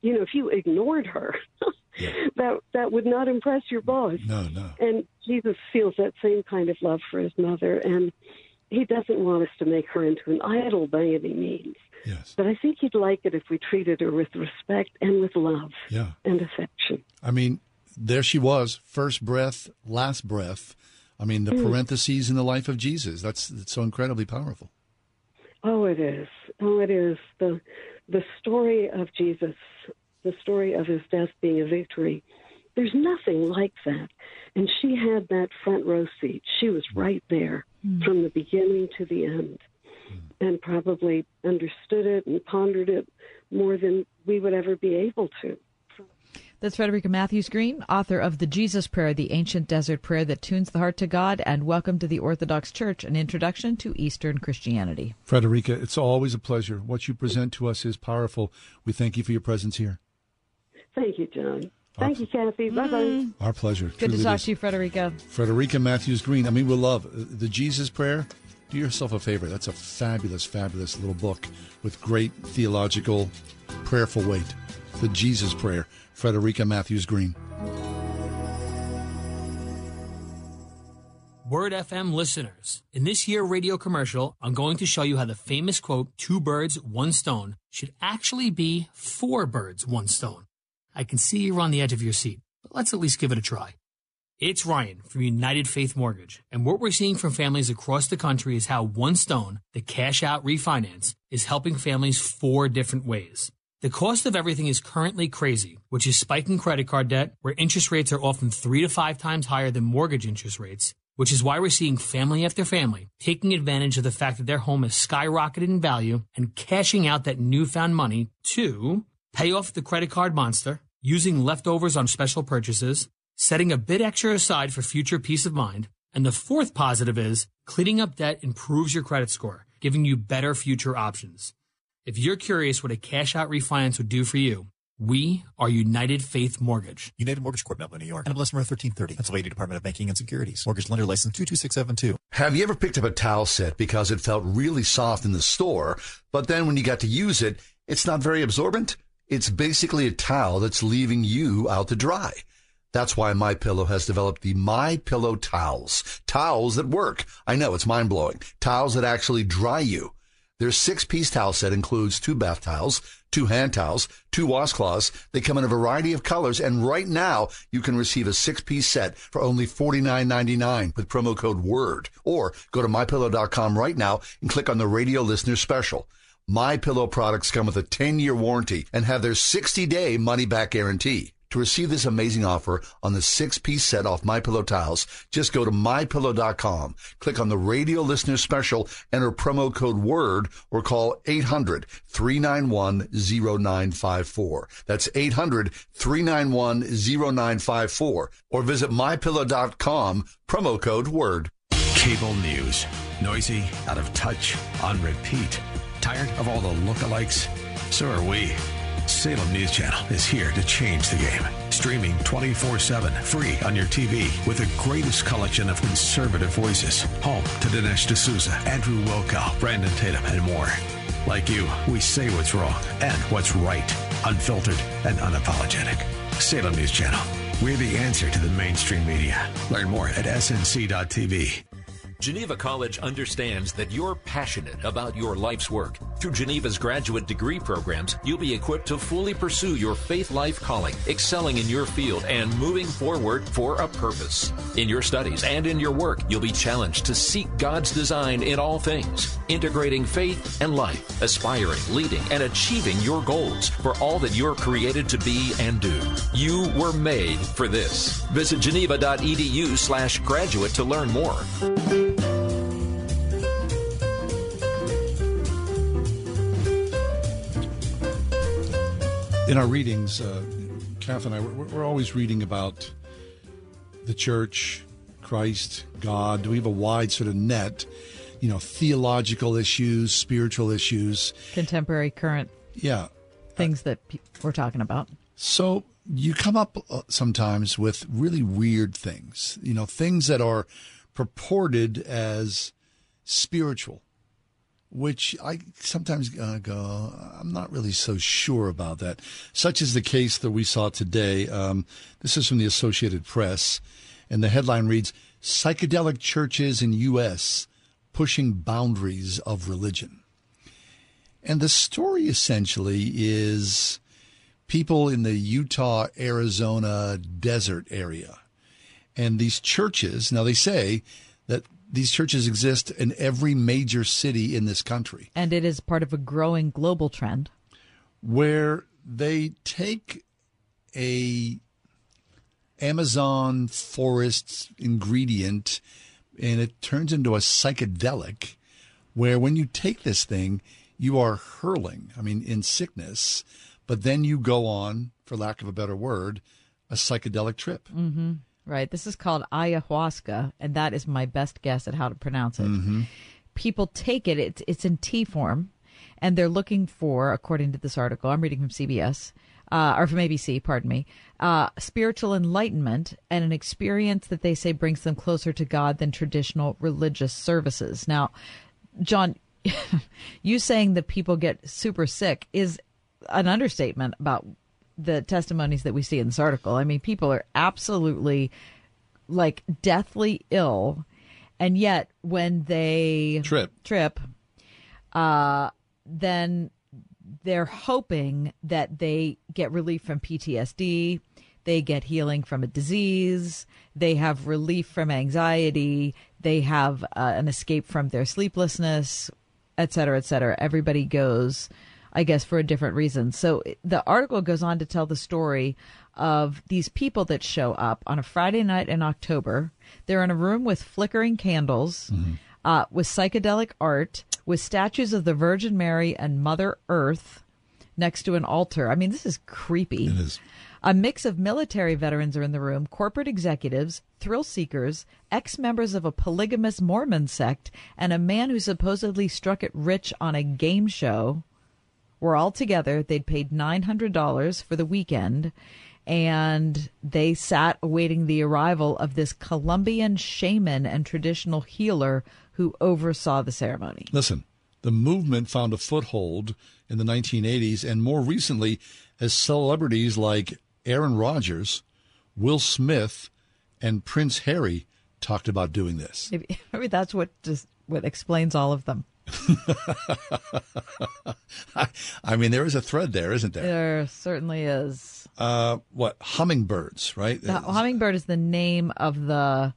Speaker 41: You know, if you ignored her, *laughs* that that would not impress your boss.
Speaker 2: No, no.
Speaker 41: And Jesus feels that same kind of love for his mother and he doesn't want us to make her into an idol by any means.
Speaker 2: Yes.
Speaker 41: But I think he'd like it if we treated her with respect and with love
Speaker 2: Yeah.
Speaker 41: and affection.
Speaker 2: I mean, there she was, first breath, last breath. I mean, the
Speaker 41: Mm.
Speaker 2: parentheses in the life of Jesus. That's, that's so incredibly powerful.
Speaker 41: Oh, it is. Oh, it is. The the story of Jesus, the story of his death being a victory. There's nothing like that. And she had that front row seat. She was right there hmm. from the beginning to the end hmm. and probably understood it and pondered it more than we would ever be able to.
Speaker 3: That's Frederica Mathewes Green, author of The Jesus Prayer, the ancient desert prayer that tunes the heart to God, and Welcome to the Orthodox Church, an introduction to Eastern Christianity.
Speaker 2: Frederica, it's always a pleasure. What you present to us is powerful. We thank you for your presence here.
Speaker 41: Thank you, John. Thank you, Kathy. Bye bye.
Speaker 2: Our pleasure.
Speaker 3: Good to
Speaker 2: Truly
Speaker 3: talk
Speaker 2: is.
Speaker 3: to you, Frederica.
Speaker 2: Frederica Mathewes Green. I mean, we love uh, the Jesus Prayer. Do yourself a favor. That's a fabulous, fabulous little book with great theological, prayerful weight. The Jesus Prayer. Frederica Mathewes Green.
Speaker 42: Word FM listeners, in this year radio commercial, I'm going to show you how the famous quote, two birds, one stone, should actually be four birds, one stone. I can see you're on the edge of your seat, but let's at least give it a try. It's Ryan from United Faith Mortgage, and what we're seeing from families across the country is how One Stone, the cash out refinance, is helping families four different ways. The cost of everything is currently crazy, which is spiking credit card debt, where interest rates are often three to five times higher than mortgage interest rates, which is why we're seeing family after family taking advantage of the fact that their home has skyrocketed in value and cashing out that newfound money to pay off the credit card monster, using leftovers on special purchases, setting a bit extra aside for future peace of mind, and the fourth positive is cleaning up debt improves your credit score, giving you better future options. If you're curious what a cash out refinance would do for you, we are United Faith Mortgage.
Speaker 43: United Mortgage Corp, Melville, New York. NMLS number 1330. Pennsylvania Department of Banking and Securities. Mortgage lender license 22672.
Speaker 29: Have you ever picked up a towel set because it felt really soft in the store, but then when you got to use it, it's not very absorbent? It's basically a towel that's leaving you out to dry. That's why My Pillow has developed the My Pillow towels. Towels that work. I know it's mind blowing. Towels that actually dry you. Their six piece towel set includes two bath towels, two hand towels, two washcloths. They come in a variety of colors, and right now you can receive a six piece set for only $49.99 with promo code WORD. Or go to mypillow.com right now and click on the radio listener special. My Pillow products come with a 10 year warranty and have their 60 day money back guarantee. To receive this amazing offer on the six piece set off My Pillow tiles, just go to mypillow.com, click on the radio listener special, enter promo code WORD, or call 800 391 0954. That's 800 391 0954. Or visit mypillow.com, promo code WORD.
Speaker 24: Cable news. Noisy, out of touch, on repeat. Tired of all the lookalikes? So are we. Salem News Channel is here to change the game. Streaming 24 7, free on your TV, with the greatest collection of conservative voices. Home to Dinesh D'Souza, Andrew Wilkow, Brandon Tatum, and more. Like you, we say what's wrong and what's right, unfiltered and unapologetic. Salem News Channel. We're the answer to the mainstream media. Learn more at snc.tv.
Speaker 33: Geneva College understands that you're passionate about your life's work. Through Geneva's graduate degree programs, you'll be equipped to fully pursue your faith life calling, excelling in your field, and moving forward for a purpose. In your studies and in your work, you'll be challenged to seek God's design in all things, integrating faith and life, aspiring, leading, and achieving your goals for all that you're created to be and do. You were made for this. Visit geneva.edu slash graduate to learn more.
Speaker 2: In our readings, uh, Kath and I, we're, we're always reading about the church, Christ, God. We have a wide sort of net, you know, theological issues, spiritual issues.
Speaker 3: Contemporary, current
Speaker 2: Yeah.
Speaker 3: things that pe- we're talking about.
Speaker 2: So you come up uh, sometimes with really weird things, you know, things that are purported as spiritual, which I sometimes uh, go, I'm not really so sure about that. Such is the case that we saw today. Um, this is from the Associated Press, and the headline reads Psychedelic Churches in U.S. Pushing Boundaries of Religion. And the story essentially is people in the Utah, Arizona desert area. And these churches, now they say that these churches exist in every major city in this country.
Speaker 3: And it is part of a growing global trend.
Speaker 2: Where they take a Amazon forest ingredient and it turns into a psychedelic where when you take this thing, you are hurling, I mean, in sickness, but then you go on, for lack of a better word, a psychedelic trip.
Speaker 3: Mm-hmm. Right. This is called ayahuasca, and that is my best guess at how to pronounce it.
Speaker 2: Mm-hmm.
Speaker 3: People take it, it's, it's in tea form, and they're looking for, according to this article, I'm reading from CBS, uh, or from ABC, pardon me, uh, spiritual enlightenment and an experience that they say brings them closer to God than traditional religious services. Now, John, *laughs* you saying that people get super sick is an understatement about the testimonies that we see in this article. I mean, people are absolutely like deathly ill, and yet when they
Speaker 2: trip,
Speaker 3: trip, uh, then they're hoping that they get relief from PTSD, they get healing from a disease, they have relief from anxiety, they have uh, an escape from their sleeplessness, et cetera, et cetera. Everybody goes, I guess, for a different reason. So the article goes on to tell the story of these people that show up on a Friday night in October. They're in a room with flickering candles,
Speaker 2: Mm-hmm.
Speaker 3: uh, with psychedelic art, with statues of the Virgin Mary and Mother Earth next to an altar. I mean, this is creepy.
Speaker 2: It is.
Speaker 3: A mix of military veterans are in the room, corporate executives, thrill seekers, ex members of a polygamous Mormon sect, and a man who supposedly struck it rich on a game show were all together. They'd paid $900 for the weekend, and they sat awaiting the arrival of this Colombian shaman and traditional healer who oversaw the ceremony.
Speaker 2: Listen, the movement found a foothold in the 1980s, and more recently, as celebrities like Aaron Rodgers, Will Smith, and Prince Harry talked about doing this.
Speaker 3: Maybe, *laughs* maybe that's what just what explains all of them. *laughs*
Speaker 2: I mean, there is a thread there, isn't there?
Speaker 3: There certainly is.
Speaker 2: Uh, what hummingbirds, right?
Speaker 3: The hummingbird is the name of the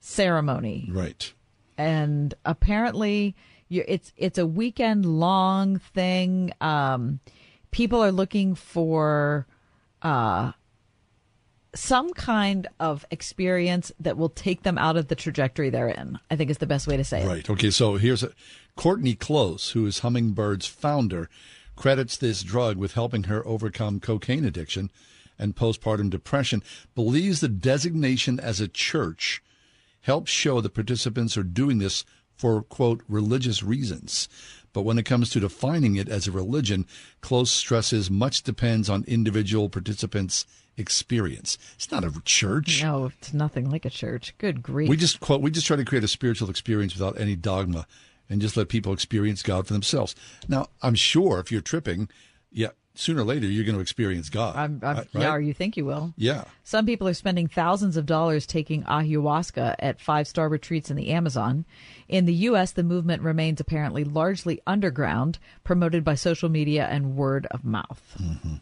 Speaker 3: ceremony,
Speaker 2: Right.
Speaker 3: and apparently, it's it's a weekend long thing. Um, people are looking for uh, some kind of experience that will take them out of the trajectory they're in. I think is the best way to say it.
Speaker 2: Right. Okay. So here's a, Courtney Close, who is Hummingbird's founder, credits this drug with helping her overcome cocaine addiction and postpartum depression. Believes the designation as a church helps show the participants are doing this for quote religious reasons. But when it comes to defining it as a religion, Close stresses much depends on individual participants' experience. It's not a church.
Speaker 3: No, it's nothing like a church. Good grief.
Speaker 2: We just quote, we just try to create a spiritual experience without any dogma and just let people experience God for themselves. Now, I'm sure if you're tripping, yeah, sooner or later you're going to experience God.
Speaker 3: I'm, I'm,
Speaker 2: right?
Speaker 3: Yeah, or you think you will.
Speaker 2: Yeah.
Speaker 3: Some people are spending thousands of dollars taking ayahuasca at five star retreats in the Amazon. In the U.S., the movement remains apparently largely underground, promoted by social media and word of mouth. Mm-hmm.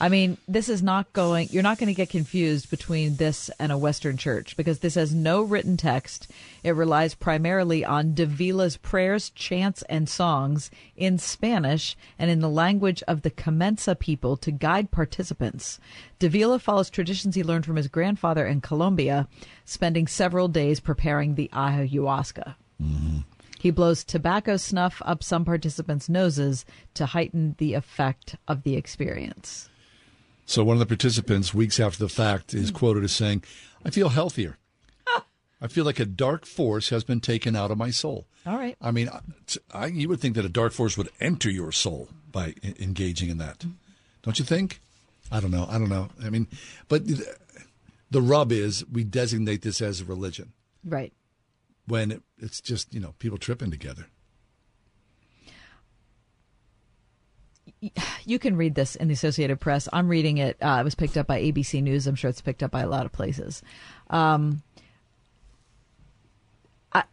Speaker 3: I mean, this is not going, you're not going to get confused between this and a Western church because this has no written text. It relies primarily on Davila's prayers, chants, and songs in Spanish and in the language of the Kamentsá people to guide participants. Davila follows traditions he learned from his grandfather in Colombia, spending several days preparing the ayahuasca. Mm-hmm. He blows tobacco snuff up some participants' noses to heighten the effect of the experience.
Speaker 2: So one of the participants, weeks after the fact, is hmm. quoted as saying, I feel healthier. *laughs* I feel like a dark force has been taken out of my soul.
Speaker 3: All right.
Speaker 2: I mean, I, you would think that a dark force would enter your soul by e- engaging in that. Hmm. Don't you think? I don't know. I don't know. I mean, but the- the rub is we designate this as a religion
Speaker 3: Right.
Speaker 2: when it, it's just, you know, people tripping together. *sighs*
Speaker 3: You can read this in the Associated Press. I'm reading it. Uh, it was picked up by ABC News. I'm sure it's picked up by a lot of places. Um, I,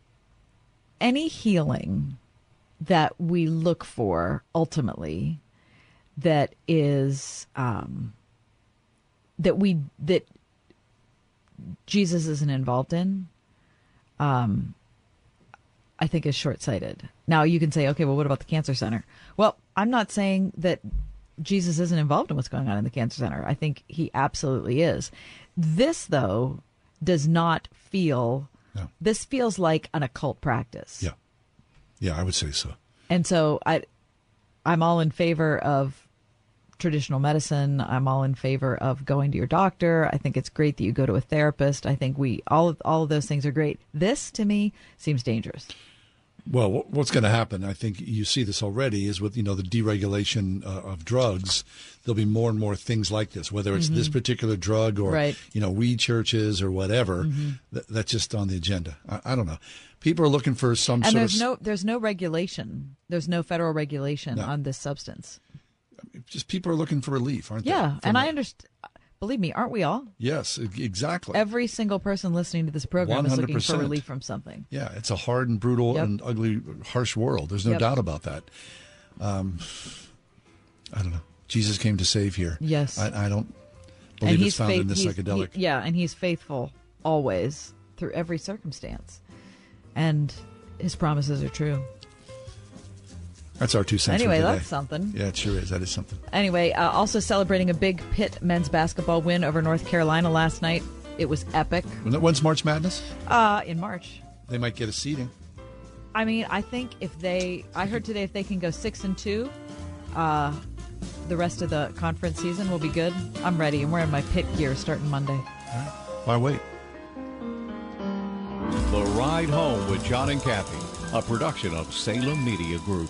Speaker 3: any healing that we look for ultimately that is um, that we that Jesus isn't involved in, um, I think is short sighted. Now you can say, okay, well, what about the cancer center? Well, I'm not saying that Jesus isn't involved in what's going on in the cancer center. I think he absolutely is. This, though, does not feel.
Speaker 2: No.
Speaker 3: This feels like an occult practice.
Speaker 2: Yeah. Yeah, I would say so.
Speaker 3: And so I, I'm all in favor of traditional medicine. I'm all in favor of going to your doctor. I think it's great that you go to a therapist. I think we all of, all of those things are great. This to me seems dangerous.
Speaker 2: Well, what's going to happen? I think you see this already is with you know the deregulation uh, of drugs. There'll be more and more things like this, whether it's this
Speaker 3: Mhm.
Speaker 2: particular drug or
Speaker 3: Right.
Speaker 2: you know weed churches or whatever.
Speaker 3: Mhm.
Speaker 2: Th- that's just on the agenda. I, I don't know. People are looking for some
Speaker 3: and
Speaker 2: sort
Speaker 3: there's
Speaker 2: of
Speaker 3: no there's no regulation. There's no federal regulation
Speaker 2: No.
Speaker 3: on this substance.
Speaker 2: just people are looking for relief, aren't
Speaker 3: Yeah,
Speaker 2: they?
Speaker 3: Yeah,
Speaker 2: and
Speaker 3: I understand. Believe me, aren't we all?
Speaker 2: Yes, exactly.
Speaker 3: Every single person listening to this program is looking for relief from something.
Speaker 2: Yeah, it's a hard and brutal
Speaker 3: Yep.
Speaker 2: and ugly, harsh world. There's no
Speaker 3: Yep.
Speaker 2: doubt about that. Um, I don't know. Jesus came to save here.
Speaker 3: Yes.
Speaker 2: I, I don't believe it's found
Speaker 3: faith-
Speaker 2: in
Speaker 3: the
Speaker 2: psychedelic.
Speaker 3: he- yeah, and he's faithful always through every circumstance, and his promises are true.
Speaker 2: That's our two cents.
Speaker 3: Anyway, that's something.
Speaker 2: Yeah, it sure is. That is something.
Speaker 3: Anyway, uh, also celebrating a big Pitt men's basketball win over North Carolina last night. It was epic.
Speaker 2: When's March Madness?
Speaker 3: Uh, in March.
Speaker 2: They might get a seeding.
Speaker 3: I mean, I think if they, I heard today if they can go six and two, uh, the rest of the conference season will be good. I'm ready. I'm wearing my Pitt gear starting Monday.
Speaker 2: Why wait?
Speaker 44: The Ride Home with John and Kathy, a production of Salem Media Group.